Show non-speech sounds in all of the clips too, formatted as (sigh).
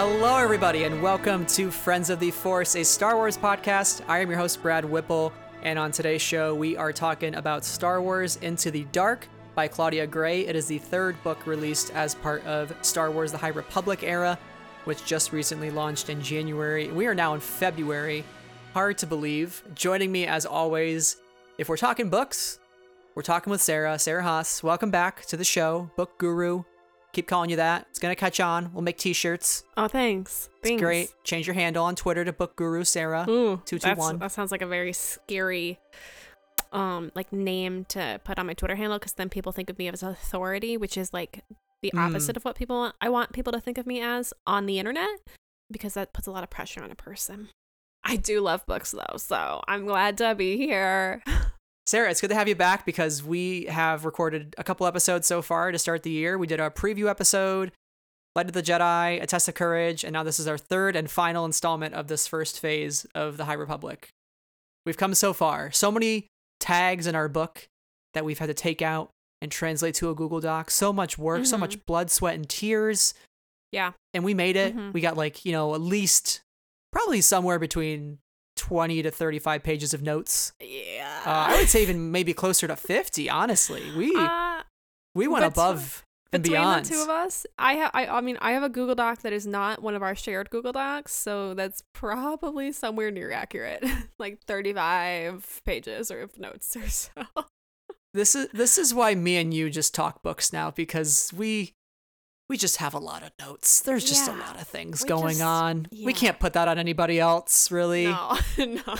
Hello, everybody, and welcome to Friends of the Force, a Star Wars podcast. I am your host, Brad Whipple, and on today's show, we are talking about Star Wars Into the Dark by Claudia Gray. It is the third book released as part of Star Wars The High Republic era, which just recently launched in January. We are now in February. Hard to believe. Joining me, as always, if we're talking books, we're talking with Sarah, Sarah Haas. Welcome back to the show, Book Guru. Keep calling you that. It's gonna catch on. We'll make t-shirts. Oh, thanks. It's Thanks. great. Change your handle on Twitter to Book Guru Sarah. Ooh, Two two one. That sounds like a very scary, um, like name to put on my Twitter handle because then people think of me as authority, which is like the Mm. opposite of what people want. I want people to think of me as on the internet because that puts a lot of pressure on a person. I do love books though, so I'm glad to be here. (laughs) Sarah, it's good to have you back because we have recorded a couple episodes so far to start the year. We did a preview episode, Light of the Jedi, A Test of Courage, and now this is our third and final installment of this first phase of the High Republic. We've come so far. So many tags in our book that we've had to take out and translate to a Google Doc. So much work, so Mhm. much blood, sweat, and tears. Yeah. And we made it. Mhm. We got like, you know, at least probably somewhere between 20 to 35 pages of notes. Yeah. Uh, I would say even maybe closer to 50, honestly. We Uh, we went above and between beyond. the two of us, I have. I, I mean, I have a Google Doc that is not one of our shared Google Docs, so that's probably somewhere near accurate, (laughs) like thirty-five pages or of notes or so. (laughs) This is this is why me and you just talk books now because we we just have a lot of notes. There's just a lot of things We going just- on. We can't put that on anybody else, really. No, (laughs) (laughs) no,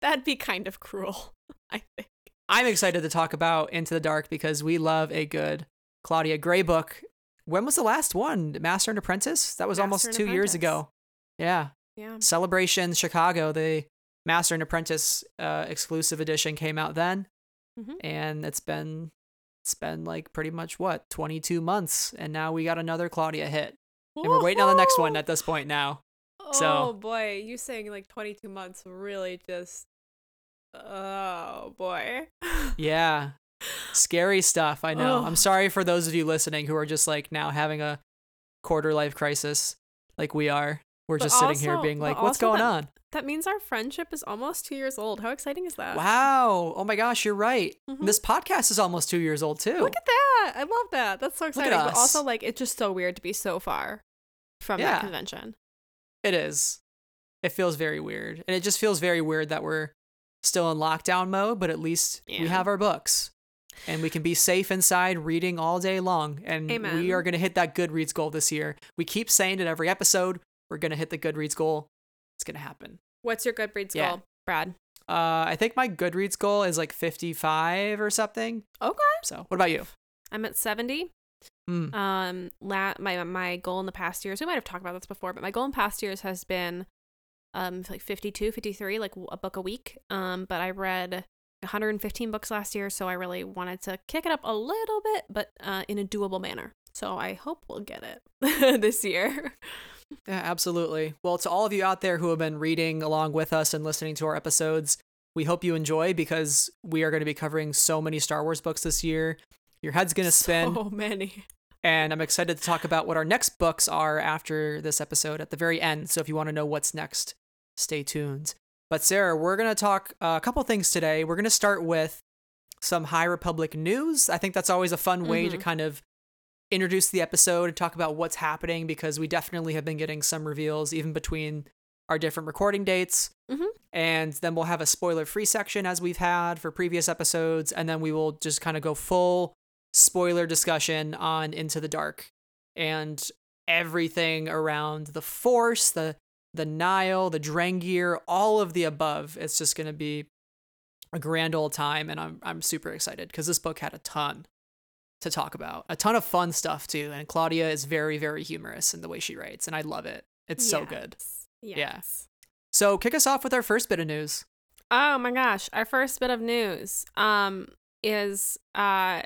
that'd be kind of cruel. (laughs) I think. I'm excited to talk about Into the Dark because we love a good Claudia Gray book. When was the last one? Master and Apprentice? That was Master almost two years ago. Yeah. Yeah. Celebration Chicago, the Master and Apprentice uh, exclusive edition came out then, Mhm. and it's been it's been like pretty much what 22 months, and now we got another Claudia hit, and we're waiting on the next one at this point now. Oh so- boy, you saying like twenty-two months really just. Oh boy. Yeah, (laughs) scary stuff. I know. I'm sorry for those of you listening who are just like now having a quarter life crisis, like we are. We're But just sitting here being like, "What's going that- on?" That means our friendship is almost two years old. How exciting is that? Wow! Oh my gosh, you're right. Mhm. This podcast is almost two years old too. Look at that. I love that. That's so exciting. But also, like, it's just so weird to be so far from Yeah. that convention. It is. It feels very weird. And it just feels very weird that we're still in lockdown mode, but at least we have our books. And we can be safe inside reading all day long. And we are going to hit that Goodreads goal this year. We keep saying it every episode. We're going to hit the Goodreads goal. It's going to happen. What's your Goodreads Yeah. goal, Brad? Uh, I think my Goodreads goal is like 55 or something. Okay. So, what about you? I'm at 70. Mm. Um, la- my my goal in the past years, we might have talked about this before, but my goal in past years has been um like 52, 53, like a book a week. Um, but I read 115 books last year, so I really wanted to kick it up a little bit, but uh, in a doable manner. So I hope we'll get it (laughs) this year. Yeah, absolutely. Well, to all of you out there who have been reading along with us and listening to our episodes, we hope you enjoy because we are going to be covering so many Star Wars books this year. Your head's going to spin, So (laughs) many. and I'm excited to talk about what our next books are after this episode at the very end. So if you want to know what's next, stay tuned. But Sarah, we're going to talk a couple things today. We're going to start with some High Republic news. I think that's always a fun way to Mhm. kind of introduce the episode and talk about what's happening because we definitely have been getting some reveals even between our different recording dates. Mhm. And then we'll have a spoiler free section as we've had for previous episodes. And then we will just kind of go full spoiler discussion on Into the Dark and everything around the Force, the the Nihil, the Drengir, all of the above. It's just gonna be a grand old time, and I'm I'm super excited because this book had a ton to talk about, a ton of fun stuff too. And Claudia is very very humorous in the way she writes, and I love it. It's so good. Yes. Yeah. So kick us off with our first bit of news. Oh my gosh, our first bit of news um is uh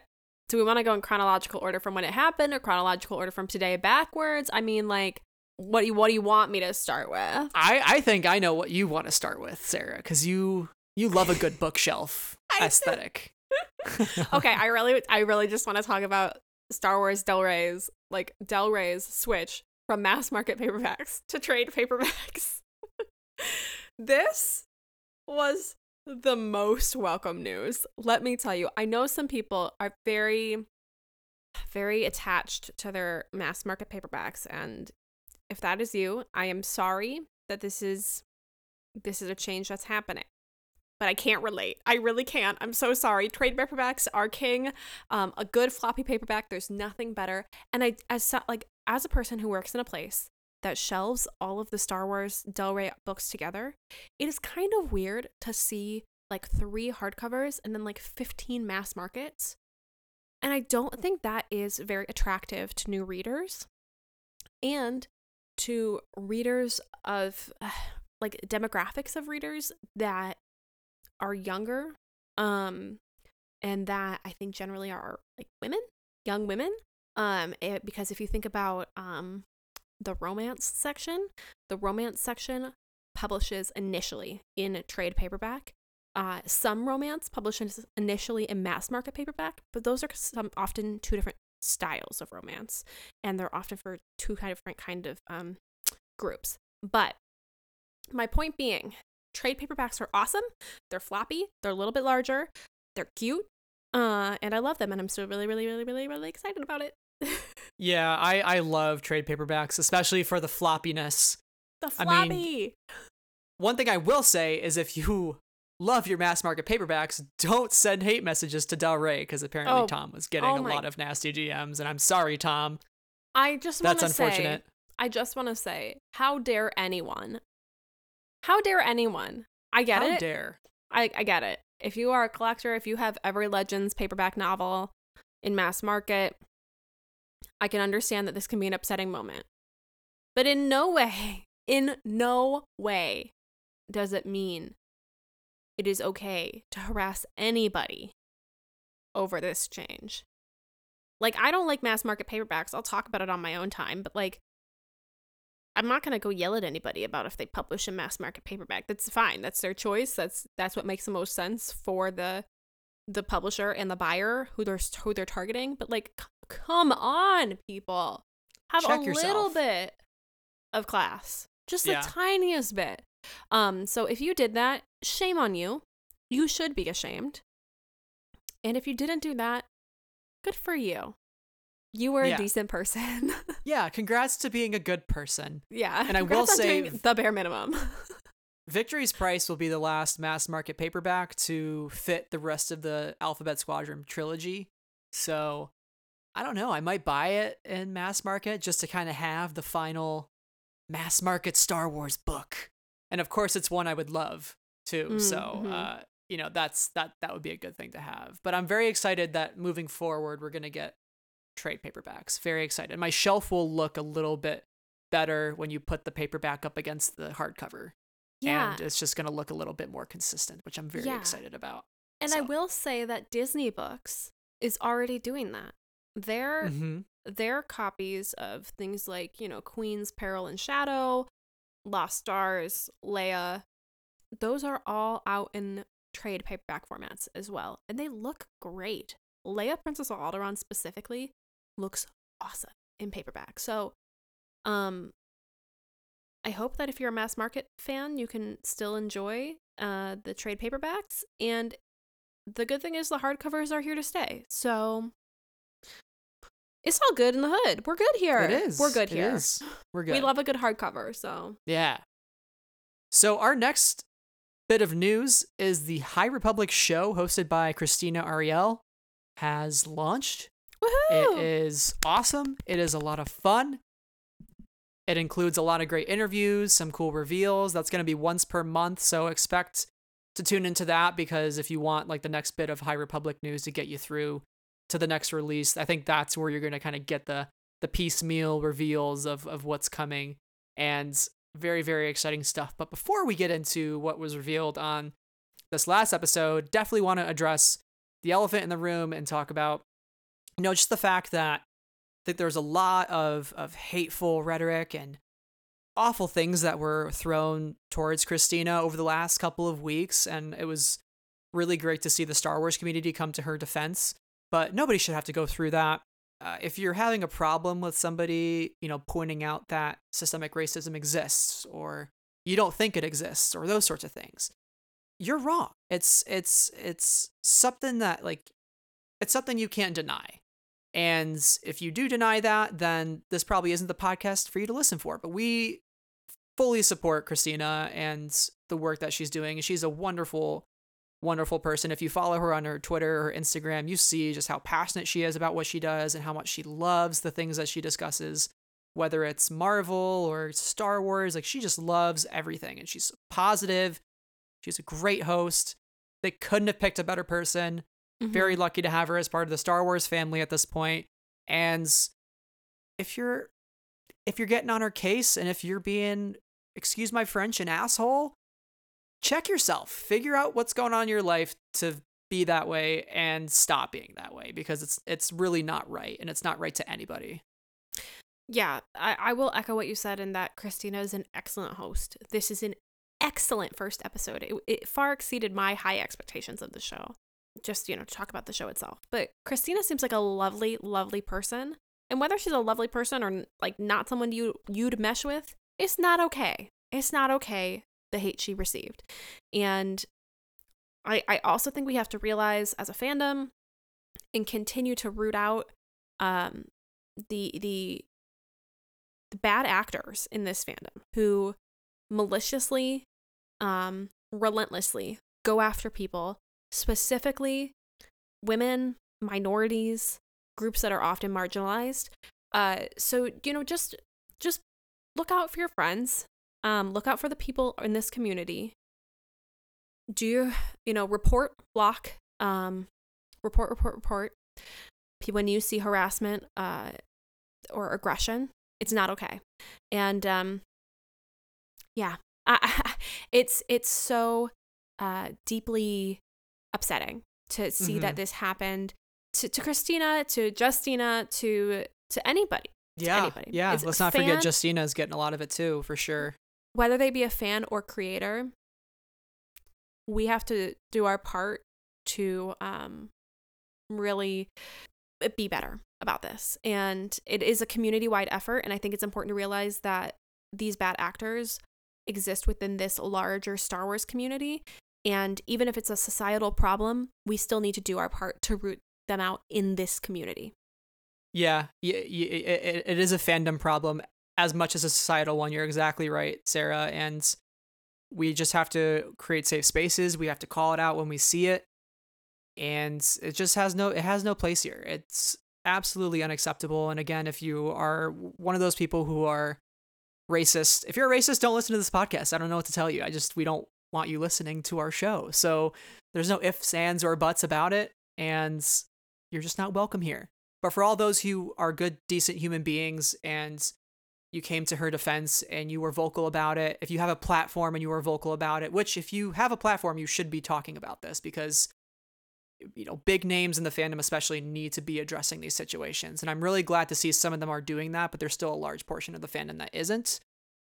do we want to go in chronological order from when it happened or chronological order from today backwards? I mean like what do you what do you want me to start with? I I think I know what you want to start with, Sarah, because you you love a good (laughs) bookshelf aesthetic. (laughs) okay, I really I really just want to talk about Star Wars Del Rey's like Del Rey's switch from mass market paperbacks to trade paperbacks. (laughs) this was the most welcome news. Let me tell you, I know some people are very, very attached to their mass market paperbacks. And if that is you, I am sorry that this is this is a change that's happening but I can't relate. I really can't. I'm so sorry. Trade paperbacks are king. Um, a good floppy paperback, there's nothing better. And I, as like as a person who works in a place that shelves all of the Star Wars Del Rey books together, it is kind of weird to see like three hardcovers and then like 15 mass markets. And I don't think that is very attractive to new readers and to readers of (sighs) like demographics of readers that are younger um and that I think generally are like women, young women. Um it, eh, because if you think about um the romance section, the romance section publishes initially in trade paperback. Uh, some romance publishes initially in mass market paperback, but those are some often two different styles of romance, and they're often for two different kind of um, groups. But my point being Trade paperbacks are awesome. They're floppy, they're a little bit larger, they're cute, uh, and I love them, and I'm still really, really, really, really, really excited about it. (laughs) yeah, I I love trade paperbacks, especially for the floppiness. The floppy. I mean, one thing I will say is if you love your mass market paperbacks, don't send hate messages to Del Rey because apparently oh, Tom was getting oh a lot of nasty GMs, and I'm sorry, Tom. I just want to say, I just want to say, how dare anyone how dare anyone? I get How it. How dare. I, I get it. If you are a collector, if you have every Legends paperback novel in mass market, I can understand that this can be an upsetting moment. But in no way, (laughs) in no way does it mean it is okay to harass anybody over this change. Like, I don't like mass market paperbacks. I'll talk about it on my own time, but like, I'm not gonna go yell at anybody about if they publish a mass market paperback. That's fine. That's their choice. That's that's what makes the most sense for the the publisher and the buyer who they're who they're targeting. But like, c- come on, people, have Check a yourself. little bit of class, just yeah. the tiniest bit. Um, so if you did that, shame on you. You should be ashamed. And if you didn't do that, good for you you were yeah. a decent person. (laughs) yeah, congrats to being a good person. Yeah. And I will say the bare minimum. (laughs) Victory's Price will be the last mass market paperback to fit the rest of the Alphabet Squadron trilogy. So, I don't know, I might buy it in mass market just to kind of have the final mass market Star Wars book. And of course, it's one I would love too. Mm, so, mm-hmm. uh, you know, that's that that would be a good thing to have. But I'm very excited that moving forward we're going to get trade paperbacks. Very excited. My shelf will look a little bit better when you put the paperback up against the hardcover. Yeah. And it's just going to look a little bit more consistent, which I'm very yeah. excited about. And so. I will say that Disney Books is already doing that. Their mm-hmm. their copies of things like, you know, Queen's Peril and Shadow, Lost Stars, Leia, those are all out in trade paperback formats as well. And they look great. Leia Princess of Alderaan specifically looks awesome in paperback. So, um, I hope that if you're a mass market fan, you can still enjoy uh, the trade paperbacks. And the good thing is the hardcovers are here to stay. So it's all good in the hood. We're good here. It is. We're good here. (laughs) We're good. We love a good hardcover. So yeah. So our next bit of news is the High Republic show hosted by Krystina Arielle has launched. Woohoo! It is awesome. It is a lot of fun. It includes a lot of great interviews, some cool reveals. That's going to be once per month, so expect to tune into that because if you want like the next bit of High Republic news to get you through to the next release, I think that's where you're going to kind of get the the piecemeal reveals of of what's coming and very very exciting stuff. But before we get into what was revealed on this last episode, definitely want to address the elephant in the room and talk about know, just the fact that think there's a lot of of hateful rhetoric and awful things that were thrown towards Krystina over the last couple of weeks, and it was really great to see the Star Wars community come to her defense. But nobody should have to go through that. uh, if you're having a problem with somebody, you know, pointing out that systemic racism exists or you don't think it exists or those sorts of things, you're wrong. It's it's it's something that like it's something you can't deny. And if you do deny that, then this probably isn't the podcast for you to listen for. But we fully support Krystina and the work that she's doing. She's a wonderful, wonderful person. If you follow her on her Twitter or Instagram, you see just how passionate she is about what she does and how much she loves the things that she discusses, whether it's Marvel or Star Wars. Like she just loves everything and she's positive. She's a great host. They couldn't have picked a better person. Mm-hmm. Very lucky to have her as part of the Star Wars family at this point. And if you're if you're getting on her case and if you're being excuse my French an asshole, check yourself. Figure out what's going on in your life to be that way and stop being that way because it's it's really not right and it's not right to anybody. Yeah, I, I will echo what you said in that Krystina is an excellent host. This is an excellent first episode. It, it far exceeded my high expectations of the show just, you know, talk about the show itself. But Krystina seems like a lovely, lovely person. And whether she's a lovely person or like not someone you you'd mesh with, it's not okay. It's not okay the hate she received. And I I also think we have to realize as a fandom and continue to root out um the the the bad actors in this fandom who maliciously um relentlessly go after people specifically women, minorities, groups that are often marginalized. Uh, so you know, just just look out for your friends. Um, look out for the people in this community. Do you, you know, report, block, um, report, report, report. When you see harassment uh, or aggression, it's not okay. And um, yeah, I, (laughs) it's it's so uh, deeply upsetting to see mm-hmm. that this happened to, to Krystina, to Justina, to to anybody. Yeah, to anybody. yeah. It's Let's not fan, forget Justina's getting a lot of it too, for sure. Whether they be a fan or creator, we have to do our part to um, really be better about this. And it is a community wide effort. And I think it's important to realize that these bad actors exist within this larger Star Wars community. And even if it's a societal problem, we still need to do our part to root them out in this community. Yeah, it, is a fandom problem as much as a societal one. You're exactly right, Sarah. And we just have to create safe spaces. We have to call it out when we see it. And it just has no it has no place here. It's absolutely unacceptable. And again, if you are one of those people who are racist, if you're a racist, don't listen to this podcast. I don't know what to tell you. I just we don't want you listening to our show. So there's no ifs, ands, or buts about it, and you're just not welcome here. But for all those who are good, decent human beings and you came to her defense and you were vocal about it, if you have a platform and you were vocal about it, which if you have a platform, you should be talking about this because you know, big names in the fandom especially need to be addressing these situations. And I'm really glad to see some of them are doing that, but there's still a large portion of the fandom that isn't.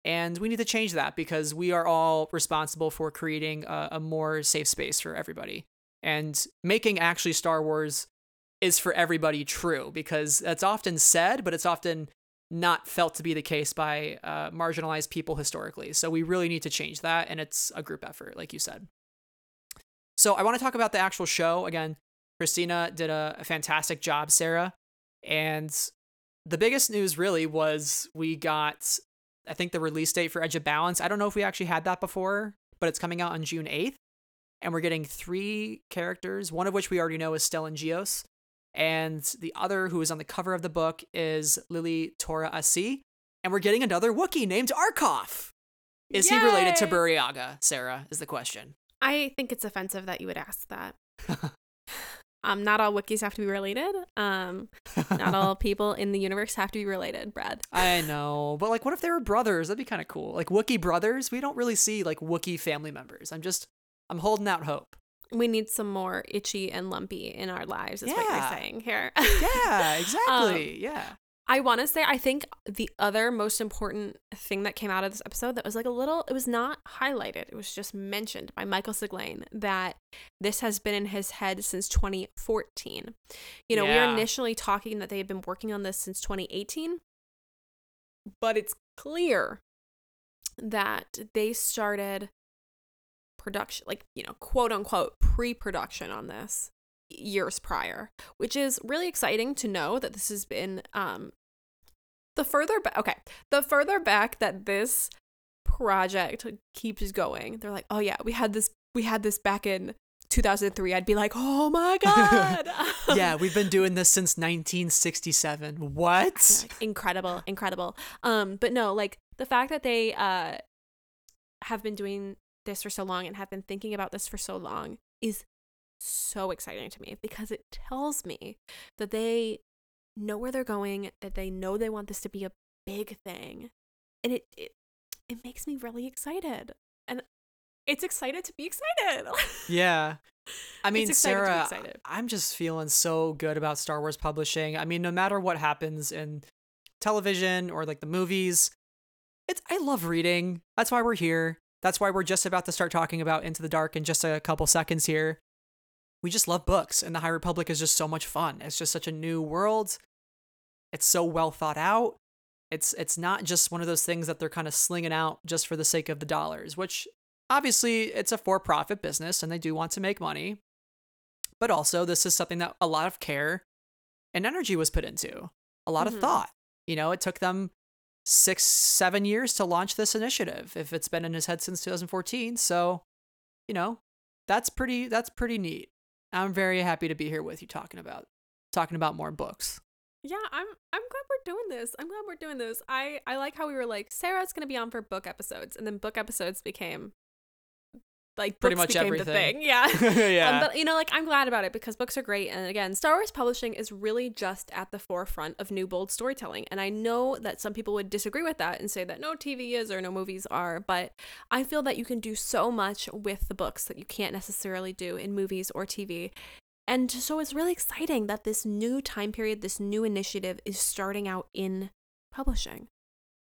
And we need to change that because we are all responsible for creating a, a, more safe space for everybody. And making actually Star Wars is for everybody true because that's often said, but it's often not felt to be the case by uh, marginalized people historically. So we really need to change that. And it's a group effort, like you said. So I want to talk about the actual show. Again, Krystina did a, a fantastic job, Sarah. And the biggest news really was we got I think the release date for Edge of Balance. I don't know if we actually had that before, but it's coming out on June 8th. And we're getting three characters, one of which we already know is Stellan Gios. And the other, who is on the cover of the book, is Lily Tora Asi. And we're getting another Wookiee named Arkoff. Is Yay! he related to Burryaga, Sarah? Is the question. I think it's offensive that you would ask that. (laughs) Um, not all Wookiees have to be related. Um, not all (laughs) people in the universe have to be related, Brad. I know, but like, what if they were brothers? That'd be kind of cool. Like Wookie brothers. We don't really see like Wookie family members. I'm just, I'm holding out hope. We need some more itchy and lumpy in our lives. Is yeah. what you're saying here. yeah, (laughs) exactly. Um, yeah. I want to say, I think the other most important thing that came out of this episode that was like a little, it was not highlighted, it was just mentioned by Michael Siglain that this has been in his head since 2014. You know, we Yeah. were initially talking that they had been working on this since 2018, but it's clear that they started production, like, you know, quote unquote, pre production on this years prior, which is really exciting to know that this has been um the further back okay, the further back that this project keeps going, they're like, "Oh yeah, we had this we had this back in 2003." I'd be like, "Oh my (laughs) god." (laughs) yeah, we've been doing this since 1967. What? Like, incredible, incredible. Um, but no, like the fact that they uh have been doing this for so long and have been thinking about this for so long is so exciting to me because it tells me that they know where they're going, that they know they want this to be a big thing. And it it, it makes me really excited. And it's excited to be excited. Yeah. I (laughs) mean, exciting to be Sarah. I'm just feeling so good about Star Wars publishing. I mean, no matter what happens in television or like the movies, it's I love reading. That's why we're here. That's why we're just about to start talking about Into the Dark in just a couple seconds here. We just love books, and the High Republic is just so much fun. It's just such a new world. It's so well thought out. It's it's not just one of those things that they're kind of slinging out just for the sake of the dollars, which obviously it's a for-profit business and they do want to make money. But also this is something that a lot of care and energy was put into. A lot Mhm. of thought. You know, it took them 6 7 years to launch this initiative if it's been in his head since 2014. So, you know, that's pretty that's pretty neat. I'm very happy to be here with you talking about talking about more books. Yeah, I'm I'm glad we're doing this. I'm glad we're doing this. I I like how we were like Sarah's going to be on for book episodes and then book episodes became like Pretty books much became everything. the thing. (laughs) Yeah. (laughs) yeah. Um, but you know, like I'm glad about it because books are great. And again, Star Wars publishing is really just at the forefront of new bold storytelling. And I know that some people would disagree with that and say that no TV is or no movies are, but I feel that you can do so much with the books that you can't necessarily do in movies or TV. And so it's really exciting that this new time period, this new initiative is starting out in publishing.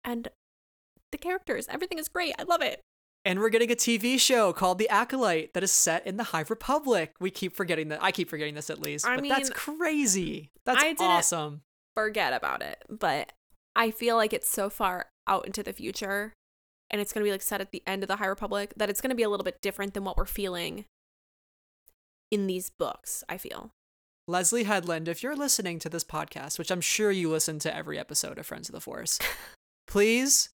And the characters, everything is great. I love it. And we're getting a TV show called The Acolyte that is set in the High Republic. We keep forgetting that. I keep forgetting this at least. I but that's crazy. That's I awesome. forget about it. But I feel like it's so far out into the future and it's going to be like set at the end of the High Republic that it's going to be a little bit different than what we're feeling in these books, I feel. Leslie Headland, if you're listening to this podcast, which I'm sure you listen to every episode of Friends of the Force, (laughs) please,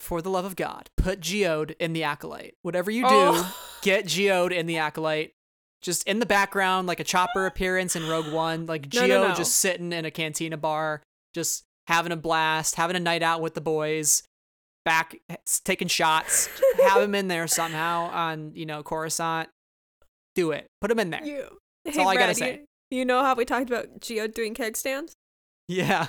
for the love of God, put Geode in the Acolyte. Whatever you do, Oh. get Geode in the Acolyte. Just in the background, like a chopper appearance in Rogue One, like No, Geode no, no. just sitting in a cantina bar, just having a blast, having a night out with the boys, back taking shots. (laughs) have him in there somehow on, you know, Coruscant. Do it. Put him in there. You. That's all I gotta say. You, you know how we talked about Geode doing keg stands? Yeah.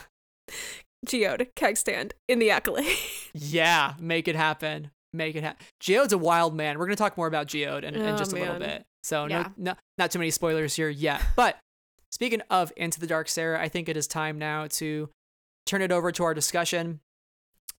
Geode, keg stand in the Acolyte. (laughs) Yeah, make it happen. Make it happen. Geode's a wild man. We're gonna talk more about Geode in, in Oh, just a little bit. So Yeah. no, no, not too many spoilers here yet. (laughs) But speaking of Into the Dark, Sarah, I think it is time now to turn it over to our discussion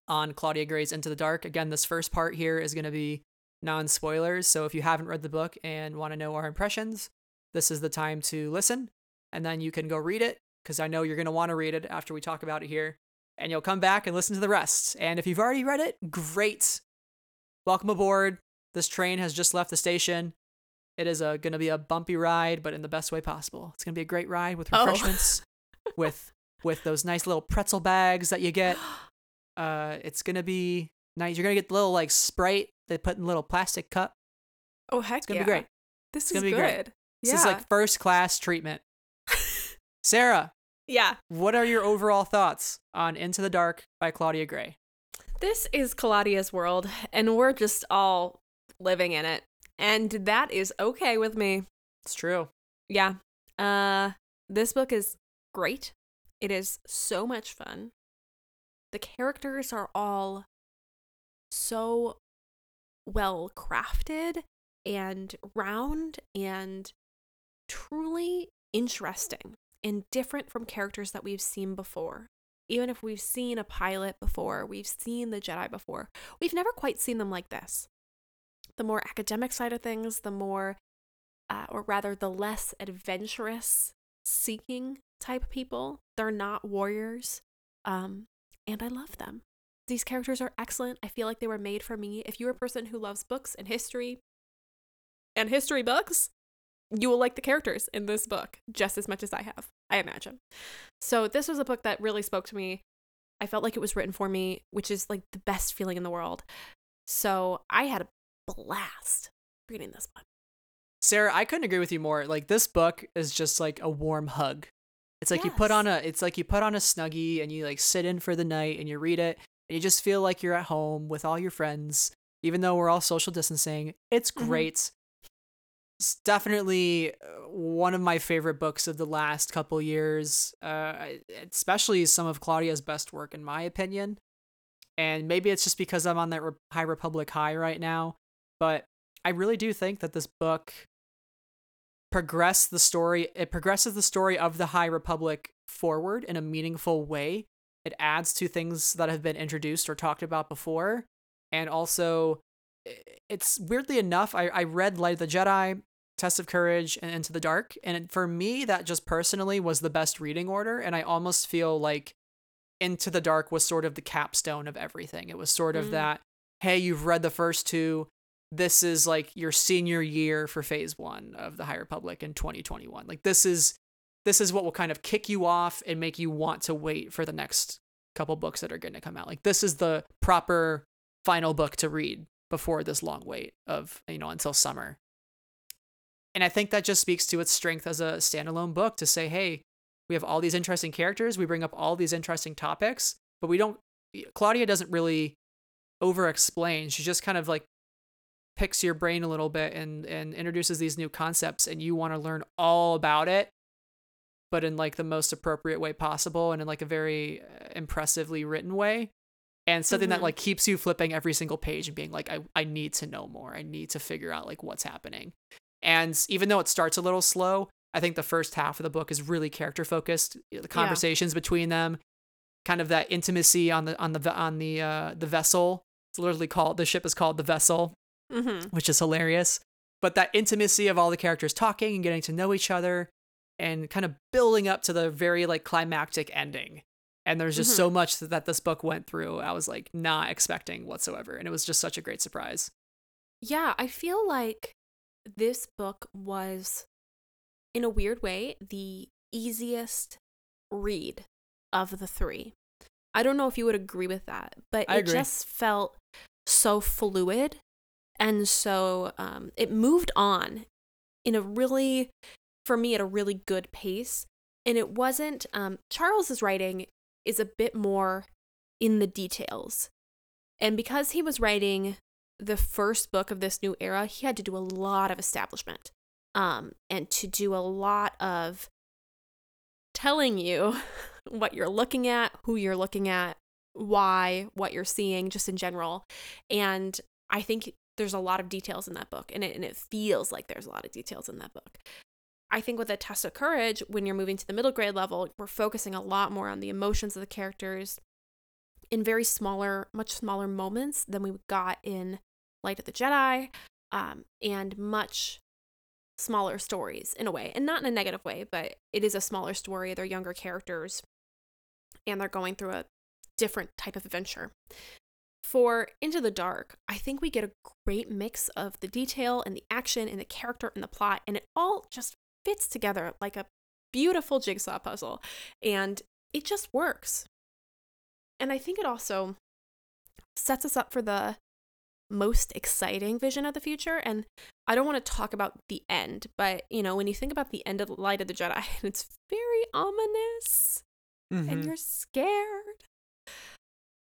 on Claudia Gray's Into the Dark. Again, this first part here is gonna be non spoilers. So if you haven't read the book and want to know our impressions, this is the time to listen, and then you can go read it because I know you're gonna want to read it after we talk about it here and you'll come back and listen to the rest. And if you've already read it, great. Welcome aboard. This train has just left the station. It is gonna be a bumpy ride, but in the best way possible. It's gonna be a great ride with (laughs) Oh. refreshments, with with those nice little pretzel bags that you get. (gasps) Uh, it's gonna be nice. You're gonna get the little like Sprite they put in a little plastic cup. Oh heck It's gonna yeah. be great. This It's is gonna be good. great. This is like first class treatment. (laughs) Sarah, yeah. what are your overall thoughts on Into the Dark by Claudia Gray? This is Claudia's world, and we're just all living in it. And that is okay with me. It's true. Yeah. Uh this book is great. It is so much fun. The characters are all so well crafted and round and truly interesting and different from characters that we've seen before. even if we've seen a pilot before, we've seen the Jedi before, we've never quite seen them like this. The more academic side of things, the more, uh, or rather, the less adventurous seeking type people. They're not warriors. Um, and I love them. These characters are excellent. I feel like they were made for me. If you're a person who loves books and history and history books, you will like the characters in this book just as much as I have, I imagine. So, this was a book that really spoke to me. I felt like it was written for me, which is like the best feeling in the world. So, I had a blast reading this one. Sarah, I couldn't agree with you more. Like this book is just like a warm hug. It's like yes. you put on a it's like you put on a snuggie and you like sit in for the night and you read it and you just feel like you're at home with all your friends even though we're all social distancing. It's mm-hmm. great. Mm-hmm. It's definitely uh, one of my favorite books of the last couple years. Uh especially some of Claudia's best work in my opinion. And maybe it's just because I'm on that High Republic high right now, but I really do think that this book progress the story it progresses the story of the high republic forward in a meaningful way it adds to things that have been introduced or talked about before and also it's weirdly enough i, I read light of the jedi test of courage and into the dark and for me that just personally was the best reading order and i almost feel like into the dark was sort of the capstone of everything it was sort of mm. that hey you've read the first two this is like your senior year for phase one of the High Republic in 2021. Like this is this is what will kind of kick you off and make you want to wait for the next couple books that are going to come out. Like this is the proper final book to read before this long wait of you know until summer. And I think that just speaks to its strength as a standalone book to say, hey, we have all these interesting characters, we bring up all these interesting topics, but we don't Claudia doesn't really over explain. She just kind of like picks your brain a little bit and and introduces these new concepts and you want to learn all about it but in like the most appropriate way possible and in like a very uh, impressively written way and something mm-hmm. that like keeps you flipping every single page and being like I, I need to know more i need to figure out like what's happening and even though it starts a little slow i think the first half of the book is really character focused the conversations yeah. between them kind of that intimacy on the on the on the uh the vessel it's literally called the ship is called the vessel mm-hmm. which is hilarious. But that intimacy of all the characters talking and getting to know each other and kind of building up to the very like climactic ending. And there's just mm-hmm. so much that this book went through. I was like not expecting whatsoever. And it was just such a great surprise. Yeah, I feel like this book was, in a weird way, the easiest read of the three. I don't know if you would agree with that, but I it agree. just felt so fluid and so um, it moved on in a really, for me, at a really good pace. And it wasn't, um, Charles's writing is a bit more in the details. And because he was writing the first book of this new era, he had to do a lot of establishment um, and to do a lot of telling you (laughs) what you're looking at, who you're looking at, why, what you're seeing, just in general. And I think there's a lot of details in that book and it, and it feels like there's a lot of details in that book i think with a test of courage when you're moving to the middle grade level we're focusing a lot more on the emotions of the characters in very smaller much smaller moments than we got in light of the jedi um, and much smaller stories in a way and not in a negative way but it is a smaller story they're younger characters and they're going through a different type of adventure for Into the Dark, I think we get a great mix of the detail and the action and the character and the plot, and it all just fits together like a beautiful jigsaw puzzle. And it just works. And I think it also sets us up for the most exciting vision of the future. And I don't want to talk about the end, but you know, when you think about the end of the Light of the Jedi, (laughs) it's very ominous mm-hmm. and you're scared.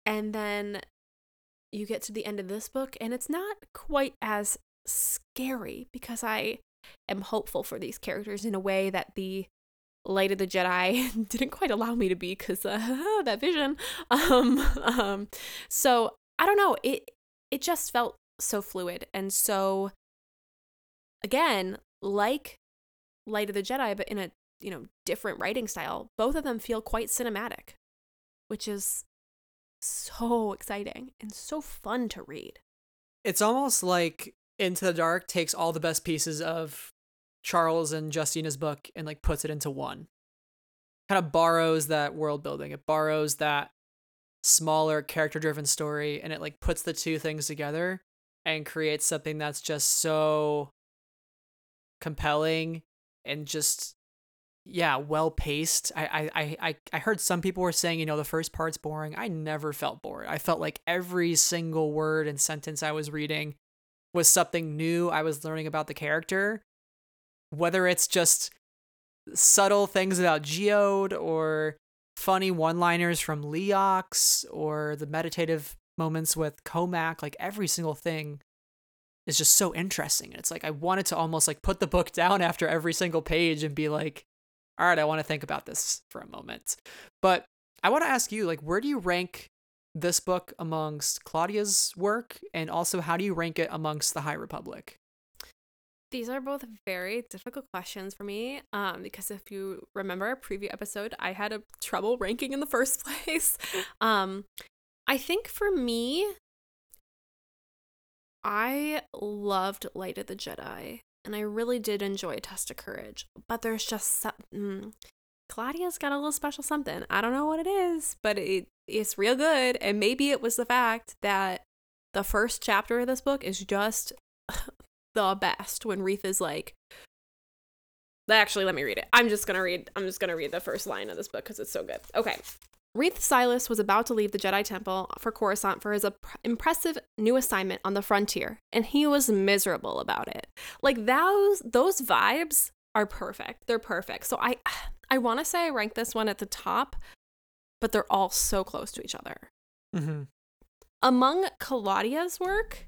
And then you get to the end of this book and it's not quite as scary because I am hopeful for these characters in a way that the Light of the Jedi (laughs) didn't quite allow me to be because uh, (laughs) that vision. Um, um, so I don't know. It it just felt so fluid and so again like Light of the Jedi, but in a you know different writing style. Both of them feel quite cinematic. which is so exciting and so fun to read. It's almost like Into the Dark takes all the best pieces of Charles and Justina's book and like puts it into one. Kind of borrows that world building. It borrows that smaller character driven story and it like puts the two things together and creates something that's just so compelling and just yeah well paced I, I i i heard some people were saying you know the first part's boring. I never felt bored. I felt like every single word and sentence i was reading was something new. I was learning about the character. Whether it's just subtle things about geode or funny one-liners from leox or the meditative moments with Cohmac like every single thing is just so interesting and it's like i wanted to almost like put the book (laughs) down after every single page and be like all right, I want to think about this for a moment. But I want to ask you, like, where do you rank this book amongst Claudia's work? And also, how do you rank it amongst the High Republic? These are both very difficult questions for me um, because if you remember a previous episode, I had a trouble ranking in the first (laughs) place. um, I think for me, I loved Light of the Jedi and I really did enjoy Test of Courage. But there's just mm, Claudia's got a little special something. I don't know what it is, but it it's real good. And maybe it was the fact that the first chapter of this book is just (laughs) the best. When Reath is like, actually, let me read it. I'm just gonna read. I'm just gonna read the first line of this book because it's so good. Okay. Reath Silas was about to leave the Jedi Temple for Coruscant for his impressive new assignment on the frontier, and he was miserable about it. Like those those vibes are perfect. They're perfect. So I I want to say I rank this one at the top, but they're all so close to each other. Mm-hmm. Among Claudia's work,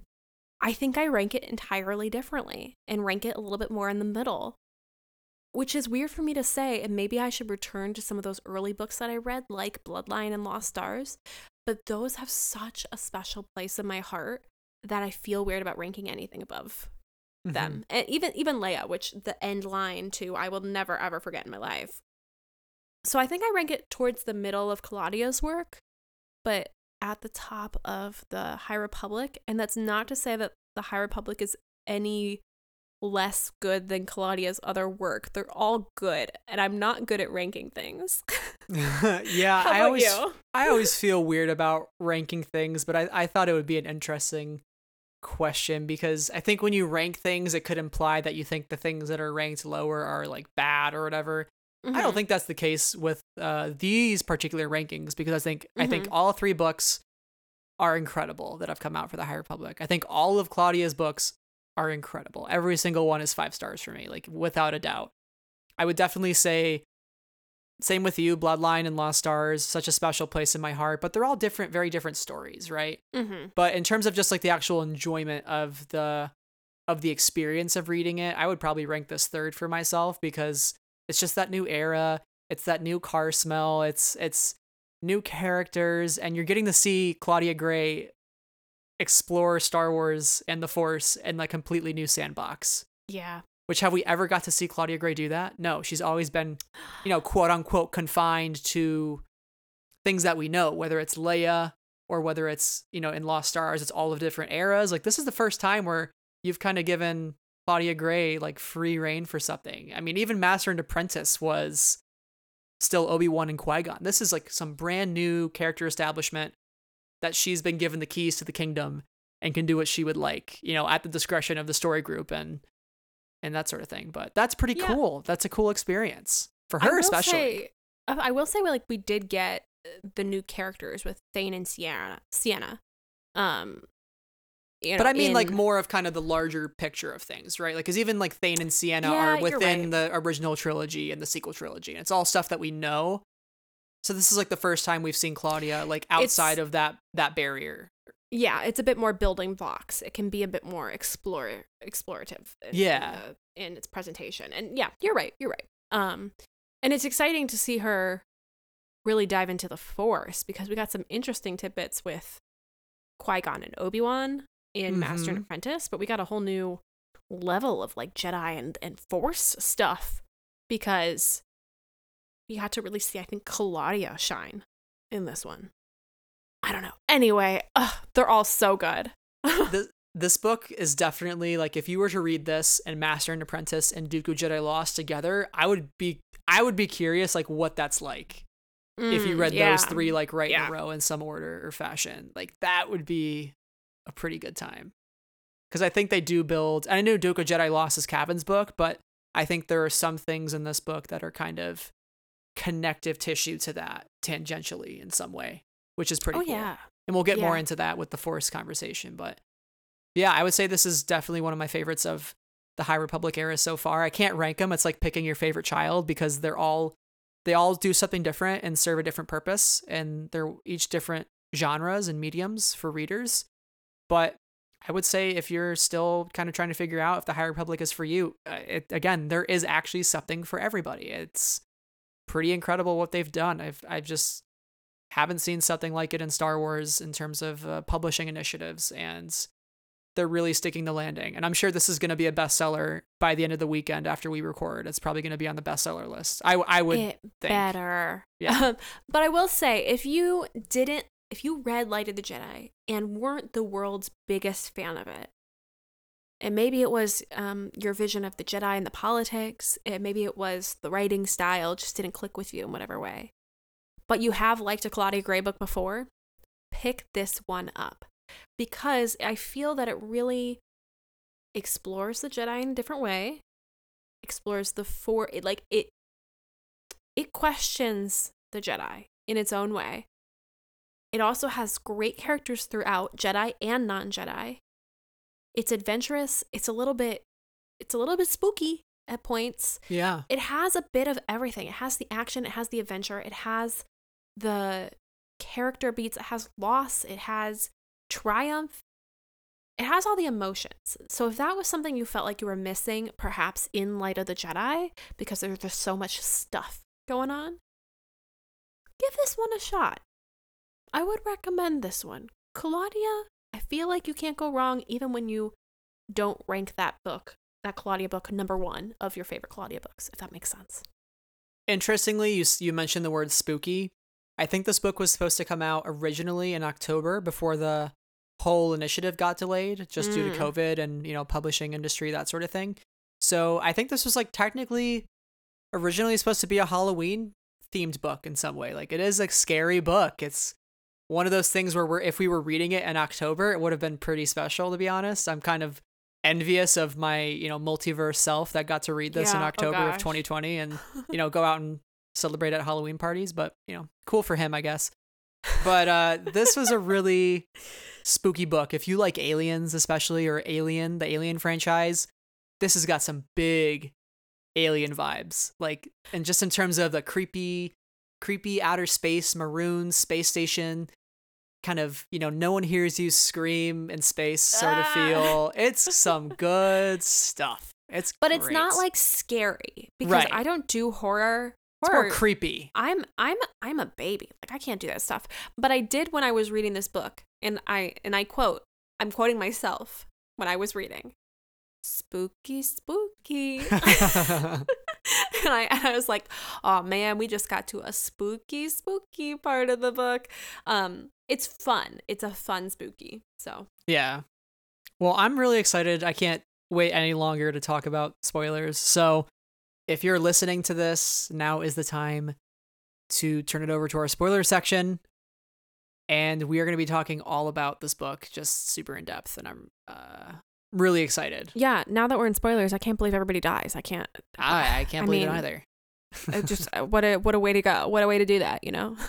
I think I rank it entirely differently and rank it a little bit more in the middle which is weird for me to say, and maybe I should return to some of those early books that I read, like Bloodline and Lost Stars. But those have such a special place in my heart that I feel weird about ranking anything above mm-hmm. them. And even even Leia, which the end line to I will never ever forget in my life. So I think I rank it towards the middle of Claudia's work, but at the top of the High Republic. And that's not to say that the High Republic is any less good than Claudia's other work. They're all good, and I'm not good at ranking things. (laughs) yeah, I always you? I always feel weird about ranking things, but I, I thought it would be an interesting question because I think when you rank things, it could imply that you think the things that are ranked lower are like bad or whatever. Mm-hmm. I don't mm-hmm. think that's the case with uh, these particular rankings because I think mm-hmm. I think mm-hmm. all three books are incredible that have come out for the High Republic. I think all of Claudia's books are incredible. Every single one is five stars for me, like without a doubt. I would definitely say same with you, Bloodline and Lost Stars, such a special place in my heart, but they're all different, very different stories, right? Mm-hmm. But in terms of just like the actual enjoyment of the of the experience of reading it, I would probably rank this third for myself because it's just that new era, it's that new car smell, it's it's new characters, and you're getting to see Claudia Gray explore Star Wars and the Force in like completely new sandbox. Yeah. Which have we ever got to see Claudia Gray do that? No, she's always been, you know, quote unquote confined to things that we know, whether it's Leia or whether it's, you know, in Lost Stars, it's all of different eras. Like this is the first time where you've kind of given Claudia Gray like free reign for something. I mean, even Master and Apprentice was still Obi-Wan and Qui-Gon. This is like some brand new character establishment that she's been given the keys to the kingdom and can do what she would like, you know, at the discretion of the story group and and that sort of thing. But that's pretty yeah. cool. That's a cool experience for her, especially. Say, I will say, like, we did get uh, the new characters with Thane and Ciena. Ciena. Um, you know, but I mean, in... like more of kind of the larger picture of things, right? Like, because even like Thane and Ciena yeah, are within right. the original trilogy and the sequel trilogy, and it's all stuff that we know. So this is like the first time we've seen Claudia like outside it's, of that that barrier. Yeah, it's a bit more building blocks. It can be a bit more explore explorative. In, yeah, in, the, in its presentation, and yeah, you're right. You're right. Um, and it's exciting to see her really dive into the Force because we got some interesting tidbits with Qui Gon and Obi Wan in mm-hmm. Master and Apprentice, but we got a whole new level of like Jedi and and Force stuff because we had to really see, I think, Claudia shine in this one. I don't know. Anyway, ugh, they're all so good. (laughs) this, this book is definitely like if you were to read this and Master and Apprentice and Dooku Jedi Lost together, I would be I would be curious like what that's like. if you Mm, read yeah. those three like right in a row in some order or fashion, like that would be a pretty good time. Because I think they do build. and I knew Dooku Jedi Lost is Cavan's book, but I think there are some things in this book that are kind of connective tissue to that tangentially in some way, which is pretty Oh cool. yeah. And we'll get more into that with the Force conversation. But yeah, I would say this is definitely one of my favorites of the High Republic era so far. I can't rank them. It's like picking your favorite child because they're all they all do something different and serve a different purpose and they're each different genres and mediums for readers. But I would say if you're still kind of trying to figure out if the High Republic is for you, uh, it, again, there is actually something for everybody. It's pretty incredible what they've done. I've I've just haven't seen something like it in Star Wars in terms of uh, publishing initiatives, and they're really sticking the landing. And I'm sure this is going to be a bestseller by the end of the weekend after we record. It's probably going to be on the bestseller list. I I would it think. better. Yeah. Um, (laughs) but I will say, if you didn't, if you read Light of the Jedi and weren't the world's biggest fan of it, and maybe it was um, your vision of the Jedi and the politics, and maybe it was the writing style just didn't click with you in whatever way, but you have liked a Claudia Gray book before, pick this one up because I feel that it really explores the Jedi in a different way, explores the four, it, like it it questions the Jedi in its own way. It also has great characters throughout, Jedi and non-Jedi. It's adventurous, it's a little bit it's a little bit spooky at points. Yeah. It has a bit of everything. It has the action, it has the adventure, it has the character beats, it has loss, it has triumph. It has all the emotions. So if that was something you felt like you were missing, perhaps in Light of the Jedi, because there's just so much stuff going on, give this one a shot. I would recommend this one. Claudia, I feel like you can't go wrong even when you don't rank that book, that Claudia book, number one of your favorite Claudia books, if that makes sense. Interestingly, you you mentioned the word spooky. I think this book was supposed to come out originally in October before the whole initiative got delayed just due to Mm. COVID and, you know, publishing industry that sort of thing. So, I think this was like technically originally supposed to be a Halloween themed book in some way. Like it is a scary book. It's one of those things where we're if we were reading it in October, it would have been pretty special to be honest. I'm kind of envious of my, you know, multiverse self that got to read this in Yeah, oh October of 2020 and (laughs) you know, go out and celebrate at Halloween parties, but you know, cool for him, I guess. But uh this was a really spooky book. If you like aliens especially or Alien, the Alien franchise, this has got some big alien vibes. Like and just in terms of the creepy creepy outer space maroon space station kind of, you know, no one hears you scream in space sort of Ah. feel. It's (laughs) some good stuff. It's But it's not like scary because Right. I don't do horror. it's horror more creepy. I'm I'm I'm a baby. Like I can't do that stuff. But I did when I was reading this book. And I and I quote, I'm quoting myself when I was reading. Spooky, spooky. (laughs) (laughs) and (laughs) I and I was like, oh man, we just got to a spooky, spooky part of the book. Um, it's fun. It's a fun spooky. So Yeah. Well, I'm really excited. I can't wait any longer to talk about spoilers. So, if you're listening to this, now is the time to turn it over to our spoiler section. And we are going to be talking all about this book, just super in depth. And I'm uh, really excited. yeah, now that we're in spoilers, I can't believe everybody dies. I can't. I, I can't I believe mean, it either. it just (laughs) what a what a way to go. What a way to do that. You know. (laughs)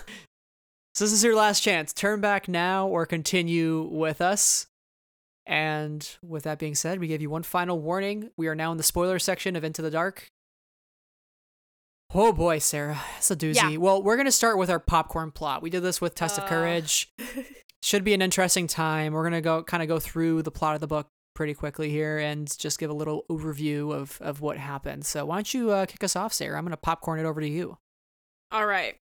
So this is your last chance. Turn back now or continue with us. And with that being said, we give you one final warning. We are now in the spoiler section of Into the Dark. Oh boy, Sarah, it's a doozy. Yeah. Well, we're gonna start with our popcorn plot. We did this with Test of Uh. Courage. (laughs) Should be an interesting time. We're gonna go kind of go through the plot of the book pretty quickly here and just give a little overview of of what happened. So why don't you uh, kick us off, Sarah? I'm gonna popcorn it over to you. All right.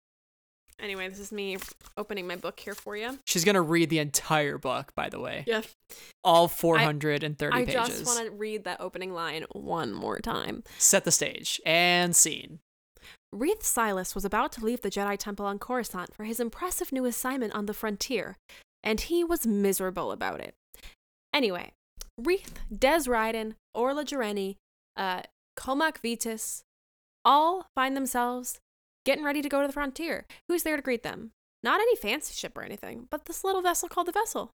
Anyway, this is me opening my book here for you. She's gonna read the entire book, by the way. Yeah. all 430 I pages. I just want to read that opening line one more time. Set the stage and scene. Reath Silas was about to leave the Jedi Temple on Coruscant for his impressive new assignment on the frontier, and he was miserable about it. Anyway, Reath, Dez Rydan, Orla Jareni, uh, Cohmac Vitus, all find themselves getting ready to go to the frontier. Who's there to greet them? Not any fancy ship or anything, but this little vessel called the Vessel,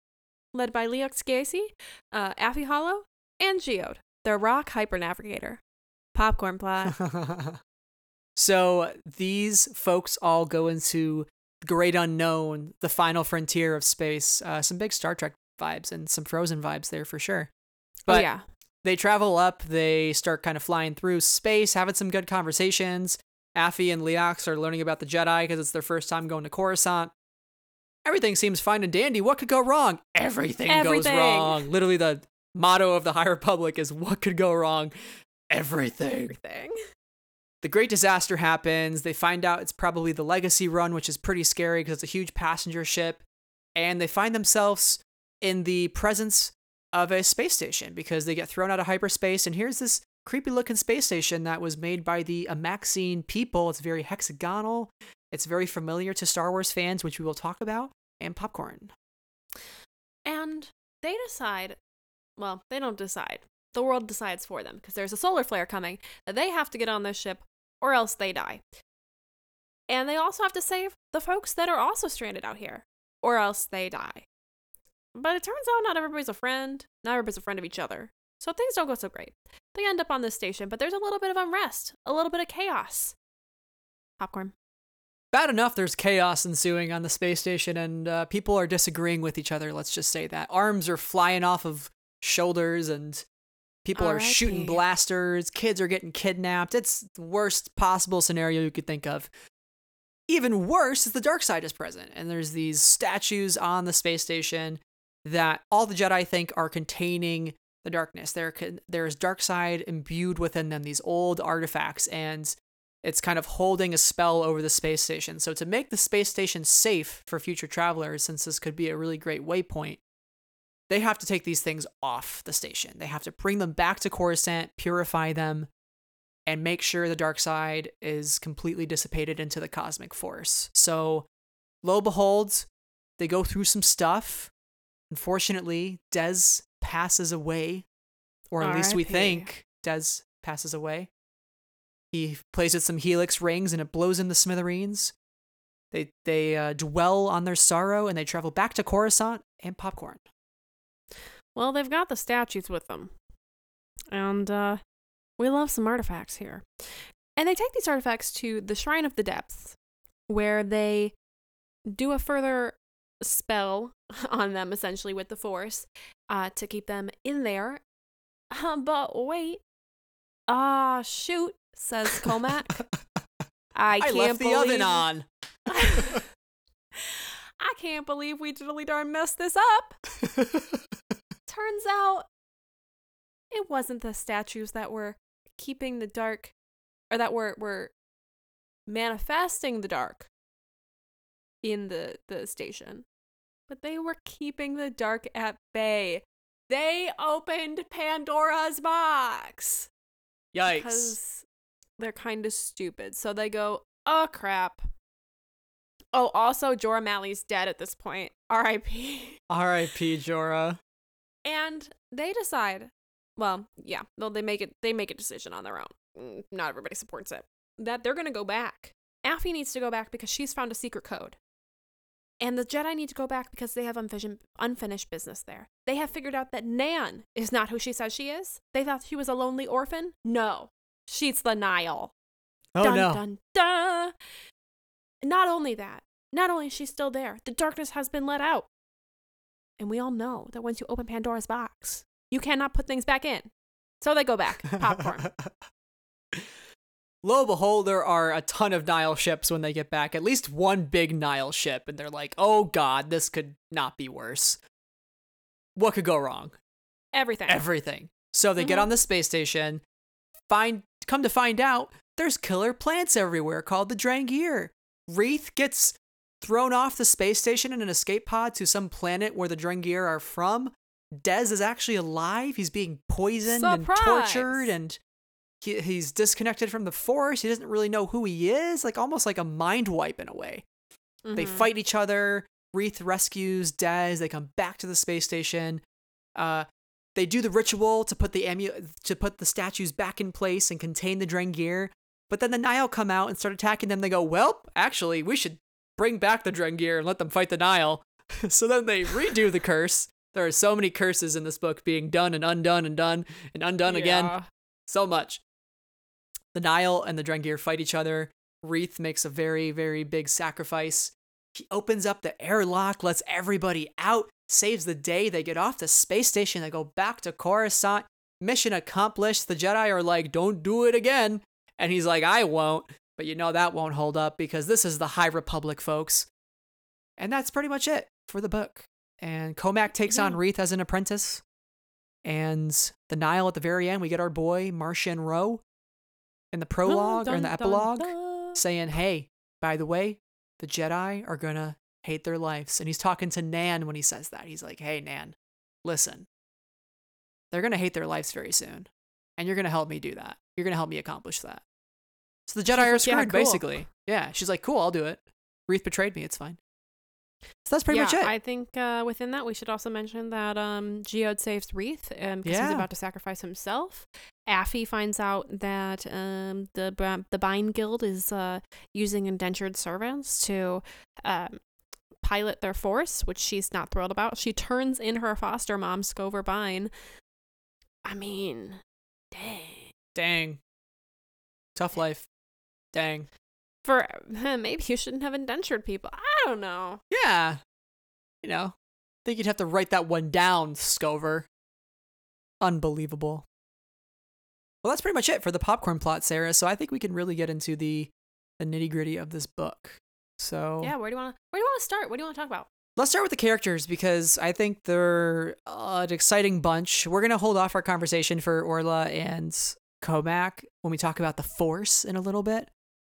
led by Leox Gyasi, uh, Affie Hollow, and Geode, their rock hyper navigator. Popcorn plot. (laughs) so these folks all go into great unknown, the final frontier of space. Uh, some big Star Trek vibes and some Frozen vibes there for sure. Oh, but oh, yeah. they travel up, they start kind of flying through space, having some good conversations. Affie and Leox are learning about the Jedi because it's their first time going to Coruscant. Everything seems fine and dandy. What could go wrong? Everything, Everything. goes wrong. Literally, the motto of the (laughs) High Republic is what could go wrong? Everything. Everything. The great disaster happens. They find out it's probably the Legacy Run, which is pretty scary because it's a huge passenger ship. And they find themselves in the presence of a space station because they get thrown out of hyperspace. And here's this creepy looking space station that was made by the Amaxine people. It's very hexagonal. It's very familiar to Star Wars fans, which we will talk about, and popcorn. And they decide, well, they don't decide. The world decides for them because there's a solar flare coming that they have to get on this ship or else they die. And they also have to save the folks that are also stranded out here or else they die. But it turns out not everybody's a friend, not everybody's a friend of each other. So things don't go so great. They end up on this station, but there's a little bit of unrest, a little bit of chaos. Popcorn. Bad enough there's chaos ensuing on the space station and uh, people are disagreeing with each other, let's just say that. Arms are flying off of shoulders and people are shooting blasters, kids are getting kidnapped. It's the worst possible scenario you could think of. Even worse is the dark side is present and there's these statues on the space station that all the Jedi think are containing the darkness. There, there's dark side imbued within them, these old artifacts, and it's kind of holding a spell over the space station. So to make the space station safe for future travelers, since this could be a really great waypoint, they have to take these things off the station. They have to bring them back to Coruscant, purify them, and make sure the dark side is completely dissipated into the cosmic force. So, lo behold, they go through some stuff. Unfortunately, Dez passes away, or at least we R.I.P.. think Dez passes away. He plays with some helix rings and it blows in the smithereens. They they uh, dwell on their sorrow and they travel back to Coruscant and popcorn. Well, they've got the statues with them. And uh, we love some artifacts here. And they take these artifacts to the Shrine of the Depths, where they do a further spell (laughs) on them, essentially, with the Force uh, to keep them in there. Uh, but wait. Ah, shoot, says Cohmac. (laughs) I can't left the believe oven on. (laughs) I can't believe we really darn messed this up. Turns out it wasn't the statues that were keeping the dark or that were were manifesting the dark in the the station. But they were keeping the dark at bay. They opened Pandora's box Yikes. because they're kind of stupid. So they go, "Oh crap." Oh, also Jora Malli's dead at this point. R.I.P. (laughs) R.I.P. Jorah. And they decide, well, yeah, no, they make it. They make a decision on their own. Mm, Not everybody supports it. That they're gonna go back. Affie needs to go back because she's found a secret code. And the Jedi need to go back because they have unfinished, unfinished business there. They have figured out that Nan is not who she says she is. They thought she was a lonely orphan. No, she's the Nihil. Oh dun, no. Dun, dun. Not only that, not only is she still there, the darkness has been let out. And we all know that once you open Pandora's box, you cannot put things back in. So they go back. Popcorn. (laughs) (laughs) Lo and behold, there are a ton of Nihil ships when they get back. At least one big Nihil ship, and they're like, "Oh God, this could not be worse. What could go wrong? Everything. Everything." So they get Mhm. on the space station. Find come to find out, there's killer plants everywhere called the Drengir. Reath gets thrown off the space station in an escape pod to some planet where the Drengir are from. Dez is actually alive. He's being poisoned and tortured and he, he's disconnected from the force. He doesn't really know who he is, like almost like a mind wipe in a way. They Mhm. fight each other. Reath rescues Dez. They come back to the space station. Uh, they do the ritual to put the amu- to put the statues back in place and contain the Drengir. But then the Nihil come out and start attacking them. They go, well, actually, we should bring back the Drengir and let them fight the Nihil. (laughs) so then they redo the curse. There are so many curses in this book being done and undone and done and undone again. So much. The Nihil and the Drengir fight each other. Reath makes a very, very big sacrifice. He opens up the airlock, lets everybody out, saves the day. They get off the space station. They go back to Coruscant. Mission accomplished. The Jedi are like, don't do it again. And he's like, I won't. But you know that won't hold up because this is the High Republic, folks. And that's pretty much it for the book. And Cohmac takes on Yeah. Reath as an apprentice. And the Nihil at the very end, we get our boy Marchion Ro in the oh, prologue or in the Dun, dun, epilogue dun. saying, Hey, by the way, the Jedi are gonna hate their lives. And he's talking to Nan when he says that. He's like, Hey, Nan, listen, they're gonna hate their lives very soon. And you're gonna help me do that. You're gonna help me accomplish that. So the Jedi are screwed, "Yeah, cool." basically. Yeah. She's like, Cool, I'll do it. Reath betrayed me. It's fine. So that's pretty yeah, much it. I think uh, within that we should also mention that um, Geode saves Reath um, because Yeah. he's about to sacrifice himself. Affie finds out that um, the Bra- the Byne Guild is uh, using indentured servants to um, pilot their force, which she's not thrilled about. She turns in her foster mom, Scover Byne. I mean, dang. Dang. Tough life. Dang. For (laughs) maybe you shouldn't have indentured people. I don't know. Yeah. You know, I think you'd have to write that one down, Scover. Unbelievable. Well, that's pretty much it for the popcorn plot, Sarah. So I think we can really get into the the nitty gritty of this book. So Yeah, where do you want to where do you want to start? What do you want to talk about? let's start with the characters because I think they're uh, an exciting bunch. We're gonna hold off our conversation for Orla and Cohmac when we talk about the Force in a little bit.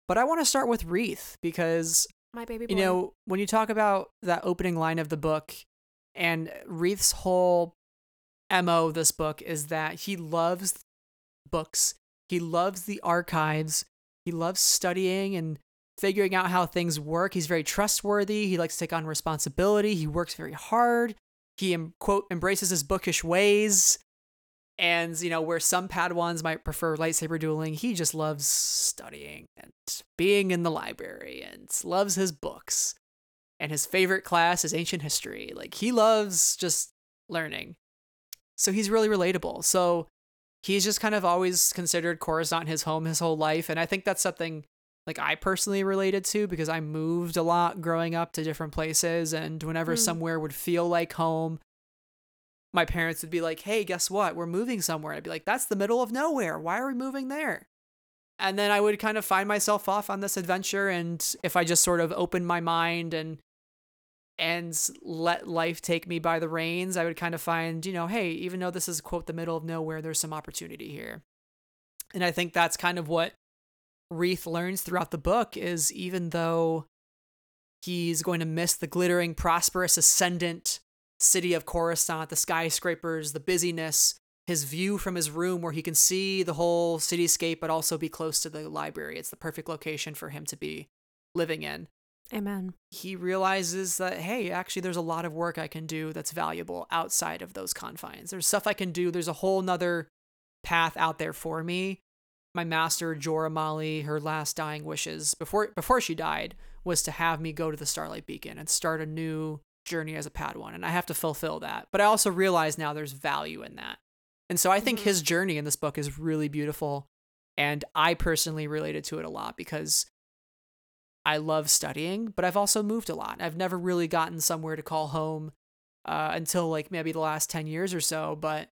But I want to start with Reath because My baby boy. you know, when you talk about that opening line of the book and Reath's whole MO this book is that he loves books. He loves the archives. He loves studying and figuring out how things work. He's very trustworthy. He likes to take on responsibility. He works very hard. He em- quote embraces his bookish ways. And you know, where some Padawans might prefer lightsaber dueling, he just loves studying and being in the library and loves his books. And his favorite class is ancient history. Like he loves just learning. So he's really relatable. So he's just kind of always considered Coruscant his home his whole life. And I think that's something like I personally related to because I moved a lot growing up to different places. And whenever Mm. somewhere would feel like home, my parents would be like, hey, guess what? We're moving somewhere. I'd be like, that's the middle of nowhere. Why are we moving there? And then I would kind of find myself off on this adventure. And if I just sort of opened my mind and and let life take me by the reins, I would kind of find, you know, hey, even though this is quote the middle of nowhere, there's some opportunity here. And I think that's kind of what Reath learns throughout the book is even though he's going to miss the glittering, prosperous, ascendant city of Coruscant, the skyscrapers, the busyness, his view from his room where he can see the whole cityscape but also be close to the library. It's the perfect location for him to be living in Amen. he realizes that hey actually there's a lot of work i can do that's valuable outside of those confines there's stuff i can do there's a whole nother path out there for me my master jora Malli, her last dying wishes before before she died was to have me go to the starlight beacon and start a new journey as a padawan and i have to fulfill that but i also realize now there's value in that and so i think Mhm. his journey in this book is really beautiful and i personally related to it a lot because I love studying, but I've also moved a lot. I've never really gotten somewhere to call home uh, until like maybe the last 10 years or so, but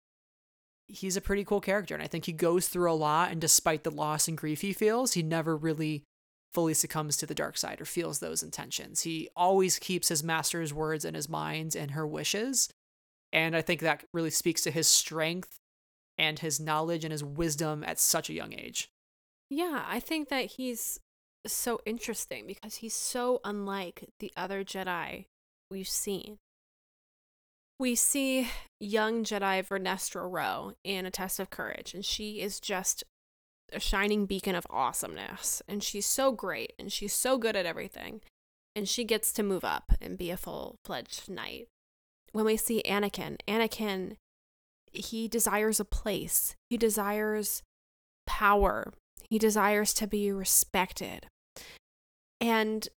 he's a pretty cool character. And I think he goes through a lot. And despite the loss and grief he feels, he never really fully succumbs to the dark side or feels those intentions. He always keeps his master's words in his mind and her wishes. And I think that really speaks to his strength and his knowledge and his wisdom at such a young age. Yeah, I think that he's so interesting because he's so unlike the other Jedi we've seen. We see young Jedi Vernestra Rwoh in A Test of Courage, and she is just a shining beacon of awesomeness and she's so great and she's so good at everything and she gets to move up and be a full-fledged knight when we see anakin anakin he desires a place he desires power he desires to be respected and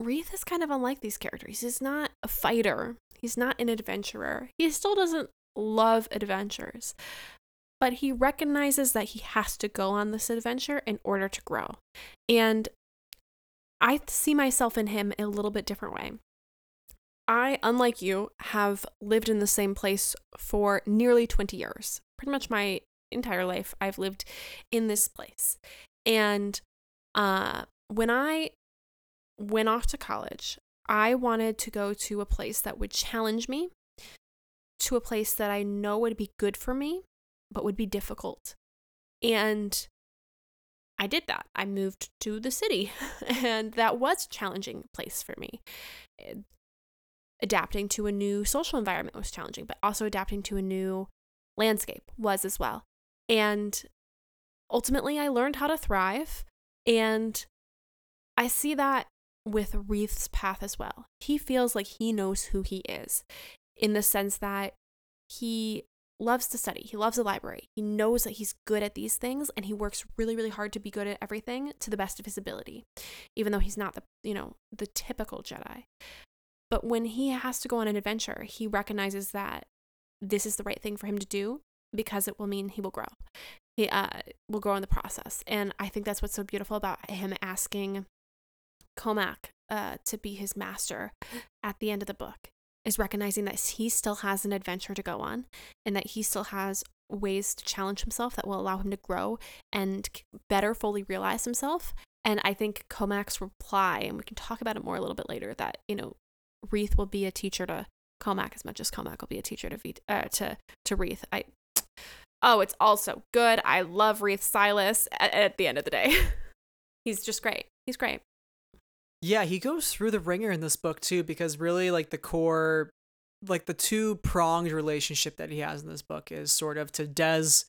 Reath is kind of unlike these characters. He's not a fighter. He's not an adventurer. He still doesn't love adventures. But he recognizes that he has to go on this adventure in order to grow. And I see myself in him a little bit different way. I, unlike you, have lived in the same place for nearly 20 years. Pretty much my entire life, I've lived in this place. And uh, when I went off to college, I wanted to go to a place that would challenge me, to a place that I know would be good for me, but would be difficult. And I did that. I moved to the city, (laughs) and that was a challenging place for me. Adapting to a new social environment was challenging, but also adapting to a new landscape was as well. And ultimately, I learned how to thrive. And I see that with Reath's path as well. He feels like he knows who he is in the sense that he loves to study. He loves the library. He knows that he's good at these things and he works really really hard to be good at everything to the best of his ability. Even though he's not the, you know, the typical Jedi. But when he has to go on an adventure, he recognizes that this is the right thing for him to do because it will mean he will grow. He uh, will grow in the process. And I think that's what's so beautiful about him asking Cohmac uh, to be his master at the end of the book is recognizing that he still has an adventure to go on and that he still has ways to challenge himself that will allow him to grow and better fully realize himself. And I think Cohmac's reply, and we can talk about it more a little bit later, that, you know, Reath will be a teacher to Cohmac as much as Cohmac will be a teacher to v- uh, to to Reath. I oh, it's also good. I love Reath Silas. At, at the end of the day, (laughs) he's just great. He's great. Yeah, he goes through the ringer in this book too, because really, like, the core, like, the two pronged relationship that he has in this book is sort of to Dez.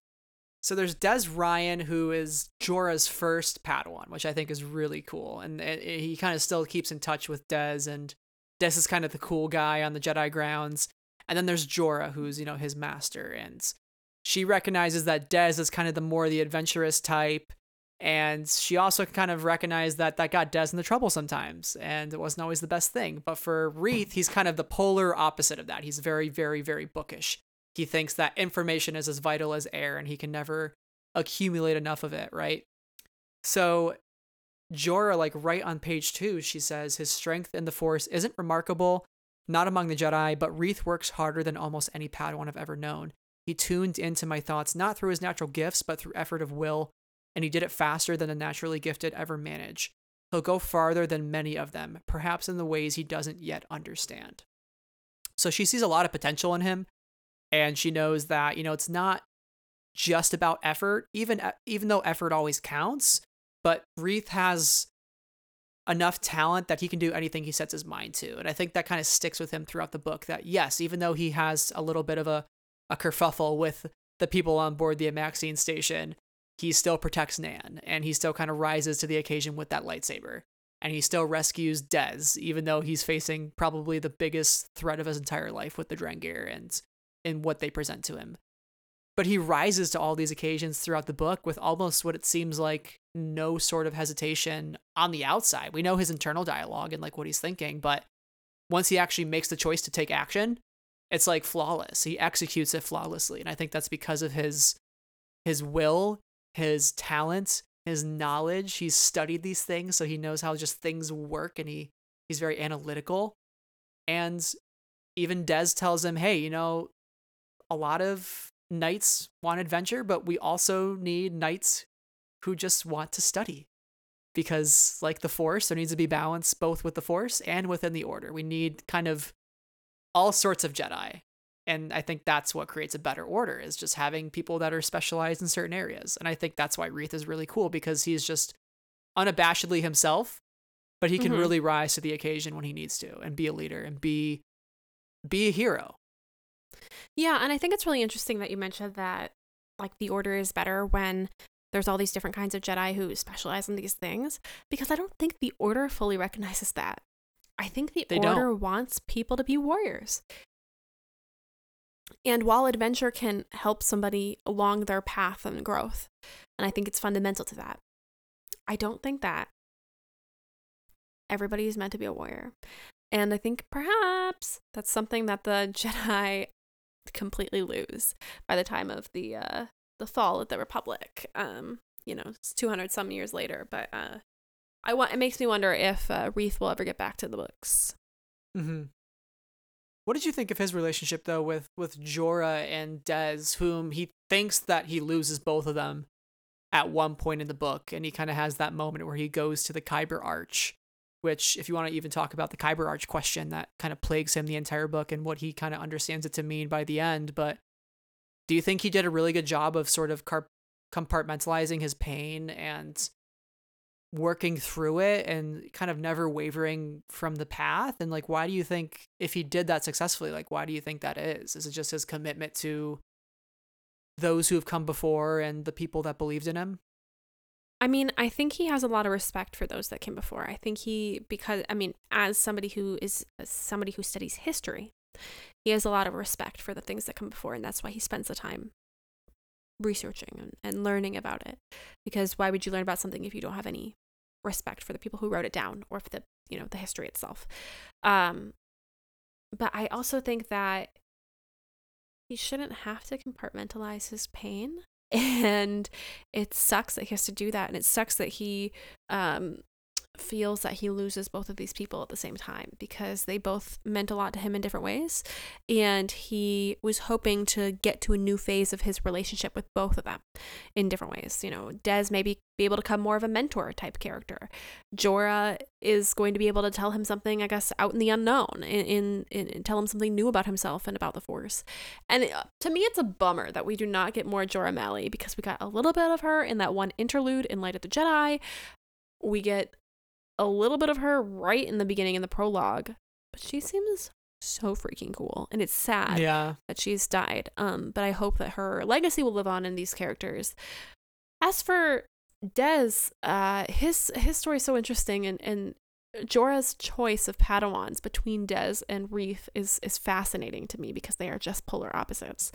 So there's Dez Rydan, who is Jora's first Padawan, which I think is really cool. And it, it, he kind of still keeps in touch with Dez, and Dez is kind of the cool guy on the Jedi grounds. And then there's Jora, who's, you know, his master. And she recognizes that Dez is kind of the more the adventurous type and she also kind of recognized that that got Dez into trouble sometimes, and it wasn't always the best thing. But for Reath, he's kind of the polar opposite of that. He's very, very, very bookish. He thinks that information is as vital as air, and he can never accumulate enough of it, right? So Jora, like right on page two, she says his strength in the Force isn't remarkable, not among the Jedi, but Reath works harder than almost any Padawan I've ever known. He tuned into my thoughts not through his natural gifts, but through effort of will and he did it faster than the naturally gifted ever manage. He'll go farther than many of them, perhaps in the ways he doesn't yet understand. So she sees a lot of potential in him, and she knows that, you know, it's not just about effort, even even though effort always counts, but Reath has enough talent that he can do anything he sets his mind to. And I think that kind of sticks with him throughout the book that yes, even though he has a little bit of a, a kerfuffle with the people on board the Amaxine station, he still protects Nan and he still kind of rises to the occasion with that lightsaber. And he still rescues Dez, even though he's facing probably the biggest threat of his entire life with the Drengir and in what they present to him. But he rises to all these occasions throughout the book with almost what it seems like no sort of hesitation on the outside. We know his internal dialogue and like what he's thinking, but once he actually makes the choice to take action, it's like flawless. He executes it flawlessly. And I think that's because of his his will his talent, his knowledge. He's studied these things, so he knows how just things work and he he's very analytical. And even Dez tells him, "Hey, you know, a lot of knights want adventure, but we also need knights who just want to study." Because like the force, there needs to be balance both with the force and within the order. We need kind of all sorts of Jedi and i think that's what creates a better order is just having people that are specialized in certain areas and i think that's why reath is really cool because he's just unabashedly himself but he can mm-hmm. really rise to the occasion when he needs to and be a leader and be be a hero yeah and i think it's really interesting that you mentioned that like the order is better when there's all these different kinds of Jedi who specialize in these things because I don't think the Order fully recognizes that. I think the They Order don't. wants people to be warriors. And while adventure can help somebody along their path and growth, and I think it's fundamental to that, I don't think that everybody is meant to be a warrior. And I think perhaps that's something that the (laughs) Jedi completely lose by the time of the uh the fall of the Republic. Um, you know, it's 200 some years later, but uh I want it makes me wonder if uh, Reath will ever get back to the books. Mm-hmm. What did you think of his relationship though with with Jora and Dez, whom he thinks that he loses both of them at one point in the book, and he kind of has that moment where he goes to the Kyber Arch, which, if you want to even talk about the Kyber Arch question, that kind of plagues him the entire book and what he kind of understands it to mean by the end. But do you think he did a really good job of sort of car- compartmentalizing his pain and working through it and kind of never wavering from the path? And like why do you think if he did that successfully like why do you think that is? Is it just his commitment to those who have come before and the people that believed in him? I mean, I think he has a lot of respect for those that came before. I think he because I mean, as somebody who is somebody who studies history, he has a lot of respect for the things that come before and that's why he spends the time researching and, and learning about it. Because why would you learn about something if you don't have any respect for the people who wrote it down or for the, you know, the history itself? Um but I also think that he shouldn't have to compartmentalize his pain (laughs) and it sucks that he has to do that and it sucks that he um feels that he loses both of these people at the same time because they both meant a lot to him in different ways. And he was hoping to get to a new phase of his relationship with both of them in different ways. You know dez maybe be able to become more of a mentor type character. Jora is going to be able to tell him something i guess out in the unknown in, in, tell him something new about himself and about the force. And uh, to me it's a bummer that we do not get more jora malli because we got a little bit of her in that one interlude in light of the jedi. We get a little bit of her right in the beginning in the prologue, but she seems so freaking cool and it's sad yeah that she's died. Um, but I hope that her legacy will live on in these characters. As for Dez, uh, his his story is so interesting and and Jora's choice of Padawans between Dez and Reath is is fascinating to me because they are just polar opposites.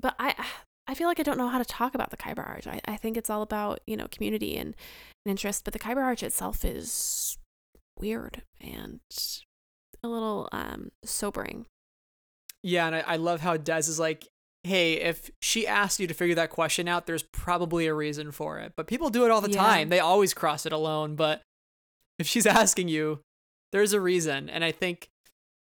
But I I feel like I don't know how to talk about the Kyber Arch. I, I think it's all about, you know, community and, and interest, but the Kyber Arch itself is weird and a little um sobering. yeah and I, I love how dez is like hey if she asked you to figure that question out there's probably a reason for it but people do it all the Yeah. time they always cross it alone but if she's (laughs) asking you there's a reason and i think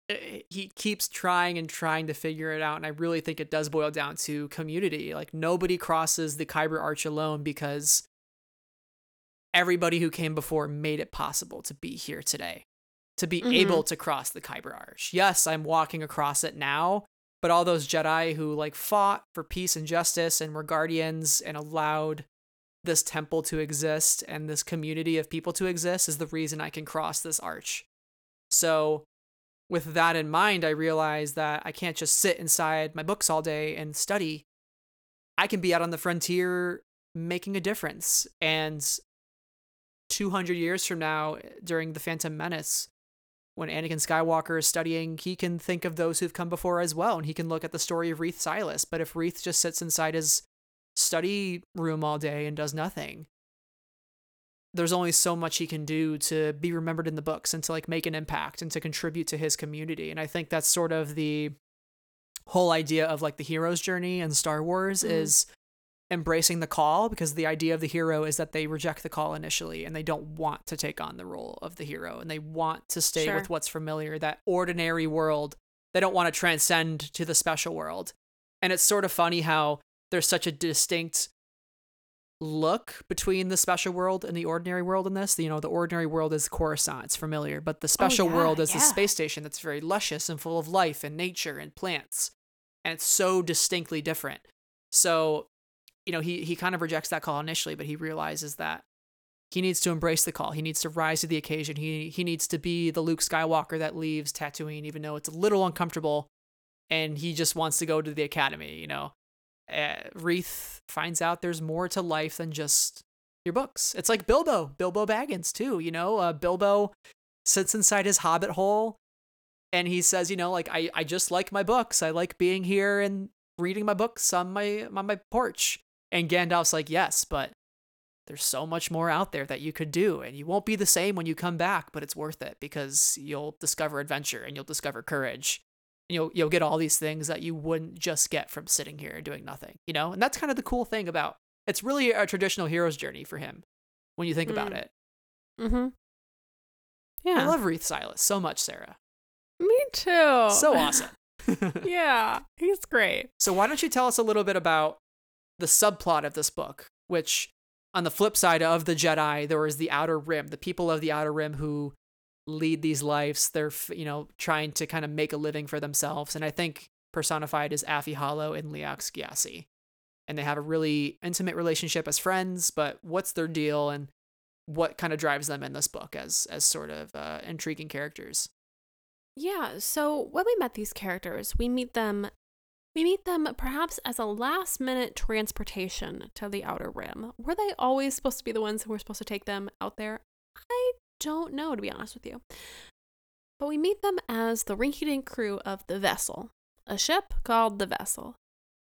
he keeps trying and trying to figure it out and i really think it does boil down to community. Like nobody crosses the kyber arch alone because everybody who came before made it possible to be here today to be Mhm. able to cross the kyber arch. Yes i'm walking across it now but all those jedi who like fought for peace and justice and were guardians and allowed this temple to exist and this community of people to exist is the reason i can cross this arch. So with that in mind i realized that i can't just sit inside my books all day and study i can be out on the frontier making a difference and 200 years from now during the phantom menace when Anakin Skywalker is studying, he can think of those who've come before as well, and he can look at the story of Reath Silas. But if Reath just sits inside his study room all day and does nothing, there's only so much he can do to be remembered in the books and to like make an impact and to contribute to his community. And I think that's sort of the whole idea of like the hero's journey in Star Wars Mhm. is embracing the call because the idea of the hero is that they reject the call initially and they don't want to take on the role of the hero and they want to stay Sure. with what's familiar that ordinary world they don't want to transcend to the special world and it's sort of funny how there's such a distinct look between the special world and the ordinary world in this you know the ordinary world is coruscant it's familiar but the oh, special Oh, yeah, world is the space station that's very luscious and full of life and nature and plants and it's so distinctly different. So you know he he kind of rejects that call initially but he realizes that he needs to embrace the call. He needs to rise to the occasion. He he needs to be the Luke Skywalker that leaves Tatooine even though it's a little uncomfortable and he just wants to go to the academy you know uh, Reath finds out there's more to life than just your books. It's like Bilbo, Bilbo Baggins too, you know, uh, Bilbo sits inside his hobbit hole and he says, you know, like I, I just like my books. I like being here and reading my books on my on my porch. And Gandalf's like, yes, but there's so much more out there that you could do and you won't be the same when you come back, but it's worth it because you'll discover adventure and you'll discover courage. You'll you'll get all these things that you wouldn't just get from sitting here and doing nothing, you know? And that's kind of the cool thing about it's really a traditional hero's journey for him when you think mm. about it. Mm-hmm. Yeah. I love Reath Silas so much, Sarah. Me too. So (laughs) awesome. (laughs) yeah, he's great. So why don't you tell us a little bit about the subplot of this book, which on the flip side of the Jedi, there is the Outer Rim, the people of the Outer Rim who lead these lives. They're, you know, trying to kind of make a living for themselves. And I think personified is Affie Hollow and Leox Gyasi. And they have a really intimate relationship as friends, but what's their deal and what kind of drives them in this book as as sort of uh, intriguing characters? Yeah, so when we met these characters, we meet them we meet them perhaps as a last minute transportation to the outer rim. Were they always supposed to be the ones who were supposed to take them out there? I don't know, to be honest with you. But we meet them as the rinky dink crew of the Vessel, a ship called the Vessel.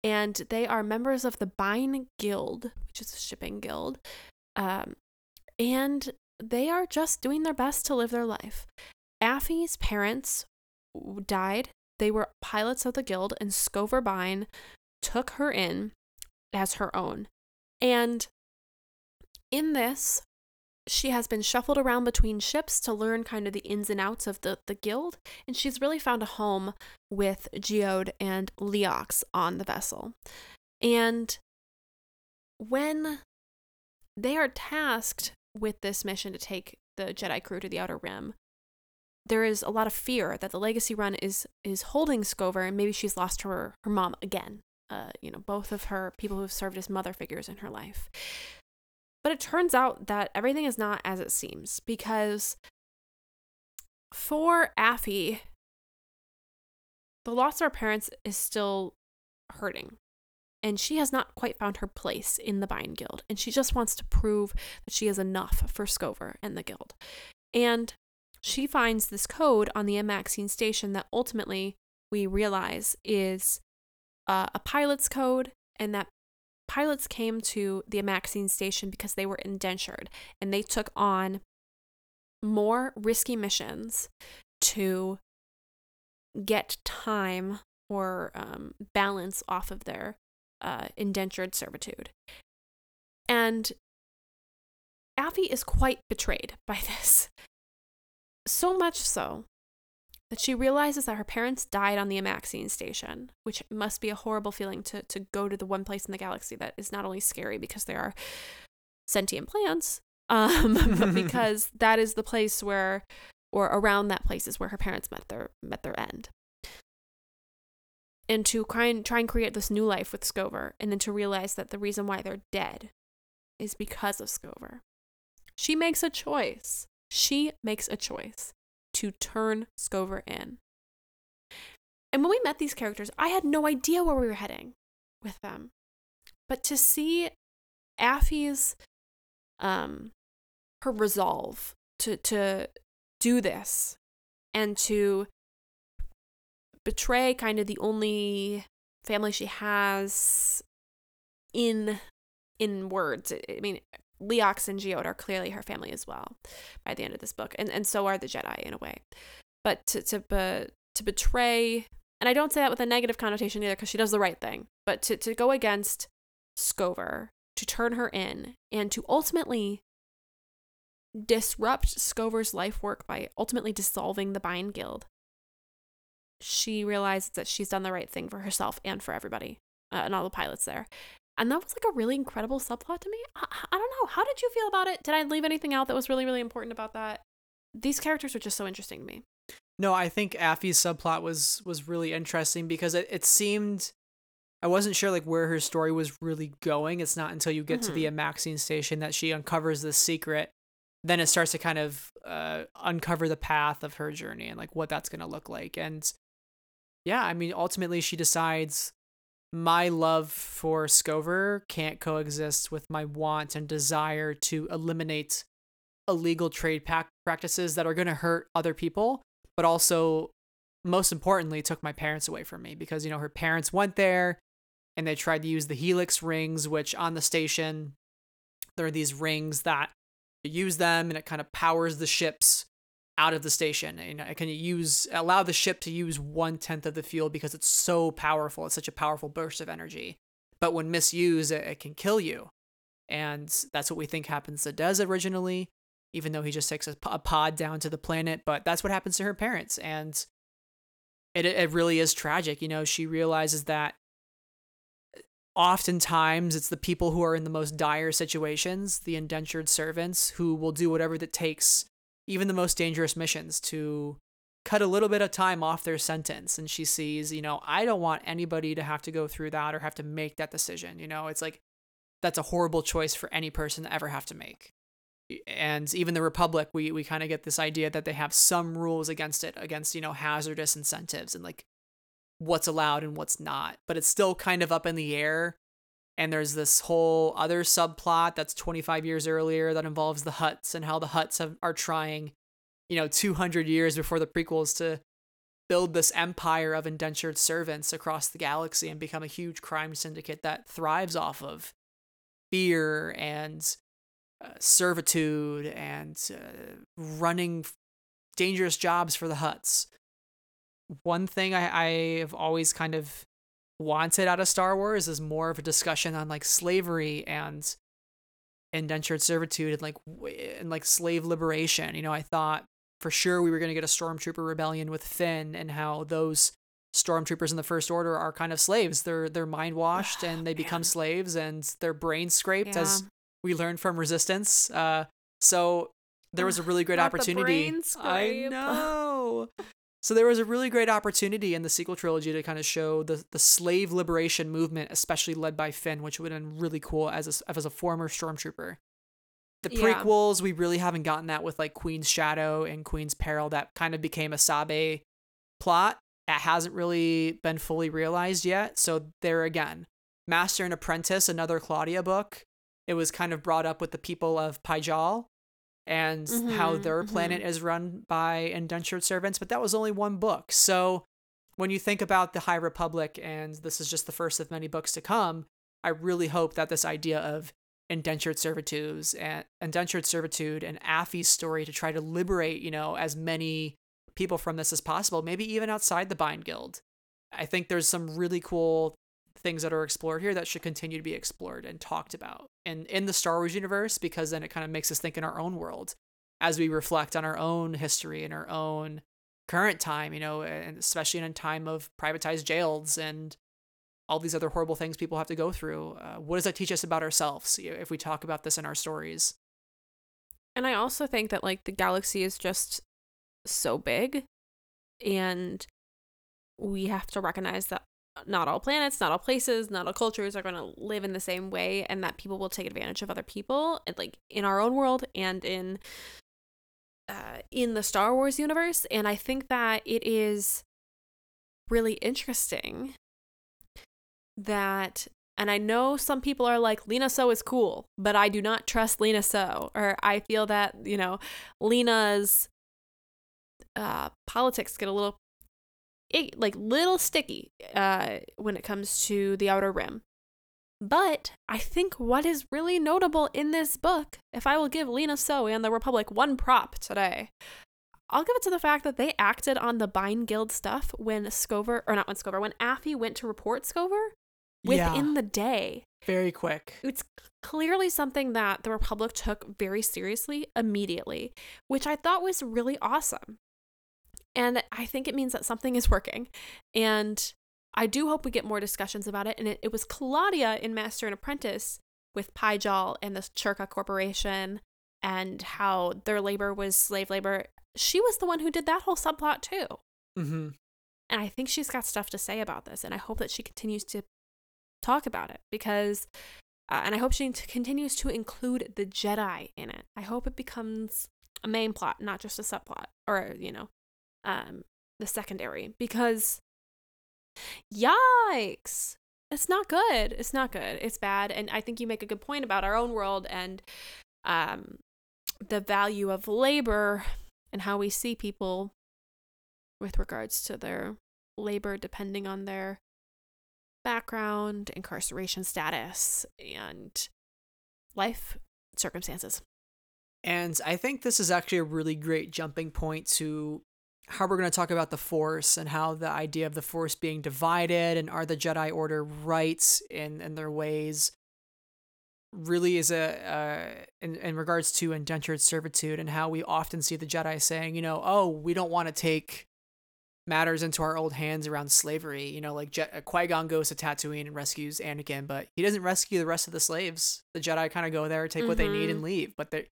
And they are members of the Byne Guild, which is a shipping guild. Um, and they are just doing their best to live their life. Affie's parents died. They were pilots of the guild, and Scover Byne took her in as her own. And in this, she has been shuffled around between ships to learn kind of the ins and outs of the, the guild, and she's really found a home with Geode and Leox on the vessel. And when they are tasked with this mission to take the Jedi crew to the Outer Rim, there is a lot of fear that the legacy run is is holding Scover and maybe she's lost her her mom again. Uh, you know, both of her people who have served as mother figures in her life. But it turns out that everything is not as it seems because for Affie, the loss of her parents is still hurting. And she has not quite found her place in the Byne Guild. And she just wants to prove that she is enough for Scover and the Guild. And she finds this code on the Amaxine station that ultimately we realize is uh, a pilot's code, and that pilots came to the Amaxine station because they were indentured and they took on more risky missions to get time or um, balance off of their uh, indentured servitude. And Affie is quite betrayed by (laughs) this. So much so that she realizes that her parents died on the Amaxine station, which must be a horrible feeling to, to go to the one place in the galaxy that is not only scary because there are sentient plants, um, (laughs) but (laughs) because that is the place where, or around that place is where her parents met their met their end. And to try and, try and create this new life with Scover, and then to realize that the reason why they're dead is because of Scover. She makes a choice she makes a choice to turn Scover in. And when we met these characters, I had no idea where we were heading with them. But to see Affie's um her resolve to to do this and to betray kind of the only family she has in in words. I mean, Leox and Geode are clearly her family as well by the end of this book, and and so are the Jedi in a way. But to to be, to betray, and I don't say that with a negative connotation either, because she does the right thing. But to to go against Scover, to turn her in, and to ultimately disrupt Scover's life work by ultimately dissolving the Byne Guild. She realizes that she's done the right thing for herself and for everybody uh, and all the pilots there. And that was like a really incredible subplot to me. I, I don't know. How did you feel about it? Did I leave anything out that was really, really important about that? These characters are just so interesting to me. No, I think Affie's subplot was was really interesting because it, it seemed I wasn't sure like where her story was really going. It's not until you get mm-hmm. to the mm-hmm. Amaxine station that she uncovers this secret. Then it starts to kind of uh, uncover the path of her journey and like what that's going to look like. And yeah, I mean, ultimately she decides my love for Scover can't coexist with my want and desire to eliminate illegal trade practices that are going to hurt other people, but also, most importantly, took my parents away from me because, you know, her parents went there and they tried to use the Helix rings, which on the station, there are these rings that you use them and it kind of powers the ships out of the station. And it can use allow the ship to use one tenth of the fuel because it's so powerful. It's such a powerful burst of energy. But when misused, it, it can kill you. And that's what we think happens to Dez originally, even though he just takes a, a pod down to the planet. But that's what happens to her parents. And it, it really is tragic. You know, she realizes that oftentimes it's the people who are in the most dire situations, the indentured servants, who will do whatever it takes even the most dangerous missions to cut a little bit of time off their sentence. And she sees you know i don't want anybody to have to go through that or have to make that decision you know? It's like that's a horrible choice for any person to ever have to make. And even the republic we we kind of get this idea that they have some rules against it against you know hazardous incentives and like what's allowed and what's not but it's still kind of up in the air and there's this whole other subplot that's 25 years earlier that involves the Hutts and how the Hutts have, are trying, you know, 200 years before the prequels to build this empire of indentured servants across the galaxy and become a huge crime syndicate that thrives off of fear and uh, servitude and uh, running dangerous jobs for the Hutts. One thing I, I have always kind of wanted out of Star Wars is more of a discussion on like slavery and indentured servitude and like and like slave liberation. You know, I thought for sure we were going to get a stormtrooper rebellion with Finn and how those stormtroopers in the first order are kind of slaves. They're they're mind washed and (sighs) they become slaves and their brains scraped yeah. as we learned from Resistance. Uh, so there (sighs) was a really great opportunity. I know. (laughs) So there was a really great opportunity in the sequel trilogy to kind of show the the slave liberation movement, especially led by Finn, which would have been really cool as a, as a former stormtrooper. The prequels, yeah. we really haven't gotten that with like Queen's Shadow and Queen's Peril. That kind of became a Sabe plot that hasn't really been fully realized yet. So there again, Master and Apprentice, another Claudia book. It was kind of brought up with the people of Pijal and mm-hmm, how their mm-hmm. planet is run by indentured servants, but that was only one book. So when you think about the High Republic, and this is just the first of many books to come, I really hope that this idea of indentured servitudes and indentured servitude and Affie's story to try to liberate, you know, as many people from this as possible, maybe even outside the Byne Guild. I think there's some really cool things that are explored here that should continue to be explored and talked about and in the Star Wars universe because then it kind of makes us think in our own world as we reflect on our own history and our own current time, you know, and especially in a time of privatized jails and all these other horrible things people have to go through. Uh, what does that teach us about ourselves if we talk about this in our stories? And I also think that like the galaxy is just so big and we have to recognize that not all planets, not all places, not all cultures are going to live in the same way, and that people will take advantage of other people, and like in our own world and in uh, in the Star Wars universe. And I think that it is really interesting that and I know some people are like, Lina Soh is cool, but I do not trust Lina Soh, Or I feel that, you know, Lina's uh, politics get a little it, like little sticky uh, when it comes to the outer rim. But I think what is really notable in this book, if I will give Lina Soh and the Republic one prop today, I'll give it to the fact that they acted on the Byne Guild stuff when Scover, or not when Scover, when Affy went to report Scover within yeah. the day. Very quick. It's clearly something that the Republic took very seriously immediately, which I thought was really awesome. And I think it means that something is working. And I do hope we get more discussions about it. And it, it was Claudia in Master and Apprentice with Pijal and the Czerka Corporation and how their labor was slave labor. She was the one who did that whole subplot too. Mm-hmm. And I think she's got stuff to say about this. And I hope that she continues to talk about it because, uh, and I hope she continues to include the Jedi in it. I hope it becomes a main plot, not just a subplot or, you know, um, the secondary because yikes it's not good. It's not good. It's bad. And I think you make a good point about our own world and um the value of labor and how we see people with regards to their labor depending on their background, incarceration status, and life circumstances. And I think this is actually a really great jumping point to how we're going to talk about the Force and how the idea of the Force being divided and are the Jedi Order right in, in their ways really is a uh, in, in regards to indentured servitude and how we often see the Jedi saying, you know, oh, we don't want to take matters into our old hands around slavery. You know, like Je- uh, Qui Gon goes to Tatooine and rescues Anakin, but he doesn't rescue the rest of the slaves. The Jedi kind of go there, take mm-hmm. what they need, and mm-hmm. leave. But they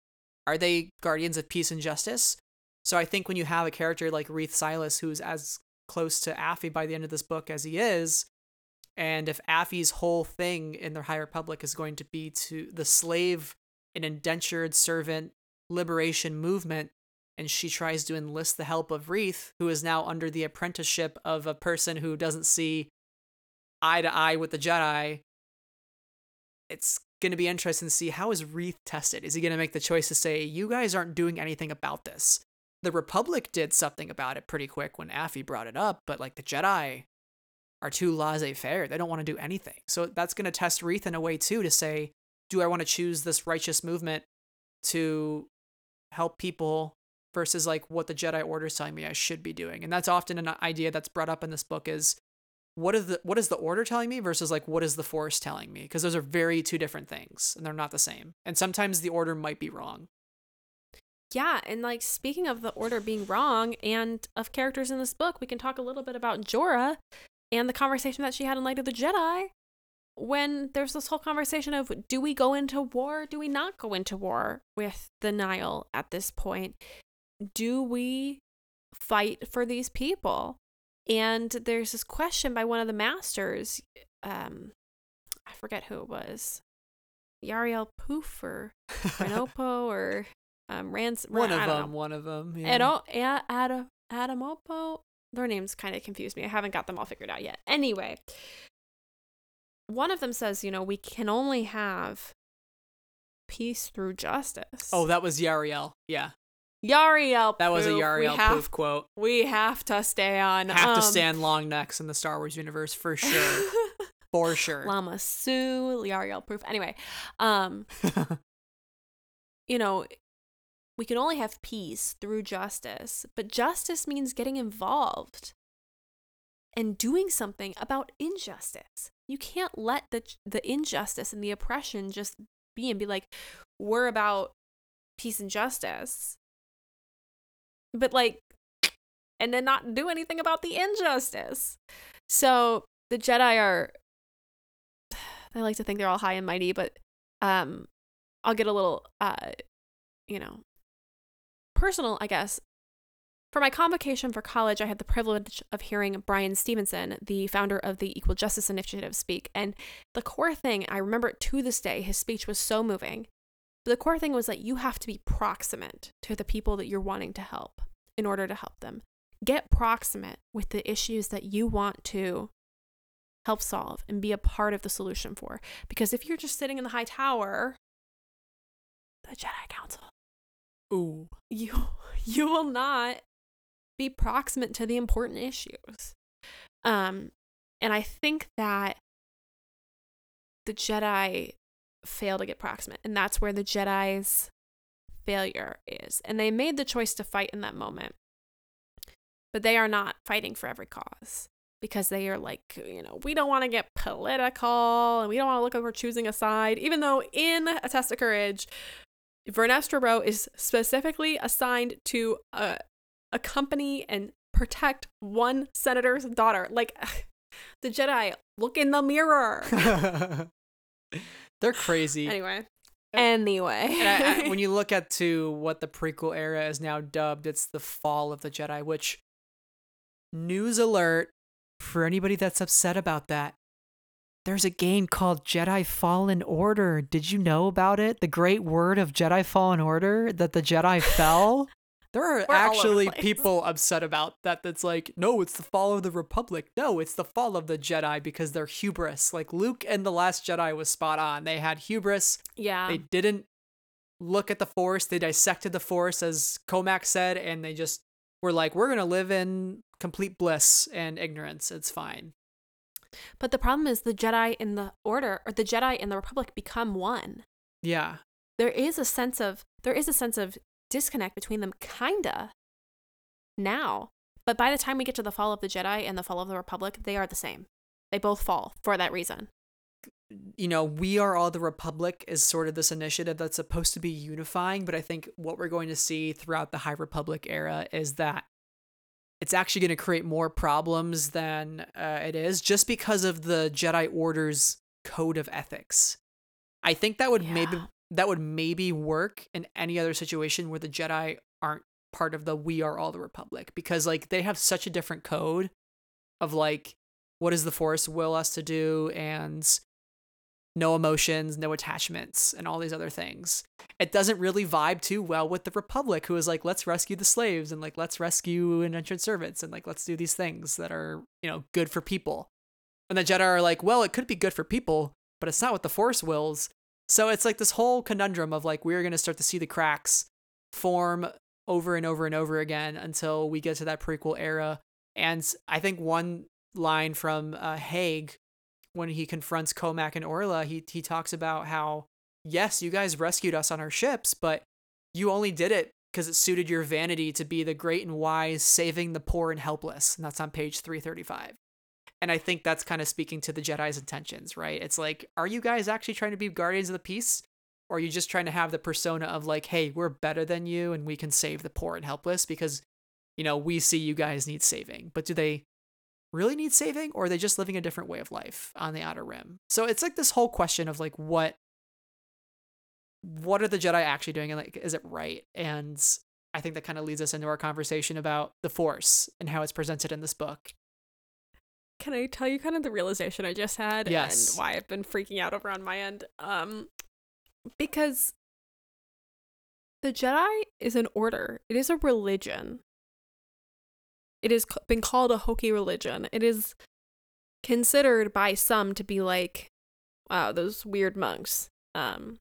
are they guardians of peace and justice? So I think when you have a character like Reath Silas, who's as close to Affie by the end of this book as he is, and if Affie's whole thing in the High Republic is going to be to the slave and indentured servant liberation movement, and she tries to enlist the help of Reath, who is now under the apprenticeship of a person who doesn't see eye to eye with the Jedi, it's going to be interesting to see how is Reath tested. Is he going to make the choice to say, "You guys aren't doing anything about this"? The Republic did something about it pretty quick when Affie brought it up, but like the Jedi are too laissez-faire. They don't want to do anything. So that's going to test Reath in a way too to say, "Do I want to choose this righteous movement to help people versus like what the Jedi Order is telling me I should be doing. And that's often an idea that's brought up in this book is what is the what is the order telling me versus like what is the force telling me because those are very two different things and they're not the same. And sometimes the order might be wrong. Yeah, and like speaking of the order being wrong and of characters in this book, we can talk a little bit about Jora and the conversation that she had in Light of the Jedi when there's this whole conversation of do we go into war do we not go into war with the nihil at this point do we fight for these people? And there's this question by one of the masters, um, I forget who it was, Yarael Poof or (laughs) Renopo or um, Rans. One of them. One of them. Yeah. Ado, Ad, Adamopo. Their names kind of confuse me. I haven't got them all figured out yet. Anyway, one of them says, you know, we can only have peace through justice. Oh, that was Yarael. Yeah. Yarael. That was a Yarael Poof quote. We have to stay on. Have um, to stand long necks in the Star Wars universe for sure. (laughs) for sure. Lama Su, Yarael Poof. Anyway, um, (laughs) you know, we can only have peace through justice, but justice means getting involved and doing something about injustice. You can't let the the injustice and the oppression just be and be like, we're about peace and justice but like and then not do anything about the injustice. So the Jedi are (sighs) I like to think they're all high and mighty, but um I'll get a little uh you know personal, I guess. For my convocation for college, I had the privilege of hearing Bryan Stevenson, the founder of the Equal Justice Initiative, speak. And the core thing, I remember it to this day, his speech was so moving. But the core thing was that you have to be proximate to the people that you're wanting to help in order to help them. Get proximate with the issues that you want to help solve and be a part of the solution for. Because if you're just sitting in the high tower, the Jedi Council, ooh, (laughs) you you will not be proximate to the important issues. Um, and I think that the Jedi fail to get proximate. And that's where the Jedi's failure is. And they made the choice to fight in that moment. But they are not fighting for every cause because they are like, you know, we don't want to get political and we don't want to look like we're choosing a side, even though in A Test of Courage, Vernestra Rwoh is specifically assigned to uh, accompany and protect one senator's daughter. Like, (sighs) the Jedi, look in the mirror. (laughs) They're crazy. Anyway. Anyway. I, I, when you (laughs) look at to what the prequel era is now dubbed, it's the fall of the Jedi, which news alert for anybody that's upset about that. There's a game called Jedi Fallen Order. Did you know about it? The great word of Jedi Fallen Order that the Jedi (laughs) fell. There are We're all over the actually people upset about that. That's like, no, it's the fall of the Republic. No, it's the fall of the Jedi because they're hubris. Like Luke and the Last Jedi was spot on. They had hubris. Yeah. They didn't look at the Force. They dissected the Force, as Cohmac said, and they just were like, we're gonna live in complete bliss and ignorance. It's fine. But the problem is the Jedi in the Order or the Jedi in the Republic become one. Yeah. There is a sense of there is a sense of disconnect between them kinda now. But by the time we get to the fall of the Jedi and the fall of the Republic, they are the same. They both fall for that reason. you know, we are all the Republic is sort of this initiative that's supposed to be unifying, but I think what we're going to see throughout the High Republic era is that it's actually going to create more problems than uh, it is just because of the Jedi Order's code of ethics. I think that would maybe that would maybe work in any other situation where the Jedi aren't part of the we are all the Republic because like they have such a different code of like what does the Force will us to do and no emotions, no attachments, and all these other things. It doesn't really vibe too well with the Republic, who is like, let's rescue the slaves and like let's rescue indentured servants and like let's do these things that are, you know, good for people. And the Jedi are like, well, it could be good for people, but it's not what the Force wills. So it's like this whole conundrum of like we're gonna start to see the cracks form over and over and over again until we get to that prequel era. And I think one line from uh, Haig when he confronts Cohmac and Orla, he he talks about how yes, you guys rescued us on our ships, but you only did it because it suited your vanity to be the great and wise, saving the poor and helpless. And that's on page 335. And I think that's kind of speaking to the Jedi's intentions, right? It's like, are you guys actually trying to be guardians of the peace? Or are you just trying to have the persona of like, hey, we're better than you and we can save the poor and helpless because, you know, we see you guys need saving. But do they really need saving or are they just living a different way of life on the outer rim so it's like this whole question of like what what are the jedi actually doing and like is it right and i think that kind of leads us into our conversation about the force and how it's presented in this book Can I tell you kind of the realization I just had Yes. and why I've been freaking out over on my end? Um because the Jedi is an order. It is a religion. It has been called a hokey religion. It is considered by some to be like wow, those weird monks. Um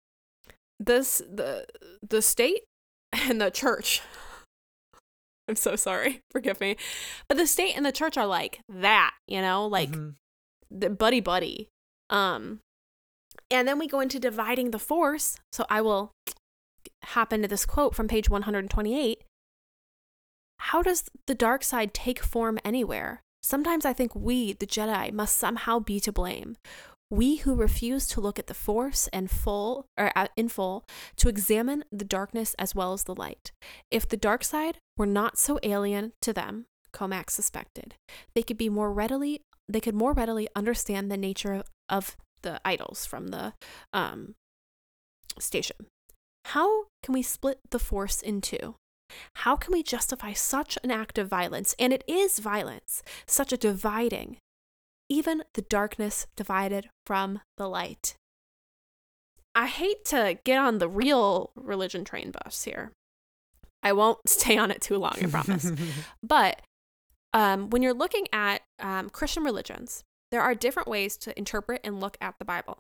this the the state (laughs) and the church (laughs) I'm so sorry. (laughs) Forgive me. But the state and the church are like that, you know, like Mhm. the buddy buddy. Um and then we go into dividing the force. So I will hop into this quote from page 128. How does the dark side take form anywhere? Sometimes I think we, the Jedi, must somehow be to blame. We who refuse to look at the force and full or in full to examine the darkness as well as the light. If the dark side were not so alien to them, Cohmac suspected, they could be more readily they could more readily understand the nature of the idols from the um, station. How can we split the force in two? How can we justify such an act of violence? And it is violence, such a dividing, even the darkness divided from the light. I hate to get on the real religion train bus here. I won't (laughs) stay on it too long, I promise. (laughs) But um, when you're looking at um, Christian religions, there are different ways to interpret and look at the Bible.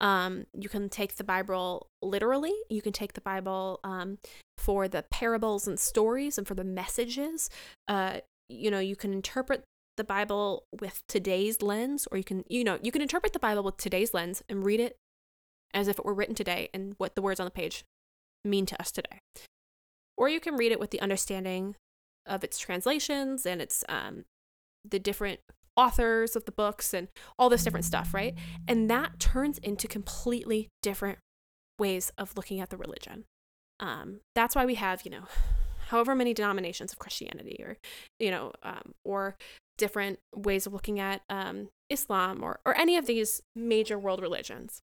Um, you can take the Bible literally. You can take the Bible um, for the parables and stories and for the messages. Uh, you know, you can interpret the Bible with today's lens, or you can, you know, you can interpret the Bible with today's lens and read it as if it were written today and what the words on the page mean to us today. Or you can read it with the understanding of its translations and its um, the different authors of the books and all this different stuff, right? And that turns into completely different ways of looking at the religion. Um, that's why we have, you know, however many denominations of Christianity, or you know, um, or different ways of looking at um, Islam, or or any of these major world religions.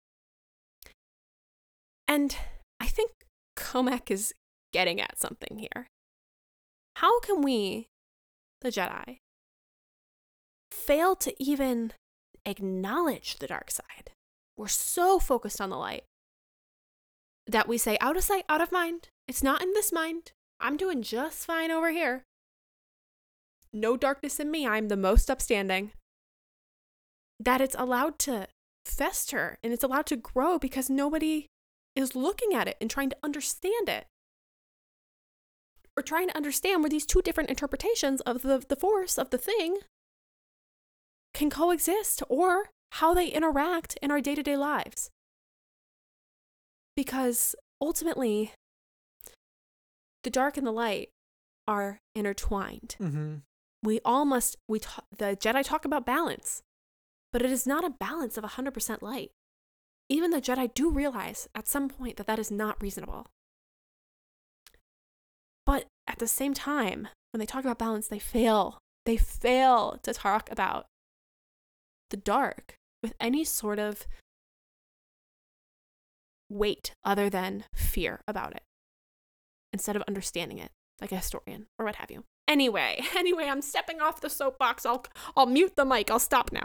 And I think Cohmac is getting at something here. How can we, the Jedi, fail to even acknowledge the dark side? We're so focused on the light that we say, out of sight, out of mind. It's not in this mind. I'm doing just fine over here. No darkness in me. I'm the most upstanding. That it's allowed to fester and it's allowed to grow because nobody is looking at it and trying to understand it. Or trying to understand where these two different interpretations of the, the force of the thing can coexist or how they interact in our day to day lives. Because ultimately, the dark and the light are intertwined. Mm-hmm. We all must, we ta- the Jedi talk about balance, but it is not a balance of 100% light. Even the Jedi do realize at some point that that is not reasonable. But at the same time, when they talk about balance, they fail. They fail to talk about the dark with any sort of weight other than fear about it instead of understanding it like a historian or what have you. Anyway, (laughs) anyway, I'm stepping off the soapbox. I'll I'll mute the mic. I'll stop now.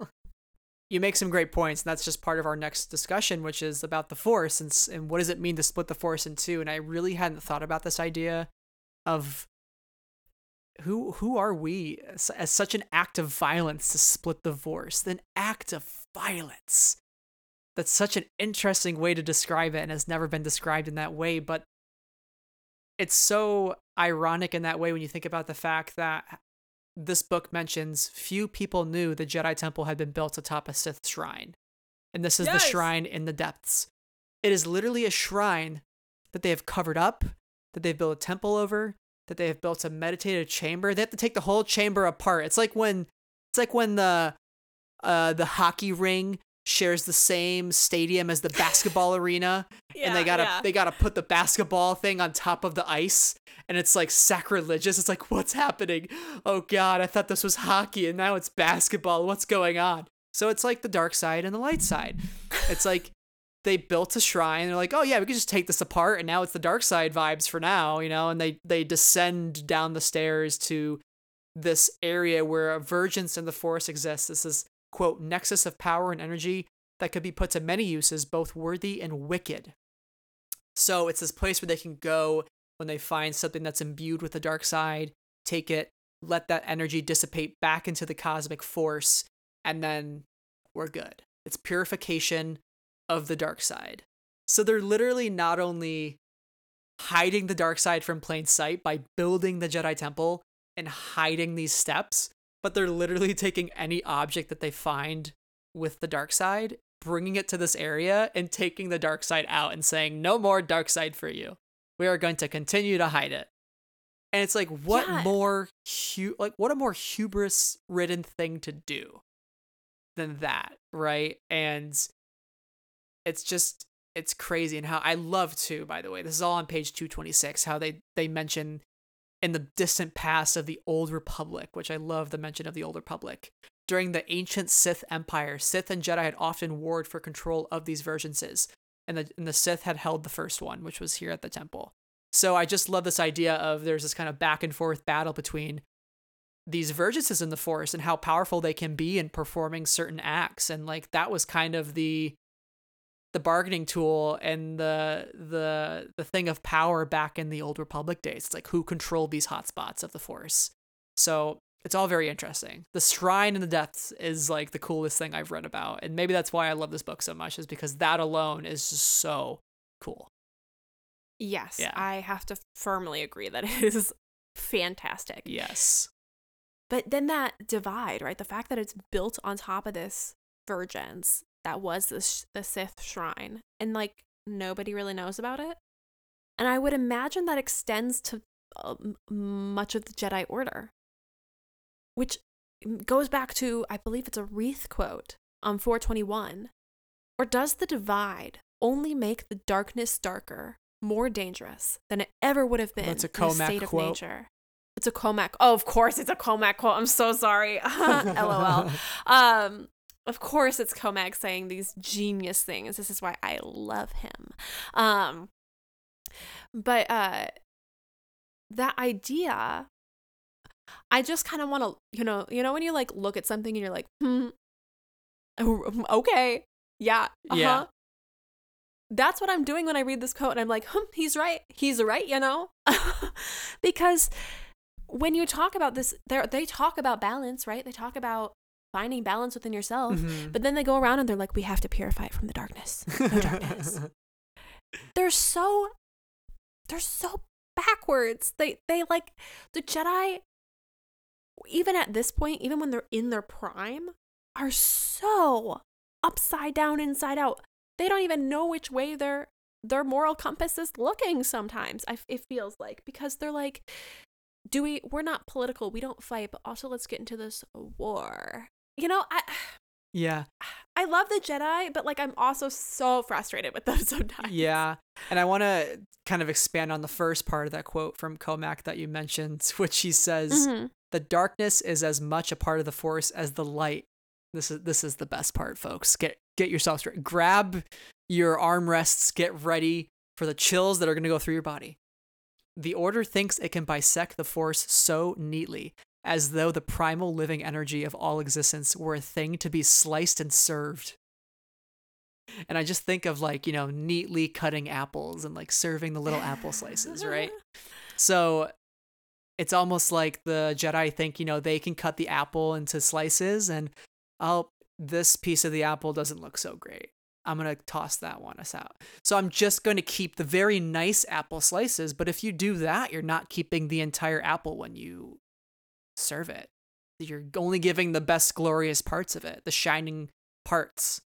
(laughs) you make some great points, and that's just part of our next discussion, which is about the Force and and what does it mean to split the Force in two. And I really hadn't thought about this idea of who who are we as, as such an act of violence to split the Force, an act of violence. That's such an interesting way to describe it, and has never been described in that way. But it's so ironic in that way when you think about the fact that this book mentions few people knew the Jedi Temple had been built atop a Sith shrine. And this is yes. the shrine in the depths. It is literally a shrine that they have covered up, that they've built a temple over, that they have built a meditative chamber. They have to take the whole chamber apart. It's like when it's like when the uh the hockey ring shares the same stadium as the (laughs) basketball arena yeah, and they gotta yeah. they gotta put the basketball thing on top of the ice and it's like sacrilegious it's like what's happening oh god i thought this was hockey and now it's basketball what's going on so it's like the dark side and the light side it's like they built a shrine they're like oh yeah we could just take this apart and now it's the dark side vibes for now you know and they they descend down the stairs to this area where a vergence in the Force exists this is quote, nexus of power and energy that could be put to many uses, both worthy and wicked. So it's this place where they can go when they find something that's imbued with the dark side, take it, let that energy dissipate back into the cosmic force, and then we're good. It's purification of the dark side. So they're literally not only hiding the dark side from plain sight by building the Jedi Temple and hiding these steps, but they're literally (laughs) taking any object that they find with the dark side, bringing it to this area, and taking the dark side out and saying, no more dark side for you. We are going to continue to hide it. And it's like, what yeah. more, hu- like, what a more hubris ridden thing to do than that, right? And it's just, it's crazy. And how I love too, by the way, this is all on page 226, how they, they mention in the distant past of the Old Republic, which I love the mention of the Old Republic. During the ancient Sith Empire, Sith and Jedi had often warred for control of these vergences, and the, and the Sith had held the first one, which was here at the temple. So I just love this idea of there's this kind of back and forth battle between these vergences in the Force and how powerful they can be in performing certain acts. And like that was kind of the the bargaining tool and the the the thing of power back in the old republic days. It's like who controlled these hotspots of the force? So it's all very interesting. The shrine in the depths is like the coolest thing i've read about and maybe that's why i love this book so much is because that alone is just so cool. Yes yeah. i have to firmly agree that (laughs) it is fantastic. Yes. But then that divide right the fact that it's built on top of this vergence that was the, sh- the Sith shrine, and like nobody really knows about it. And I would imagine that extends to uh, much of the Jedi Order, which goes back to, I believe it's a Reath quote on 421. Or does the divide only make the darkness darker, more dangerous than it ever would have been That's a Cohmac in a state quote. of nature? It's a Cohmac. Oh, of course, it's a Cohmac quote. I'm so sorry. (laughs) (laughs) LOL. Um, of course it's Cohmac saying these genius things. This is why I love him. Um but uh that idea I just kind of want to, you know, you know when you like look at something and you're like, "Hmm. Oh, okay. Yeah. Uh-huh. Yeah. that's what I'm doing when I read this quote and I'm like, hmm, he's right. He's right, you know? (laughs) because when you talk about this, they they talk about balance, right? They talk about finding balance within yourself, Mhm. but then they go around and they're like, we have to purify it from the darkness. No darkness. (laughs) they're so they're so backwards. They they like the Jedi even at this point, even when they're in their prime, are so upside down inside out. They don't even know which way their their moral compass is looking sometimes. I, it feels like because they're like do we we're not political, we don't fight, but also let's get into this war. You know, I yeah. (sighs) I love the Jedi, but like I'm also so frustrated with them (laughs) sometimes. Yeah. And I want to kind of expand on the first part of that quote from Cohmac that you mentioned, (laughs) which he says, Mhm. "The darkness is as much a part of the force as the light." This is this is the best part, folks. Get get yourself straight. Grab your armrests, get ready for the chills that are going to go through your body. The order thinks it can bisect the force so neatly, as though the primal living energy of all existence were a thing to be sliced and served. And I just think of like, you know, neatly cutting apples and like serving the little apple slices, right? (laughs) So it's almost like the Jedi think, you know, they can cut the apple into slices and oh, this piece of the apple doesn't look so great. I'm going to toss that one us out. So I'm just going to keep the very nice apple slices, but if you do that, you're not keeping the entire apple when you serve it. You're only giving the best glorious parts of it, the shining parts.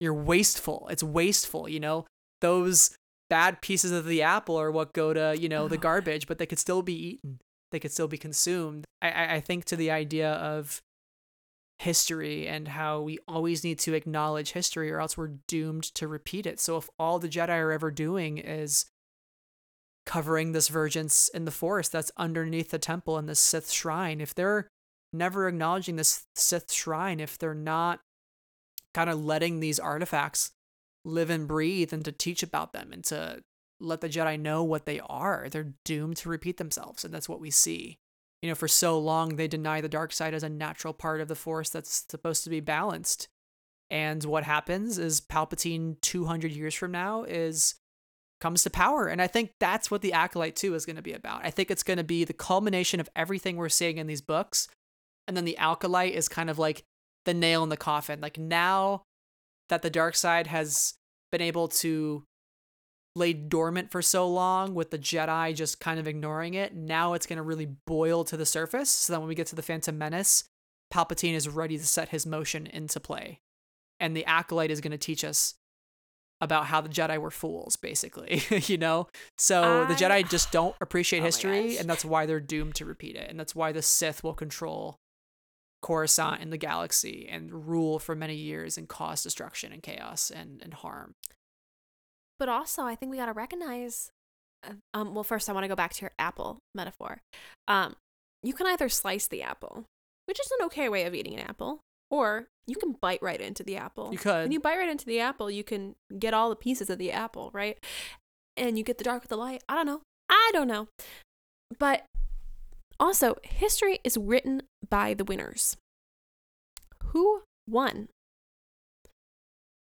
You're wasteful. It's wasteful, you know? Those bad pieces of the apple are what go to, you know, the Oh. garbage, but they could still be eaten. They could still be consumed. I, I, I think to the idea of history and how we always need to acknowledge history or else we're doomed to repeat it. So if all the Jedi are ever doing is covering this vergence in the Force that's underneath the temple and the Sith shrine, if they're never acknowledging this Sith shrine, if they're not kind of letting these artifacts live and breathe and to teach about them and to let the Jedi know what they are, they're doomed to repeat themselves. And that's what we see. You know, for so long, they deny the dark side as a natural part of the Force that's supposed to be balanced. And what happens is Palpatine 200 years from now is comes to power. And I think that's what the Acolyte 2 is going to be about. I think it's going to be the culmination of everything we're seeing in these books. And then the Acolyte is kind of like the nail in the coffin. Like now that the dark side has been able to lay dormant for so long with the Jedi just kind of ignoring it, now it's going to really boil to the surface so that when we get to the Phantom Menace, Palpatine is ready to set his motion into play. And the Acolyte is going to teach us about how the Jedi were fools, basically, (laughs) you know? So the Jedi just don't appreciate (sighs) Oh history, and that's why they're doomed to repeat it. And that's why the Sith will control Coruscant and the galaxy and rule for many years and cause destruction and chaos and, and harm. But also, I think we got to recognize. uh, Um, well, first, I want to go back to your apple metaphor. Um, you can either slice the apple, which is an okay way of eating an apple, or you can bite right into the apple. You could. When you bite right into the apple, you can get all the pieces of the apple, right? And you get the dark with the light. I don't know. I don't know. But also, history is written by the winners. Who won?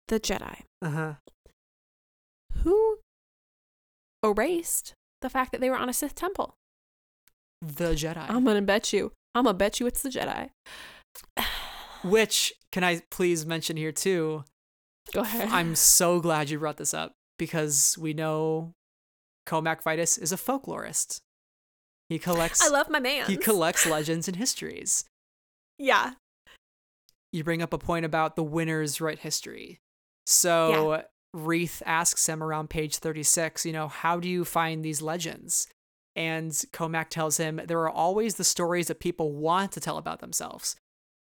The Jedi Uh huh. who erased the fact that they were on a Sith temple. The Jedi. I'm gonna bet you. I'm gonna bet you it's the Jedi. Which, can I please mention here too? Go ahead. I'm so glad you brought this up because we know Cohmac Vitus is a folklorist. He collects I love my man. he collects legends and histories. Yeah. You bring up a point about the winners write history. So Reath asks him around page 36, you know, how do you find these legends? And Comac tells him there are always the stories that people want to tell about themselves.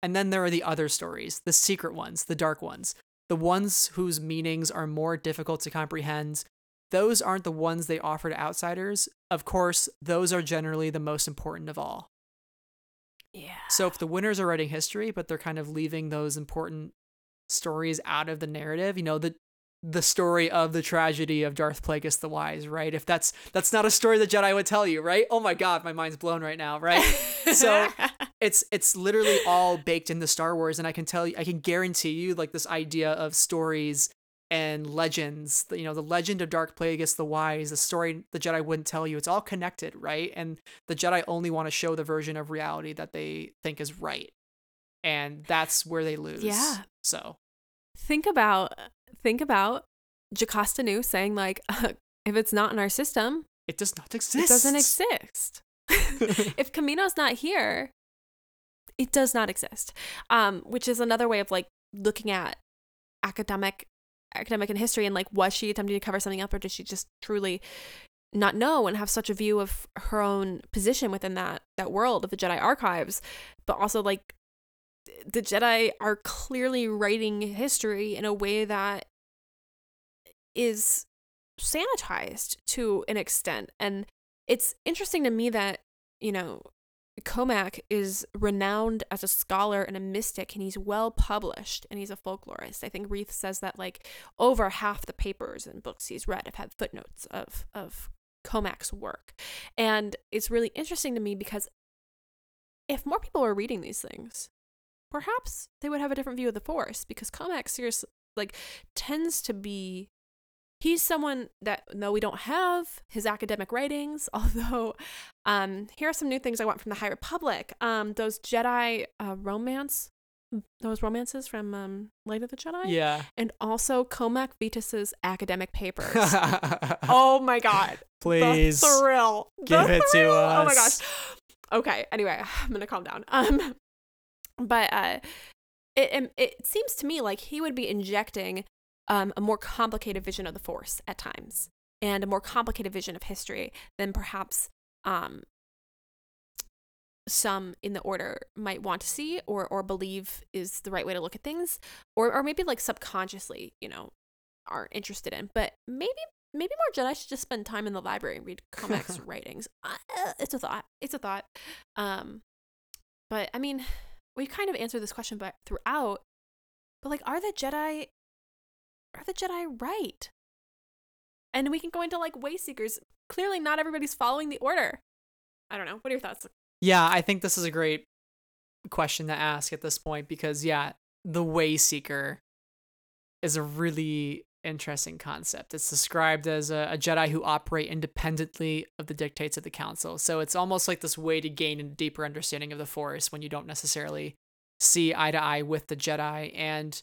And then there are the other stories, the secret ones, the dark ones, the ones whose meanings are more difficult to comprehend. Those aren't the ones they offer to outsiders. Of course, those are generally the most important of all. Yeah. So if the winners are writing history, but they're kind of leaving those important stories out of the narrative, you know, the the story of the tragedy of Darth Plagueis the Wise, right? If that's that's not a story the Jedi would tell you, right? Oh my god, my mind's blown right now, right? (laughs) so it's it's literally all baked into Star Wars and I can tell you I can guarantee you like this idea of stories and legends, you know, the legend of Dark Plagueis the Wise, the story the Jedi wouldn't tell you. It's all connected, right? And the Jedi only want to show the version of reality that they think is right. And that's where they lose. Yeah. So, Think about think about Jocasta Nu saying like, (laughs) if it's not in our system, it does not exist. it doesn't exist. (laughs) (laughs) if Kamino's not here, it does not exist. Um, which is another way of like looking at academic academic and history and like was she attempting to cover something up or did she just truly not know and have such a view of her own position within that that world of the Jedi archives, but also like the Jedi are clearly writing history in a way that is sanitized to an extent. And it's interesting to me that, you know, Cohmac is renowned as a scholar and a mystic, and he's well published and he's a folklorist. I think Reath says that like over half the papers and books he's read have had footnotes of of Cohmac's work. And it's really interesting to me because if more people were reading these things, perhaps they would have a different view of the Force because Cohmac seriously like tends to be he's someone that though we don't have his academic writings (laughs) although um here are some new things i want from the high republic. Um those jedi uh, romance those romances from um light of the jedi? Yeah. and also cohmac vitus's academic papers. (laughs) Oh my god. Please. the thrill. Give The it to thrill! oh my gosh. Okay anyway (sighs) i'm gonna calm down. Um (laughs) but uh it, it it seems to me like he would be injecting um, a more complicated vision of the force at times and a more complicated vision of history than perhaps um, some in the order might want to see or or believe is the right way to look at things or or maybe like subconsciously you know are interested in. But maybe maybe more jedi should just spend time in the library and read (laughs) cohmac's writings. Uh, it's a thought. It's a thought. Um but i mean we kind of answered this question but throughout but like are the jedi are the jedi right and we can go into like way seekers clearly not everybody's following the order i don't know what are your thoughts Yeah, I think this is a great question to ask at this point because yeah, the way seeker is a really interesting concept. It's described as a, a Jedi who operate independently of the dictates of the council. So it's almost like this way to gain a deeper understanding of the Force when you don't necessarily see eye to eye with the Jedi. And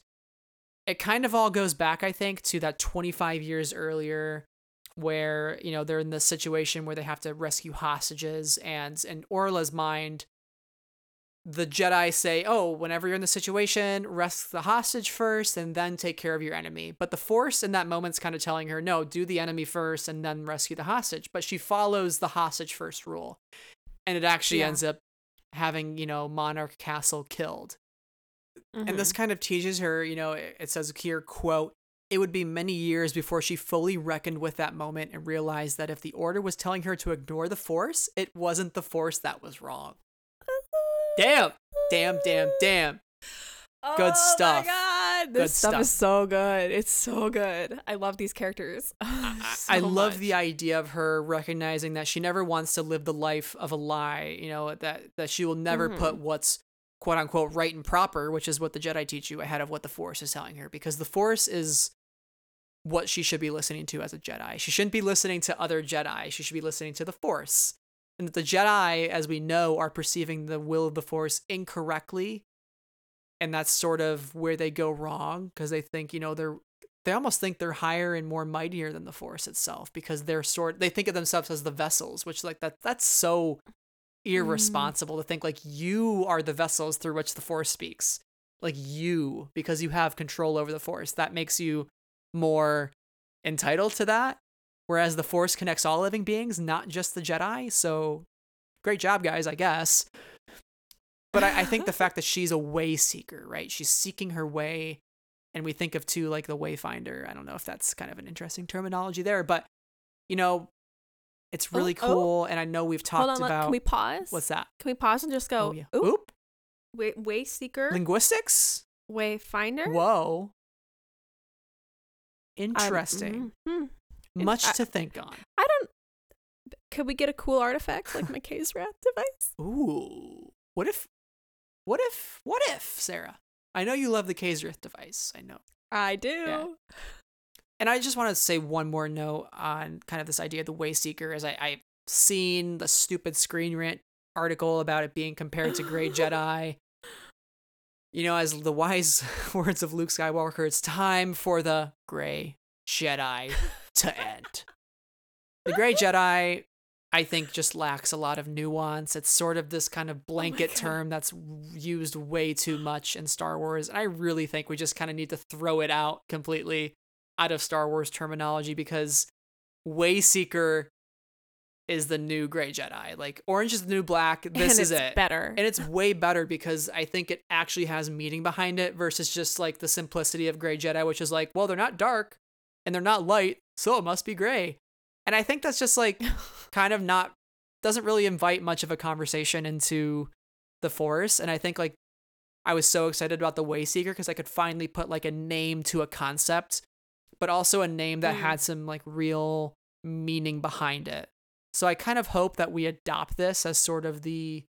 it kind of all goes back, I think, to that 25 years earlier where you know they're in this situation where they have to rescue hostages and in Orla's mind the Jedi say, "Oh, whenever you're in the situation, rescue the hostage first and then take care of your enemy." But the Force in that moment's kind of telling her, "No, do the enemy first and then rescue the hostage." But she follows the hostage first rule. And it actually Yeah. ends up having, you know, Monarch Castle killed. And this Mhm. kind of teaches her, you know, it says here, quote, it would be many years before she fully reckoned with that moment and realized that if the order was telling her to ignore the force, it wasn't the force that was wrong. Damn, damn, damn, damn. Good stuff. Oh my god, this Good stuff, stuff. is so good. It's so good. I love these characters. (laughs) I, so I love the idea of her recognizing that she never wants to live the life of a lie, you know, that that she will never put Mm-hmm. what's quote unquote right and proper, which is what the Jedi teach you ahead of what the Force is telling her because the Force is what she should be listening to as a Jedi. She shouldn't be listening to other Jedi. She should be listening to the Force. And that the Jedi, as we know, are perceiving the will of the Force incorrectly. And that's sort of where they go wrong because they think, you know, they're they almost think they're higher and more mightier than the force itself because they're sort they think of themselves as the vessels which like that that's so irresponsible mm. to think like you are the vessels through which the force speaks. Like you because you have control over the force. That makes you more entitled to that. Whereas the force connects all living beings not just the jedi. So great job guys i guess. But I, I think the fact that (laughs) she's a way seeker right? She's seeking her way. And we think of too like the wayfinder. I don't know if that's kind of an interesting terminology there but you know it's Oh, really oh. cool and i know we've talked Hold on, about can we pause? what's that Can we pause and just go? oh yeah Oop, oop way, way seeker, linguistics wayfinder. whoa Um, interesting mhm. much I- to think on I don't. Could we get a cool artifact like McKay's Wrath device? (laughs) ooh what if what if what if sarah i know you love the Kazrith device i know I do. And I just want to say one more note on kind of this idea of the Wayseeker, as I, I've seen the stupid Screen Rant article about it being compared to Grey (laughs) Jedi. You know, as the wise (laughs) words of Luke Skywalker, it's time for the Grey Jedi to end. The Grey (laughs) Jedi, I think, just lacks a lot of nuance. It's sort of this kind of oh blanket God. term that's used way too much in Star Wars. And I really think we just kind of need to throw it out completely out of Star Wars terminology because Wayseeker is the new Grey Jedi. Like Orange is the new black. (laughs) This and is it. better. And it's way better because I think it actually has meaning behind it versus just like the simplicity of Grey Jedi, which is like, well, they're not dark and they're not light, so it must be gray. And I think that's just like (laughs) kind of not doesn't really invite much of a conversation into the Force. And I think like I was so excited about the Wayseeker because I could finally put like a name to a concept, but also a name that Mm. had some like real meaning behind it. So I kind of hope that we adopt this as sort of the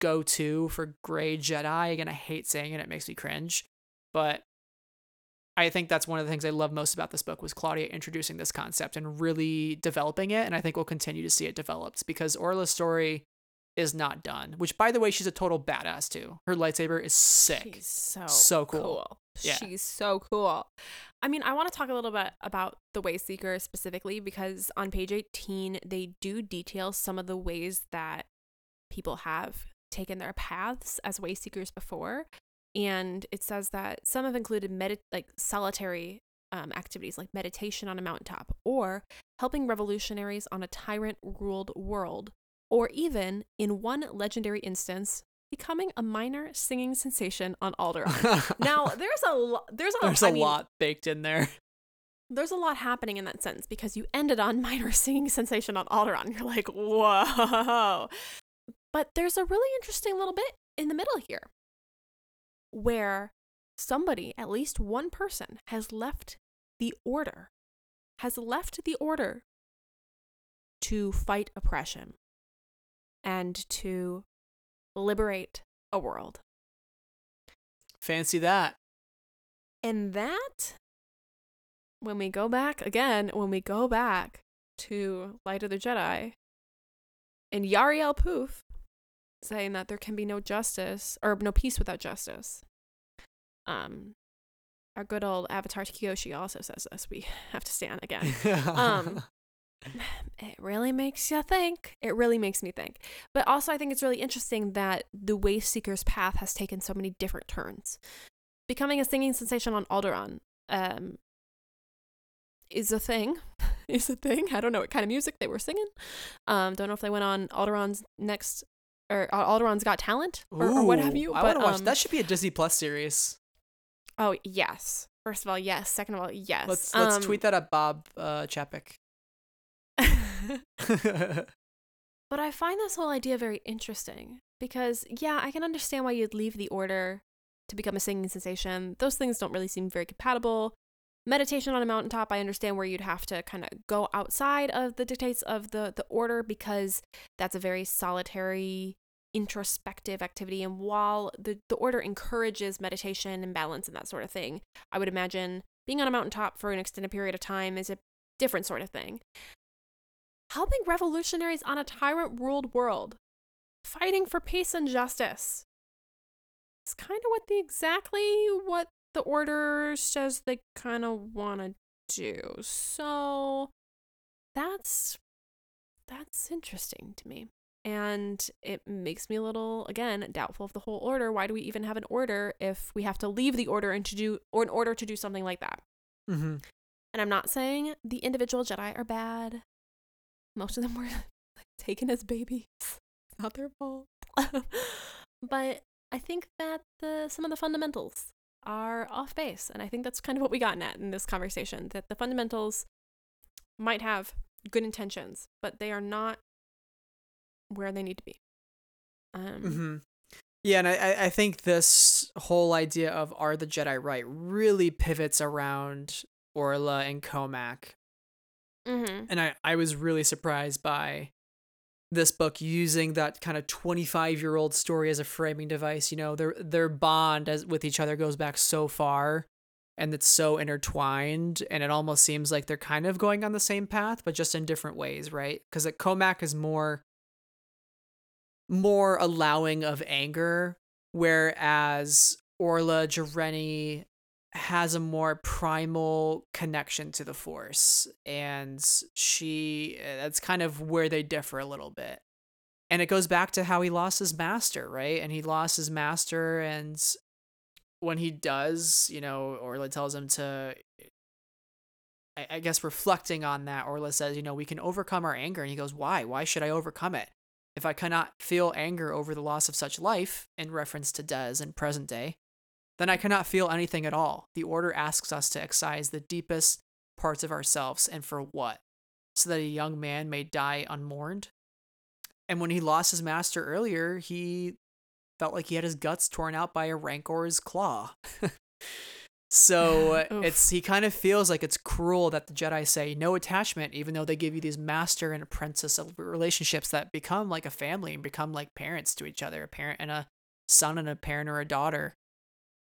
go to for Grey Jedi. Again, I hate saying it, it makes me cringe. But I think that's one of the things I love most about this book was Claudia introducing this concept and really developing it. And I think we'll continue to see it developed because Orla's story is not done. Which by the way, she's a total badass too. Her lightsaber is sick. She's so So cool. Yeah. She's so cool. I mean, I want to talk a little bit about the Wayseeker specifically because on page 18 they do detail some of the ways that people have taken their paths as Wayseekers before, and it says that some have included medit like solitary um, activities like meditation on a mountaintop or helping revolutionaries on a tyrant ruled world or even in one legendary instance becoming a minor singing sensation on Alderaan. (laughs) now, there's a lo- there's a There's a a lot baked in there. (laughs) there's a lot happening in that sense because you ended on (laughs) minor singing sensation on Alderaan. You're like, whoa. But there's a really interesting little bit in the middle here where somebody, at least one person, has left the order, has left the order to fight oppression and to liberate a world. Fancy that. And that, when we go back again, when we go back to Light of the Jedi, and Yarael Poof saying that there can be no justice or no peace without justice. Um, our good old Avatar Kyoshi also says this. We (laughs) have to stand again. (laughs) Um, (laughs) it really makes you think. It really makes me think. But also, I think it's really interesting that the Wayseeker's path has taken so many different turns. Becoming a singing sensation on Alderaan um, is a thing. (laughs) is a thing. I don't know what kind of music they were singing. Um, don't know if they went on Alderaan's next or uh, Alderaan's Got Talent or, or what have Ooh, you. I but, want to watch. um, that should be a Disney Plus series. Oh yes. First of all, yes. Second of all, yes. Let's let's Um, tweet that at Bob uh, Chapek. (laughs) But I find this whole idea very interesting because, yeah, I can understand why you'd leave the order to become a singing sensation. Those things don't really seem very compatible. Meditation on a mountaintop, I understand where you'd have to kind of go outside of the dictates of the, the order because that's a very solitary, introspective activity. And while the, the order encourages meditation and balance and that sort of thing, I would imagine being on a mountaintop for an extended period of time is a different sort of thing helping revolutionaries on a tyrant ruled world, fighting for peace and justice. It's kind of what the exactly what the order says they kind of want to do. So that's that's interesting to me. And it makes me a little again doubtful of the whole order. Why do we even have an order if we have to leave the order and to do or in order to do something like that? mm-hmm. And I'm not saying the individual Jedi are bad. Most of them were (laughs) like, taken as babies. It's not their fault. (laughs) but I think that the some of the fundamentals are off base, and I think that's kind of what we got at in this conversation. That the fundamentals might have good intentions, but they are not where they need to be. Um, Mm-hmm. Yeah, and I I think this whole idea of are the Jedi right really pivots around Orla and Cohmac, mhm. and I I was really surprised by this book using that kind of 25 year old story as a framing device you know their their bond as with each other goes back so far and it's so intertwined and it almost seems like they're kind of going on the same path but just in different ways right because Cohmac is more more allowing of anger whereas orla jareni has a more primal connection to the force and she eh, that's kind of where they differ a little bit. And it goes back to how he lost his master right? And he lost his master and when he does you know orla tells him to I, I guess reflecting on that orla says you know we can overcome our anger. And he goes why? Why should i overcome it? If i cannot feel anger over the loss of such life in reference to dez in present day then I cannot feel anything at all. The order asks us to excise the deepest parts of ourselves, and for what? So that a young man may die unmourned? And when he lost his master earlier, he felt like he had his guts torn out by a rancor's claw. (laughs) so (laughs) it's he kind of feels like it's cruel that the Jedi say no attachment, even though they give you these master and apprentice relationships that become like a family and become like parents to each other, a parent and a son and a parent or a daughter.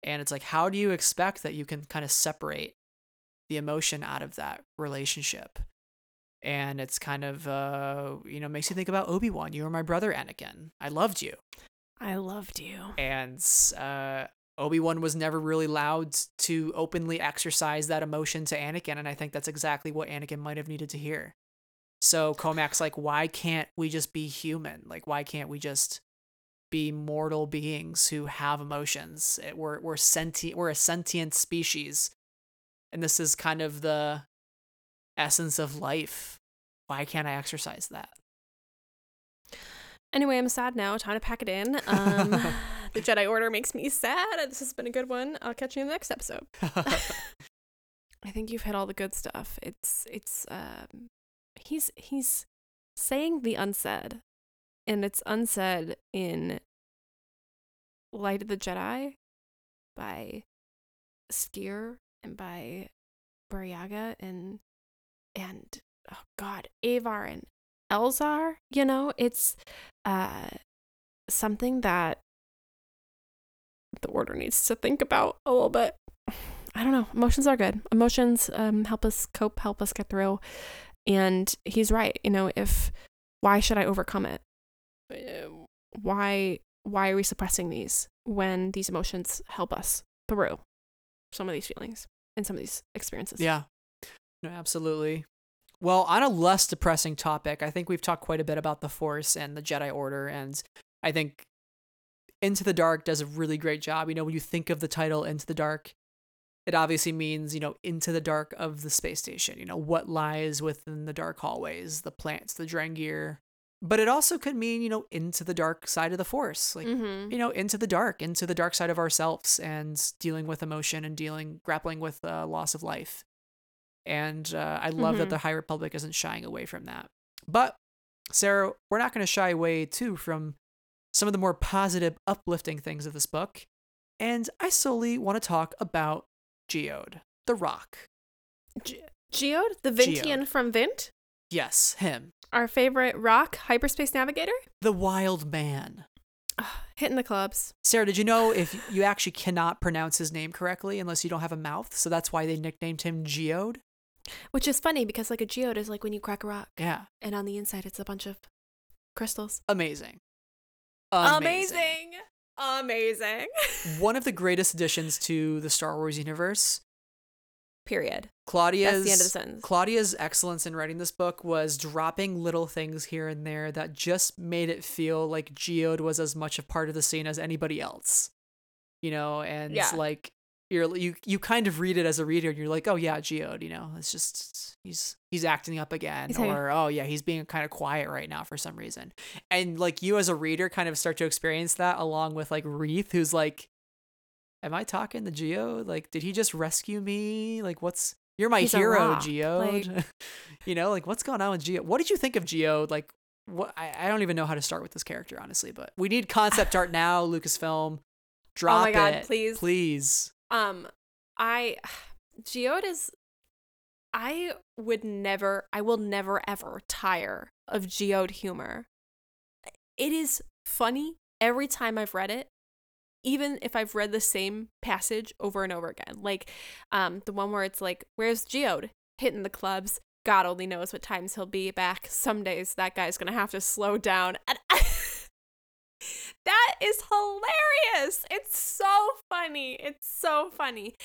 And it's like, how do you expect that you can kind of separate the emotion out of that relationship? And it's kind of, uh, you know, makes you think about Obi Wan. You were my brother, Anakin. I loved you. I loved you. And uh, Obi Wan was never really allowed to openly exercise that emotion to Anakin. And I think that's exactly what Anakin might have needed to hear. So Cohmac's like, why can't we just be human? Like, why can't we just be mortal beings who have emotions. We're we're sentient. We're a sentient species, and this is kind of the essence of life. Why can't I exercise that? Anyway, I'm sad now. Time to pack it in. (laughs) Um, the Jedi Order makes me sad. This has been a good one. I'll catch you in the next episode. (laughs) I think you've hit all the good stuff. It's it's um, he's he's saying the unsaid and it's unsaid in Light of the Jedi by Sskeer and by Burryaga and and oh god, Avar and Elzar, you know, it's uh something that the order needs to think about a little bit. I don't know. Emotions are good. Emotions um help us cope, help us get through. And he's right, you know, if why should I overcome it? Why why are we suppressing these when these emotions help us through some of these feelings and some of these experiences? Yeah. No, absolutely. Well, on a less depressing topic, I think we've talked quite a bit about the Force and the Jedi Order, and I think Into the Dark does a really great job. You know, when you think of the title Into the Dark, it obviously means, you know, into the dark of the space station, you know, what lies within the dark hallways, the plants, the Drengir, but it also could mean you know into the dark side of the force like mm-hmm. you know into the dark into the dark side of ourselves and dealing with emotion and dealing grappling with uh, loss of life. And uh, i love mm-hmm. that the high republic isn't shying away from that. But sarah we're not going to shy away too from some of the more positive uplifting things of this book. And i solely want to talk about geode the rock. Ge- geode? The vintian geode. from vint? Yes him our favorite rock hyperspace navigator? The Wild Man. hitting the clubs. Sarah, did you know (sighs) if you actually cannot pronounce his name correctly unless you don't have a mouth? So that's why they nicknamed him Geode. Which is funny because like a geode is like when you crack a rock. Yeah. And on the inside it's a bunch of crystals. Amazing. Amazing. Amazing. (laughs) One of the greatest additions to the Star Wars universe Period. Claudia's That's the end of the sentence. Claudia's excellence in writing this book was dropping little things here and there that just made it feel like Geode was as much a part of the scene as anybody else. You know, and yeah. like you're you you kind of read it as a reader and you're like, "Oh yeah, Geode, you know, it's just he's he's acting up again he's or oh yeah, he's being kind of quiet right now for some reason." And like you as a reader kind of start to experience that along with like Reath who's like am I talking to Geo? Like, did he just rescue me? Like, what's you're my He's hero, Geo? Like... (laughs) you know, like what's going on with Geo? What did you think of Geo? Like, what? I, I don't even know how to start with this character, honestly. But we need concept art now, Lucasfilm. Drop oh my god, it, please, please. Um, I (sighs) Geode is. I would never. I will never ever tire of Geode humor. It is funny every time I've read it even if I've read the same passage over and over again. Like um the one where it's like, where's Geode? Hitting the clubs. God only knows what times he'll be back. Some days that guy's gonna have to slow down. And (laughs) that is hilarious. It's so funny. It's so funny.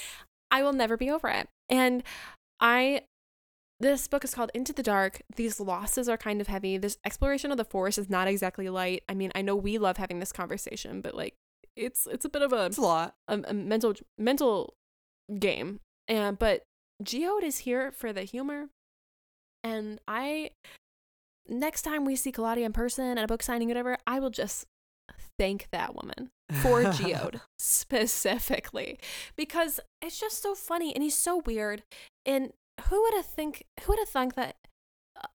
I will never be over it. And I this book is called Into the Dark. These losses are kind of heavy. This exploration of the Force is not exactly light. I mean, I know we love having this conversation, but like it's it's a bit of a It's a lot. a, a mental mental game. And but Geode is here for the humor. And I next time we see Claudia in person at a book signing, whatever, I will just thank that woman for Geode (laughs) specifically. Because it's just so funny and he's so weird. And who would have think who would have thunk that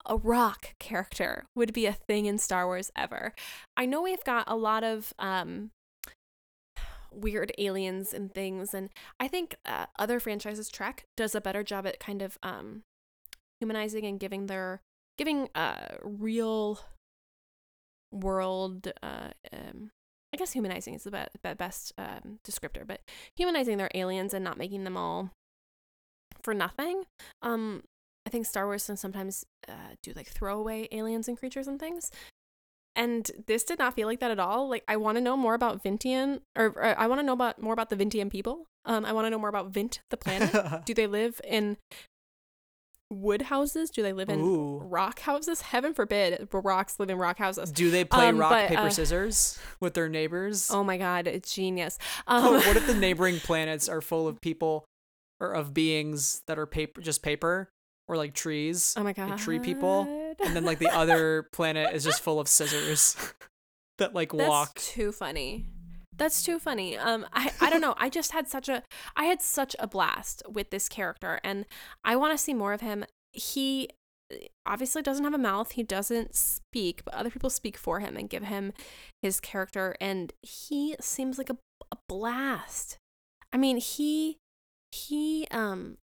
a rock character would be a thing in Star Wars ever? I know we've got a lot of um weird aliens and things and i think uh, other franchises trek does a better job at kind of um humanizing and giving their giving uh real world uh um i guess humanizing is the be- best um descriptor but humanizing their aliens and not making them all for nothing. Um i think star wars can sometimes uh, do like throwaway aliens and creatures and things and this did not feel like that at all. Like I want to know more about Vintian, or, or I want to know about more about the Vintian people. Um, I want to know more about Vint, the planet. (laughs) Do they live in wood houses? Do they live in Ooh. rock houses? Heaven forbid, rocks live in rock houses. Do they play Um, rock but, paper uh, scissors with their neighbors? Oh my god, it's genius. Oh, Um, what if the (laughs) neighboring planets are full of people or of beings that are paper just paper or like trees oh my like god, tree people (laughs) and then like the other planet is just full of scissors (laughs) that like walk. That's walk too funny. That's too funny. Um, I, I don't know. I just had such a I had such a blast with this character, and I want to see more of him. He obviously doesn't have a mouth. He doesn't speak, but other people speak for him and give him his character, and he seems like a, a blast. I mean, he he um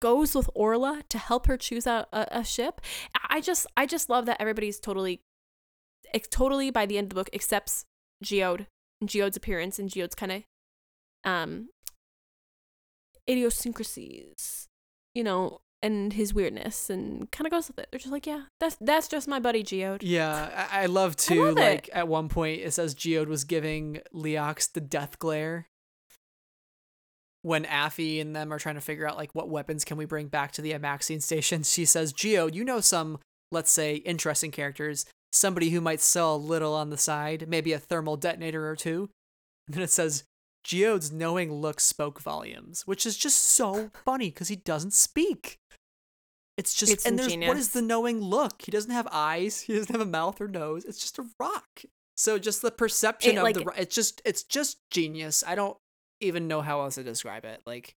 goes with Orla to help her choose out a, a ship. I just I just love that everybody's totally totally by the end of the book accepts Geode and Geode's appearance and Geode's kind of um idiosyncrasies, you know, and his weirdness and kind of goes with it. They're just like, yeah, that's that's just my buddy Geode. yeah i, I love too love it. like at one point it says geode was giving leox the death glare when Affie and them are trying to figure out like what weapons can we bring back to the Amaxine station, she says, "Geo, you know some, let's say, interesting characters, somebody who might sell a little on the side, maybe a thermal detonator or two. And then it says, "Geode's knowing look spoke volumes," which is just so funny because he doesn't speak. It's just It's and there's what ingenious. is the knowing look? He doesn't have eyes. He doesn't have a mouth or nose. It's just a rock. So just the perception It, of like- the it's just it's just genius. I don't even know how else to describe it. Like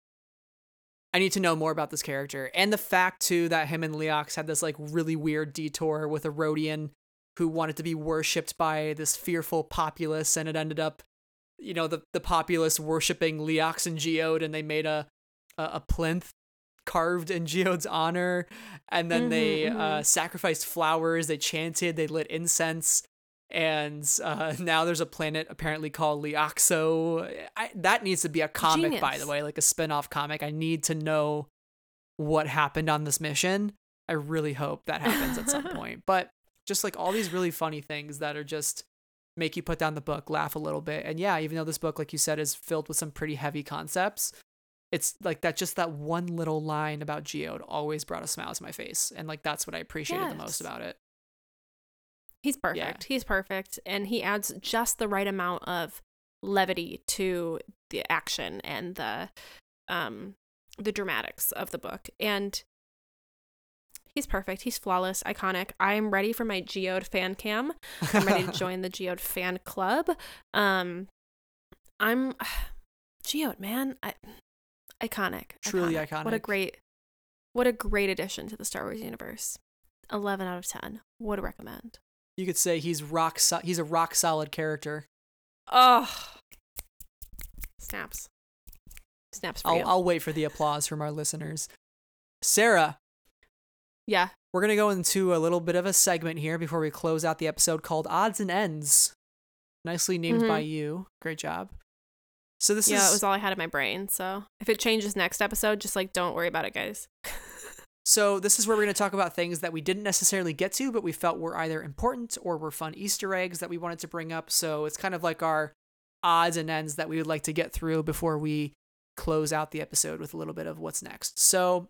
I need to know more about this character. And the fact too that him and Leox had this like really weird detour with a Rodian who wanted to be worshipped by this fearful populace and it ended up you know the the populace worshiping Leox and Geode and they made a a, a plinth carved in (laughs) Geode's honor and then they Mhm, uh sacrificed flowers, they chanted, they lit incense and uh, (laughs) now there's a planet apparently called Leoxo. I, that needs to be a comic, by the way, like a spin-off comic. I need to know what happened on this mission. I really hope that happens at some (laughs) point. But just like all these really funny things that are just make you put down the book, laugh a little bit. And yeah, even though this book, like you said, is filled with some pretty heavy concepts, it's like that just that one little line about Geode always brought a smile to my face. And like that's what I appreciated the most about it. He's perfect. He's perfect. And he adds just the right amount of levity to the action and the um the dramatics of the book. And he's perfect. He's flawless, iconic. I am ready for my Geode fan cam. I'm ready to (laughs) join the Geode fan club. Um I'm (sighs) Geode, man. I, iconic. Truly iconic. What a great what a great addition to the Star Wars universe. 11 out of 10. Would recommend. You could say he's rock. So- he's a rock solid character. Oh, snaps, snaps for I'll you. I'll wait for the applause from our listeners. Sarah, yeah, we're gonna go into a little bit of a segment here before we close out the episode called Odds and Ends. Nicely named Mhm. by you. Great job. So this yeah, is that was all I had in my brain. So if it changes next episode, just like don't worry about it, guys. (laughs) So this is where we're going to talk about things that we didn't necessarily get to, but we felt were either important or were fun Easter eggs that we wanted to bring up. So it's kind of like our odds and ends that we would like to get through before we close out the episode with a little bit of what's next. So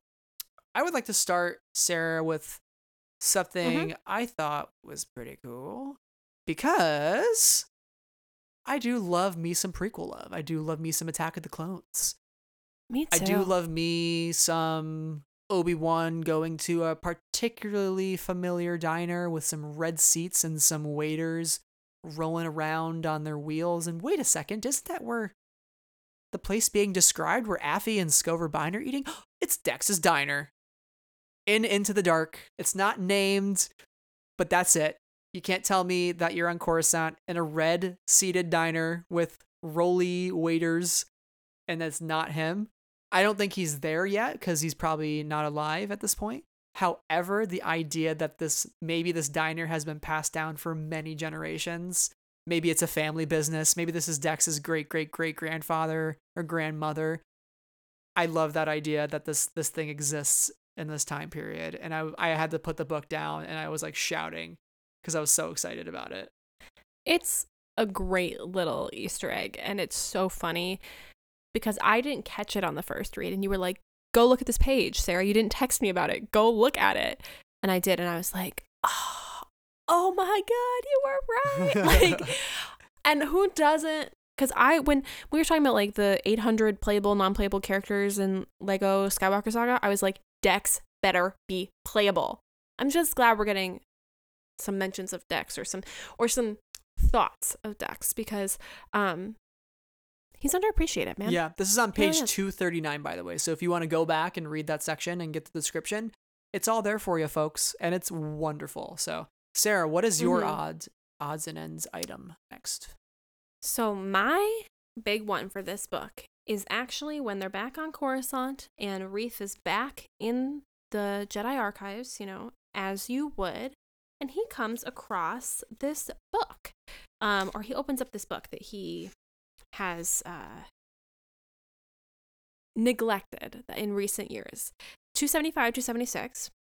I would like to start, Sarah, with mm-hmm. something I thought was pretty cool because I do love me some prequel love. I do love me some Attack of the Clones. Me too. I do love me some Obi Wan going to a particularly familiar diner with some red seats and some waiters rolling around on their wheels. And wait a second, isn't that where the place being described where Affie and Scover Byne are eating? (gasps) It's Dex's diner. In Into the Dark. It's not named, but that's it. You can't tell me that you're on Coruscant in a red seated diner with roly waiters and that's not him. I don't think he's there yet because he's probably not alive at this point. However, the idea that this maybe this diner has been passed down for many generations, maybe it's a family business, maybe this is Dex's great great great grandfather or grandmother. I love that idea that this this thing exists in this time period, and I I had to put the book down and I was like shouting because I was so excited about it. It's a great little Easter egg, and it's so funny because I didn't catch it on the first read, and you were like, "Go look at this page, Sarah. You didn't text me about it. Go look at it." And I did, and I was like, "Oh, oh my god, you were right!" (laughs) like, (laughs) and who doesn't? Because I when we were talking about like the 800 playable, non-playable characters in Lego Skywalker Saga, I was like, Dex better be playable. I'm just glad we're getting some mentions of Dex or some or some thoughts of Dex because um he's underappreciated, man. Yeah, this is on He really page is. 239, by the way. So if you want to go back and read that section and get the description, it's all there for you, folks, and it's wonderful. So, Sarah, what is your Mhm. odds odds and ends item next? So my big one for this book is actually when they're back on Coruscant and Reath is back in the Jedi archives, you know, as you would, and he comes across this book. Um, or he opens up this book that he has uh neglected in recent years. 275 to 76.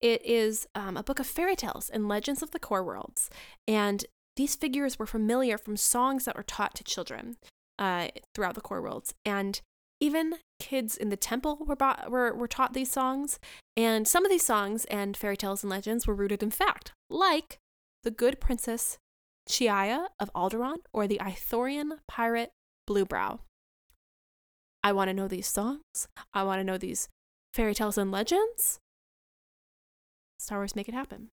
It is um, a book of fairy tales and legends of the core worlds. And these figures were familiar from songs that were taught to children uh, throughout the core worlds. And even kids in the temple were, bought, were, were taught these songs. And some of these songs and fairy tales and legends were rooted in fact, like the good princess Chiaya of Alderaan or the Ithorian pirate Bluebrow. I want to know these songs. I want to know these fairy tales and legends. Star Wars make it happen.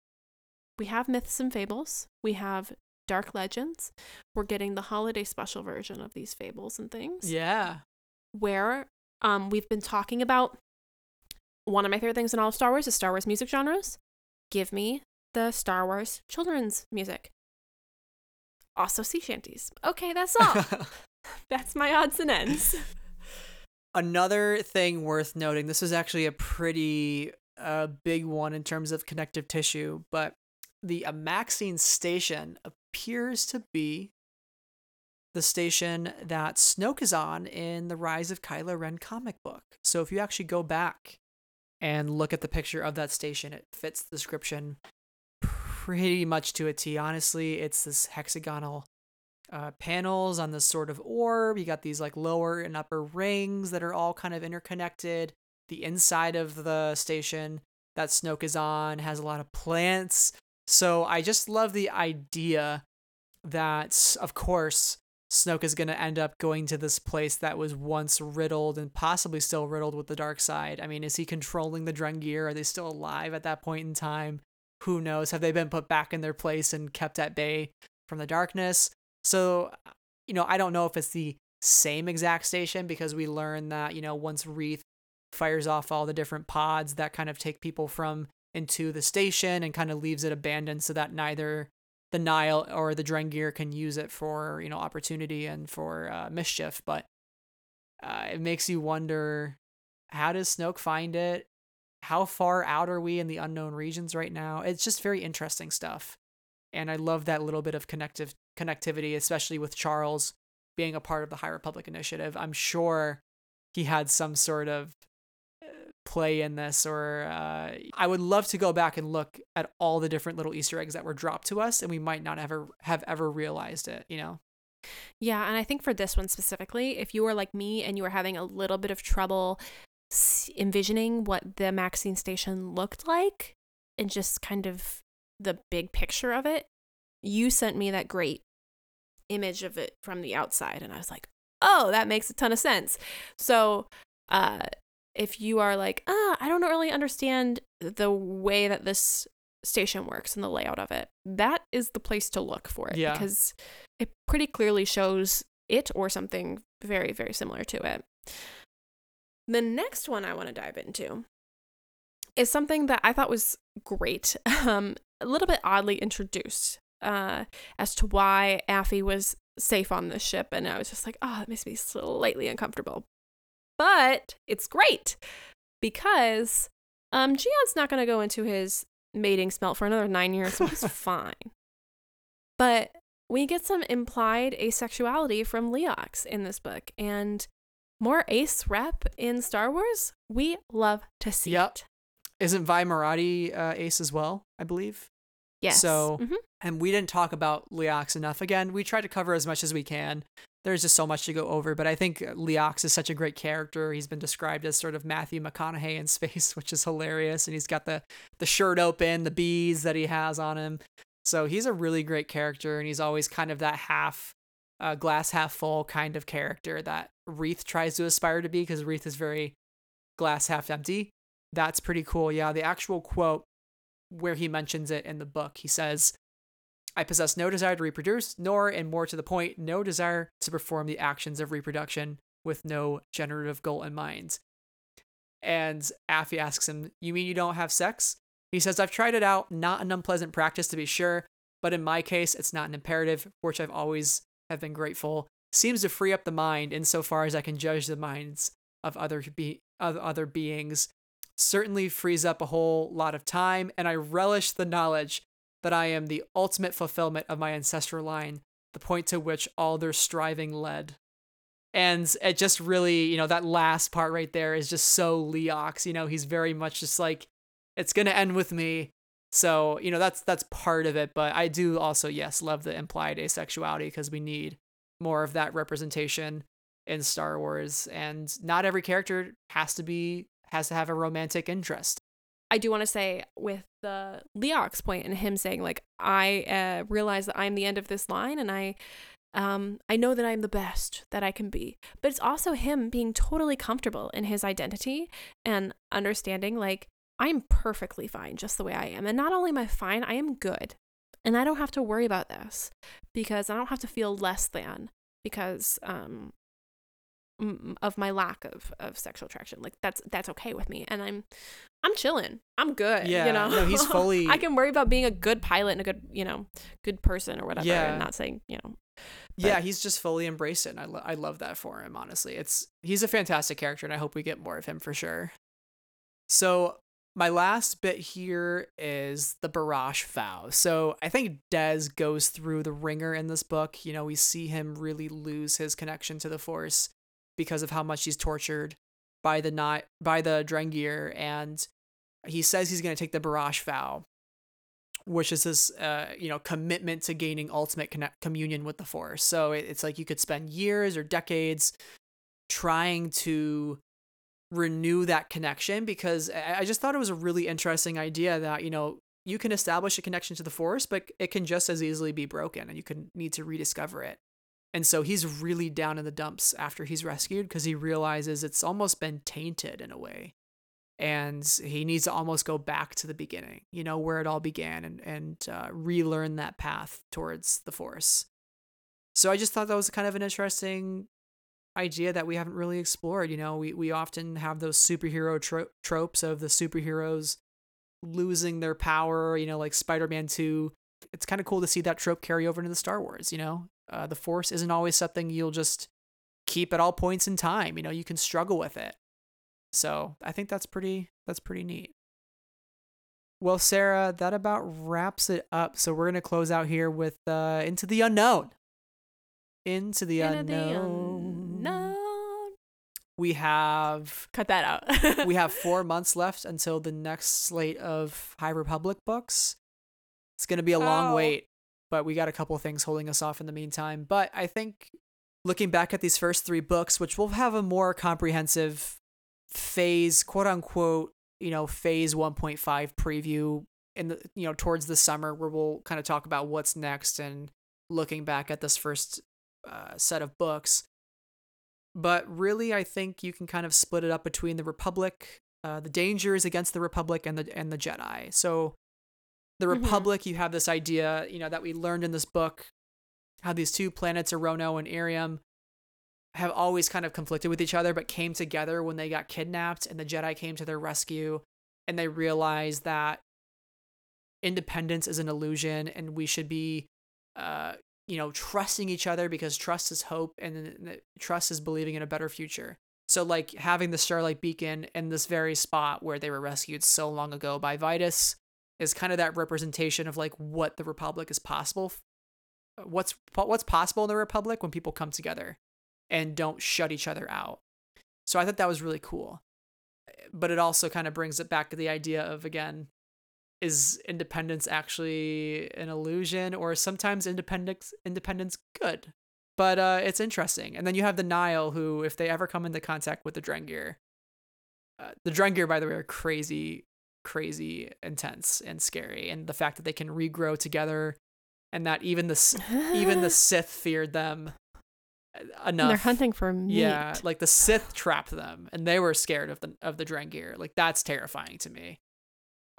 We have myths and fables. We have dark legends. We're getting the holiday special version of these fables and things. Yeah. Where um we've been talking about one of my favorite things in all of Star Wars is Star Wars music genres. Give me the Star Wars children's music. Also sea shanties. Okay, that's all. (laughs) that's my odds and ends. (laughs) Another thing worth noting this is actually a pretty uh, big one in terms of connective tissue, but the Amaxine station appears to be the station that Snoke is on in the Rise of Kylo Ren comic book. So if you actually go back and look at the picture of that station, it fits the description pretty much to a T. Honestly, it's this hexagonal uh, panels on this sort of orb. You got these like lower and upper rings that are all kind of interconnected. The inside of the station that Snoke is on has a lot of plants. So I just love the idea that, of course, Snoke is going to end up going to this place that was once riddled and possibly still riddled with the dark side. I mean, is he controlling the Drengir? Are they still alive at that point in time? Who knows? Have they been put back in their place and kept at bay from the darkness? So, you know, I don't know if it's the same exact station because we learn that, you know, once Reath fires off all the different pods that kind of take people from into the station and kind of leaves it abandoned so that neither the Nihil or the Drengir can use it for, you know, opportunity and for uh, mischief. But uh, it makes you wonder how does Snoke find it? How far out are we in the unknown regions right now? It's just very interesting stuff. And I love that little bit of connective connectivity, especially with Charles being a part of the High Republic Initiative. I'm sure he had some sort of uh, play in this or uh, i would love to go back and look at all the different little easter eggs that were dropped to us and we might not ever have ever realized it you know Yeah, and I think for this one specifically, if you were like me and you were having a little bit of trouble envisioning what the Maxine station looked like and just kind of the big picture of it, you sent me that great image of it from the outside and I was like, "Oh, that makes a ton of sense." So, uh if you are like, "Ah, I don't really understand the way that this station works and the layout of it." That is the place to look for it Yeah. because it pretty clearly shows it or something very, very similar to it. The next one I want to dive into is something that I thought was great, (laughs) um, a little bit oddly introduced uh, as to why Affie was safe on this ship. And I was just like, oh, it makes me slightly uncomfortable. But it's great because um, Gion's not going to go into his mating smelt for another nine years, so he's (laughs) fine. But we get some implied asexuality from Leox in this book, and more ace rep in Star Wars. We love to see Yep. it. isn't vi Moradi uh, ace as well i believe Yes. So- Mhm. and we didn't talk about leox enough again we tried to cover as much as we can there's just so much to go over but i think leox is such a great character he's been described as sort of matthew mcconaughey in space (laughs) which is hilarious and he's got the the shirt open the bees that he has on him so he's a really great character and he's always kind of that half uh, glass half full kind of character that Reath tries to aspire to be because Reath is very glass half empty. That's pretty cool. Yeah, the actual quote where he mentions it in the book, he says, I possess no desire to reproduce, nor, and more to the point, no desire to perform the actions of reproduction with no generative goal in mind. And Affie asks him, You mean you don't have sex? He says, I've tried it out, not an unpleasant practice to be sure, but in my case, it's not an imperative, for which I've always have been grateful. Seems to free up the mind insofar as I can judge the minds of other be of other beings. Certainly frees up a whole lot of time, and I relish the knowledge that I am the ultimate fulfillment of my ancestral line, the point to which all their striving led. And it just really, you know, that last part right there is just so Leox. You know, he's very much just like, it's gonna end with me. So, you know, that's that's part of it. But I do also, yes, love the implied asexuality because we need more of that representation in Star Wars. And not every character has to be has to have a romantic interest. I do want to say with the Leox point and him saying like I uh, realize that I'm the end of this line and I um I know that I'm the best that I can be. But it's also him being totally comfortable in his identity and understanding like I'm perfectly fine just the way I am. And not only am I fine, I am good. And I don't have to worry about this because I don't have to feel less than because um of my lack of of sexual attraction. Like that's that's okay with me and I'm I'm chilling. I'm good. Yeah, you know. no, he's fully- (laughs) I can worry about being a good pilot and a good, you know, good person or whatever. Yeah. And not saying, you know, yeah, he's just fully embraced it. And I, lo- I love that for him, honestly. It's he's a fantastic character, and I hope we get more of him for sure. So my last bit here is the Barash vow. So I think Dez goes through the ringer in this book. You know, we see him really lose his connection to the Force because of how much he's tortured by the not by the Drengir, and he says he's going to take the Barash vow, which is this uh, you know commitment to gaining ultimate communion with the Force. So it, it's like you could spend years or decades trying to renew that connection because I I just thought it was a really interesting idea that you know you can establish a connection to the Force, but it can just as easily be broken, and you can need to rediscover it. And so he's really down in the dumps after he's rescued because he realizes it's almost been tainted in a way. And he needs to almost go back to the beginning, you know, where it all began and, and uh, relearn that path towards the Force. So I just thought that was kind of an interesting idea that we haven't really explored. You know, we, we often have those superhero tro- tropes of the superheroes losing their power, you know, like Spider Man 2. It's kind of cool to see that trope carry over into the Star Wars, you know? Uh, the Force isn't always something you'll just keep at all points in time. You know, you can struggle with it. So I think that's pretty that's pretty neat. Well, Sarah, that about wraps it up. So we're gonna close out here with uh, Into the Unknown. into the Into the unknown. unknown. We have Cut that out. (laughs) we have (laughs) four months left until the next slate of High Republic books. It's going to be a long Oh. wait, but we got a couple things holding us off in the meantime. But I think looking back at these first three books, which will have a more comprehensive phase, quote unquote, you know, phase 1.5 preview in the, you know, towards the summer where we'll kind of talk about what's next and looking back at this first uh, set of books. But really, I think you can kind of split it up between the Republic, uh, the dangers against the Republic, and the and the Jedi. So, the Mhm. Republic, you have this idea, you know, that we learned in this book, how these two planets, E'ronoh and Eiram, have always kind of conflicted with each other, but came together when they got kidnapped, and the Jedi came to their rescue, and they realized that independence is an illusion, and we should be, uh, you know, trusting each other because trust is hope, and trust is believing in a better future. So, like having the Starlight Beacon in this very spot where they were rescued so long ago by Vitus is kind of that representation of like what the Republic is possible, what's what's possible in the Republic when people come together and don't shut each other out. So I thought that was really cool. But it also kind of brings it back to the idea of again, is independence actually an illusion or sometimes independence independence good? But uh, it's interesting. And then you have the Nihil, who, if they ever come into contact with the Drengir, uh, the Drengir, by the way, are crazy, crazy intense and scary. And the fact that they can regrow together, and that even the even the (laughs) Sith feared them uh, And enough. they're hunting for meat. Yeah, like the Sith trapped them, and they were scared of the of the Drengir. Like that's terrifying to me.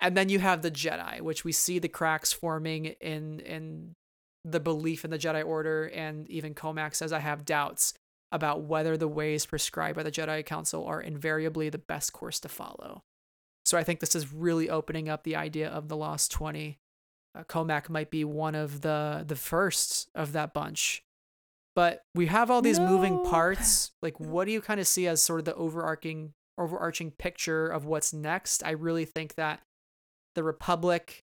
And then you have the Jedi, which we see the cracks forming in in the belief in the Jedi Order, and even Cohmac says I have doubts about whether the ways prescribed by the Jedi Council are invariably the best course to follow. So I think this is really opening up the idea of the Lost Twenty. Uh, Cohmac might be one of the the first of that bunch. But we have all these moving parts. like what do you kind of see as sort of the overarching overarching picture of what's next? I really think that the republic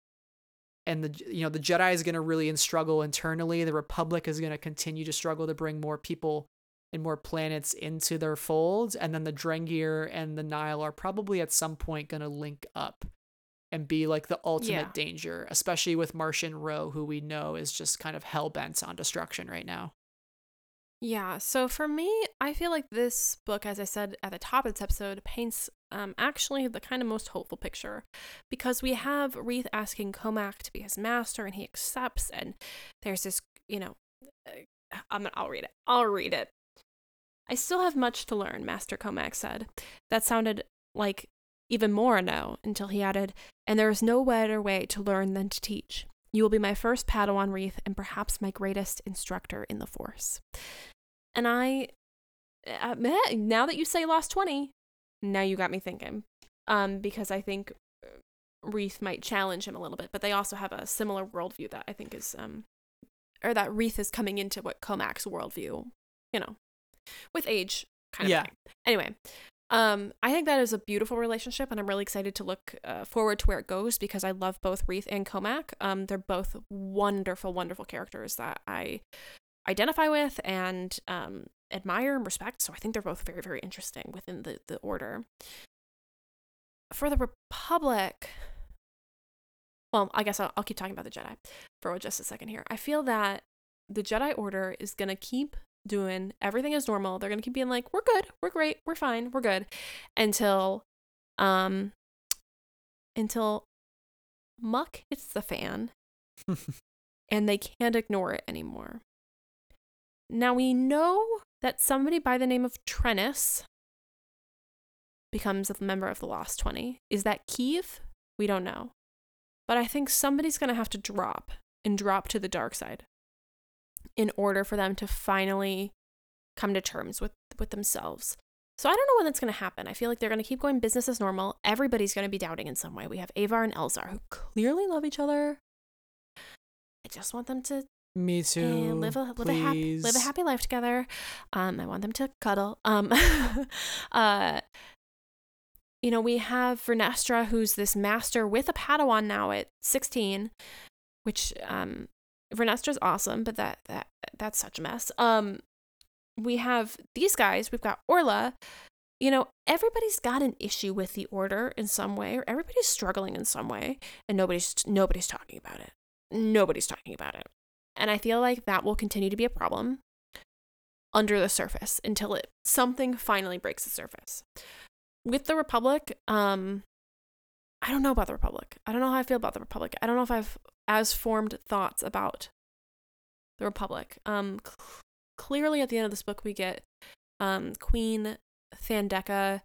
and the you know the jedi is going to really struggle internally. The republic is going to continue to struggle to bring more people and more planets into their folds and then the drengir and the nihil are probably at some point going to link up and be like the ultimate Yeah. danger especially with marchion ro who we know is just kind of hell-bent on destruction right now Yeah, so for me, I feel like this book, as I said at the top of this episode, paints um, actually the kind of most hopeful picture because we have Reath asking Cohmac to be his master and he accepts, and there's this, you know, uh, I'm, gonna, I'll read it. I'll read it. I still have much to learn, Master Cohmac said. That sounded like even more a no until he added, and there is no better way to learn than to teach. You will be my first Padawan Reath and perhaps my greatest instructor in the Force. And I, uh, now that you say Lost 20, now you got me thinking. Um, because I think uh, Reath might challenge him a little bit, but they also have a similar worldview that I think is, um, or that Reath is coming into what Cohmac's worldview, you know, with age kind of Yeah. thing. Anyway, um, I think that is a beautiful relationship, and I'm really excited to look uh, forward to where it goes because I love both Reath and Cohmac. Um, they're both wonderful, wonderful characters that I identify with and um, admire and respect. So I think they're both very, very interesting within the the order. For the Republic, well, I guess I'll, I'll keep talking about the Jedi for just a second here. I feel that the Jedi Order is gonna keep doing everything as normal. They're gonna keep being like, "We're good, we're great, we're fine, we're good," until, um, until muck hits the fan, (laughs) and they can't ignore it anymore. Now we know that somebody by the name of Trennis becomes a member of the Lost Twenty. Is that Kiev? We don't know, but I think somebody's gonna have to drop and drop to the dark side in order for them to finally come to terms with with themselves. So I don't know when that's going to happen. I feel like they're going to keep going business as normal. Everybody's going to be doubting in some way. We have Avar and Elzar who clearly love each other. I just want them to Me too. and live a live a happy live a happy life together. Um, I want them to cuddle. Um, (laughs) uh, you know, we have Vernestra, who's this master with a Padawan now at sixteen, which um Vernestra's awesome, but that that that's such a mess. Um, we have these guys. We've got Orla. You know, everybody's got an issue with the order in some way, or everybody's struggling in some way, and nobody's nobody's talking about it. Nobody's talking about it, and I feel like that will continue to be a problem under the surface until it something finally breaks the surface. With the Republic, um, I don't know about the Republic. I don't know how I feel about the Republic. I don't know if I've as formed thoughts about the Republic. Um, cl- clearly, at the end of this book, we get um, Queen Thandeka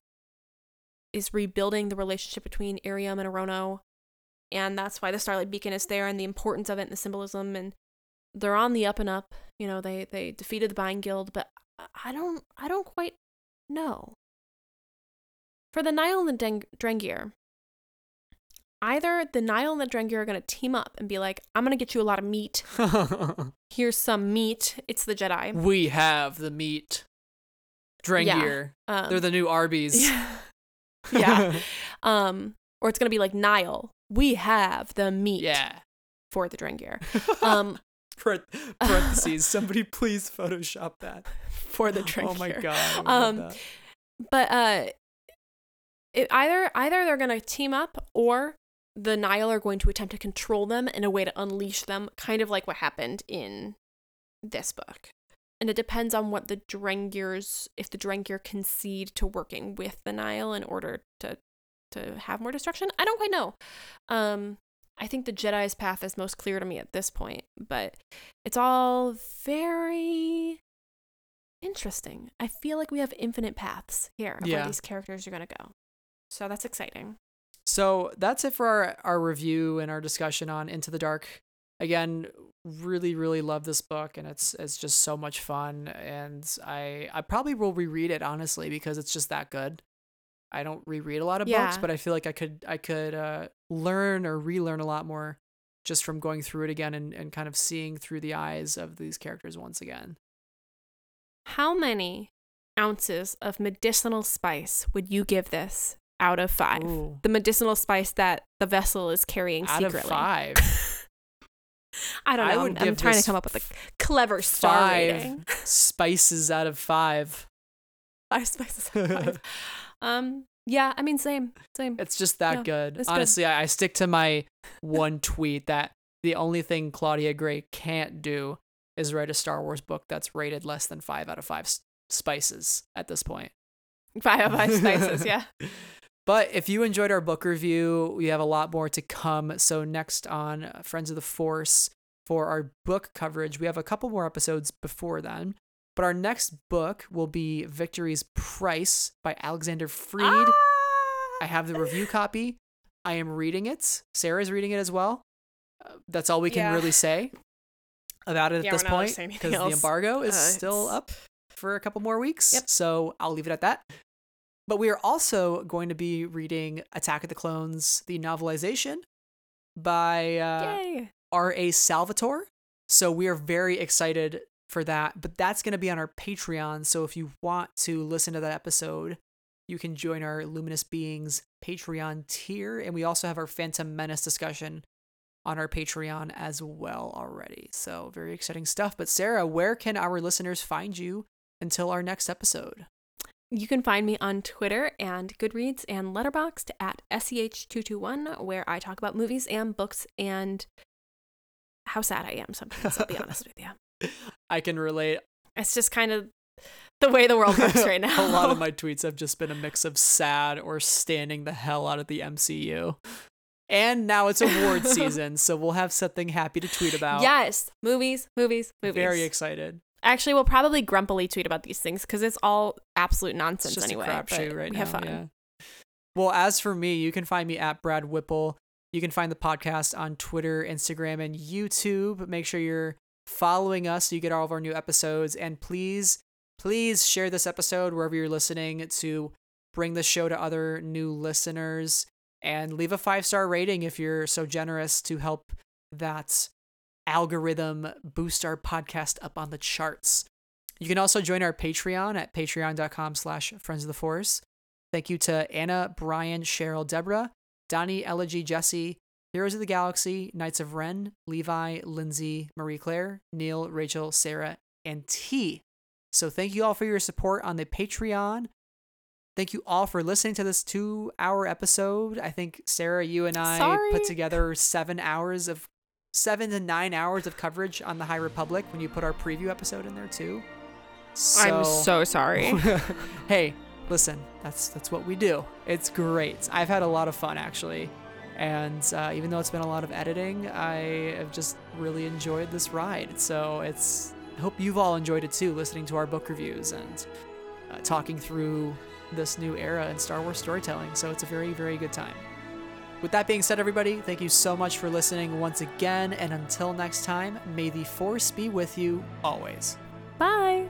is rebuilding the relationship between Eiram and E'ronoh, and that's why the Starlight Beacon is there and the importance of it and the symbolism. And they're on the up and up. You know, they they defeated the Byne Guild, but I don't I don't quite know. For the Nihil and the Drengir, either the Nihil and the Drengir are going to team up and be like, I'm going to get you a lot of meat. (laughs) Here's some meat. It's the Jedi. we have the meat. Drengir. Um, They're the new Arby's. yeah. (laughs) (laughs) yeah. Um, or it's going to be like Nihil. We have the meat yeah. for the Drengir. Um, Parentheses. Somebody please Photoshop that. for the Drengir. Oh my god. I would love Um. But uh, it, either either they're going to team up or the Nihil are going to attempt to control them in a way to unleash them, kind of like what happened in this book. And it depends on what the Drengirs, if the Drengir concede to working with the Nihil in order to to have more destruction. I don't quite know. Um, I think the Jedi's path is most clear to me at this point, but it's all very interesting. I feel like we have infinite paths here of Yeah. where these characters are going to go. So that's exciting. So that's it for our, our review and our discussion on Into the Dark. Again, really, really love this book and it's it's just so much fun. And I I probably will reread it honestly because it's just that good. I don't reread a lot of books, but I feel like I could I could uh, learn or relearn a lot more just from going through it again and, and kind of seeing through the eyes of these characters once again. How many ounces of medicinal spice would you give this out of five? Ooh. The medicinal spice that the vessel is carrying Out secretly. of five. (laughs) I don't know. I I would am trying to come up with a clever star five rating. spices out of five. (laughs) Five spices. out of five. (laughs) um. Yeah. I mean, same. Same. It's just that Yeah, good. it's good. Honestly, I, I stick to my one tweet that the only thing Claudia Gray can't do is write a Star Wars book that's rated less than five out of five s- spices at this point. Five out of five spices. Yeah. But if you enjoyed our book review, we have a lot more to come. So, next on uh, Friends of the Force, for our book coverage, we have a couple more episodes before then. But our next book will be Victory's Price by Alexander Freed. Ah! I have the review copy. I am reading it. Sarah's reading it as well. Uh, that's all we can Yeah. really say about it at Yeah, this we're not allowed to point because the embargo is Uh, still up for a couple more weeks. Yep. So I'll leave it at that. But we are also going to be reading Attack of the Clones, the novelization by uh, R.A. Salvatore. So we are very excited for that. But that's going to be on our Patreon. So if you want to listen to that episode, you can join our Luminous Beings Patreon tier. And we also have our Phantom Menace discussion on our Patreon as well already. So very exciting stuff. But Sarah, where can our listeners find you until our next episode? You can find me on Twitter and Goodreads and Letterboxd at E SEH221, where I talk about movies and books and how sad I am sometimes, I'll be (laughs) honest with you. I can relate. It's just kind of the way the world works right now. (laughs) a lot of my tweets have just been a mix of sad or standing the hell out of the MCU. And now it's award (laughs) season, so we'll have something happy to tweet about. Yes, movies, movies, movies. Very excited. Actually, we'll probably grumpily tweet about these things because it's all absolute nonsense It's just anyway. a crapshoot but right we now. have fun. Yeah. Well, as for me, you can find me at Brad Whipple. You can find the podcast on Twitter, Instagram, and YouTube. Make sure you're following us so you get all of our new episodes. And please, please share this episode wherever you're listening to bring the show to other new listeners. And leave a five star rating if you're so generous to help that algorithm boost our podcast up on the charts. You can also join our Patreon at patreon.com slash friends of the force. Thank you to Anna, Brian, Cheryl, Deborah, Donnie, Elegy, Jesse, Heroes of the Galaxy, Knights of Ren, Levi, Lindsay, Marie Claire, Neil, Rachel, Sarah, and T. So thank you all for your support on the Patreon. Thank you all for listening to this two hour episode. I think, Sarah, you and I Sorry. put together seven hours of seven to nine hours of coverage on the High Republic when you put our preview episode in there too. I'm so sorry. (laughs) hey, listen, that's that's what we do. It's great. I've had a lot of fun actually, and uh, even though it's been a lot of editing, I have just really enjoyed this ride. So it's. I hope you've all enjoyed it too, listening to our book reviews and uh, talking through this new era in Star Wars storytelling. So it's a very very good time. With that being said, everybody, thank you so much for listening once again, and until next time, may the Force be with you always. Bye.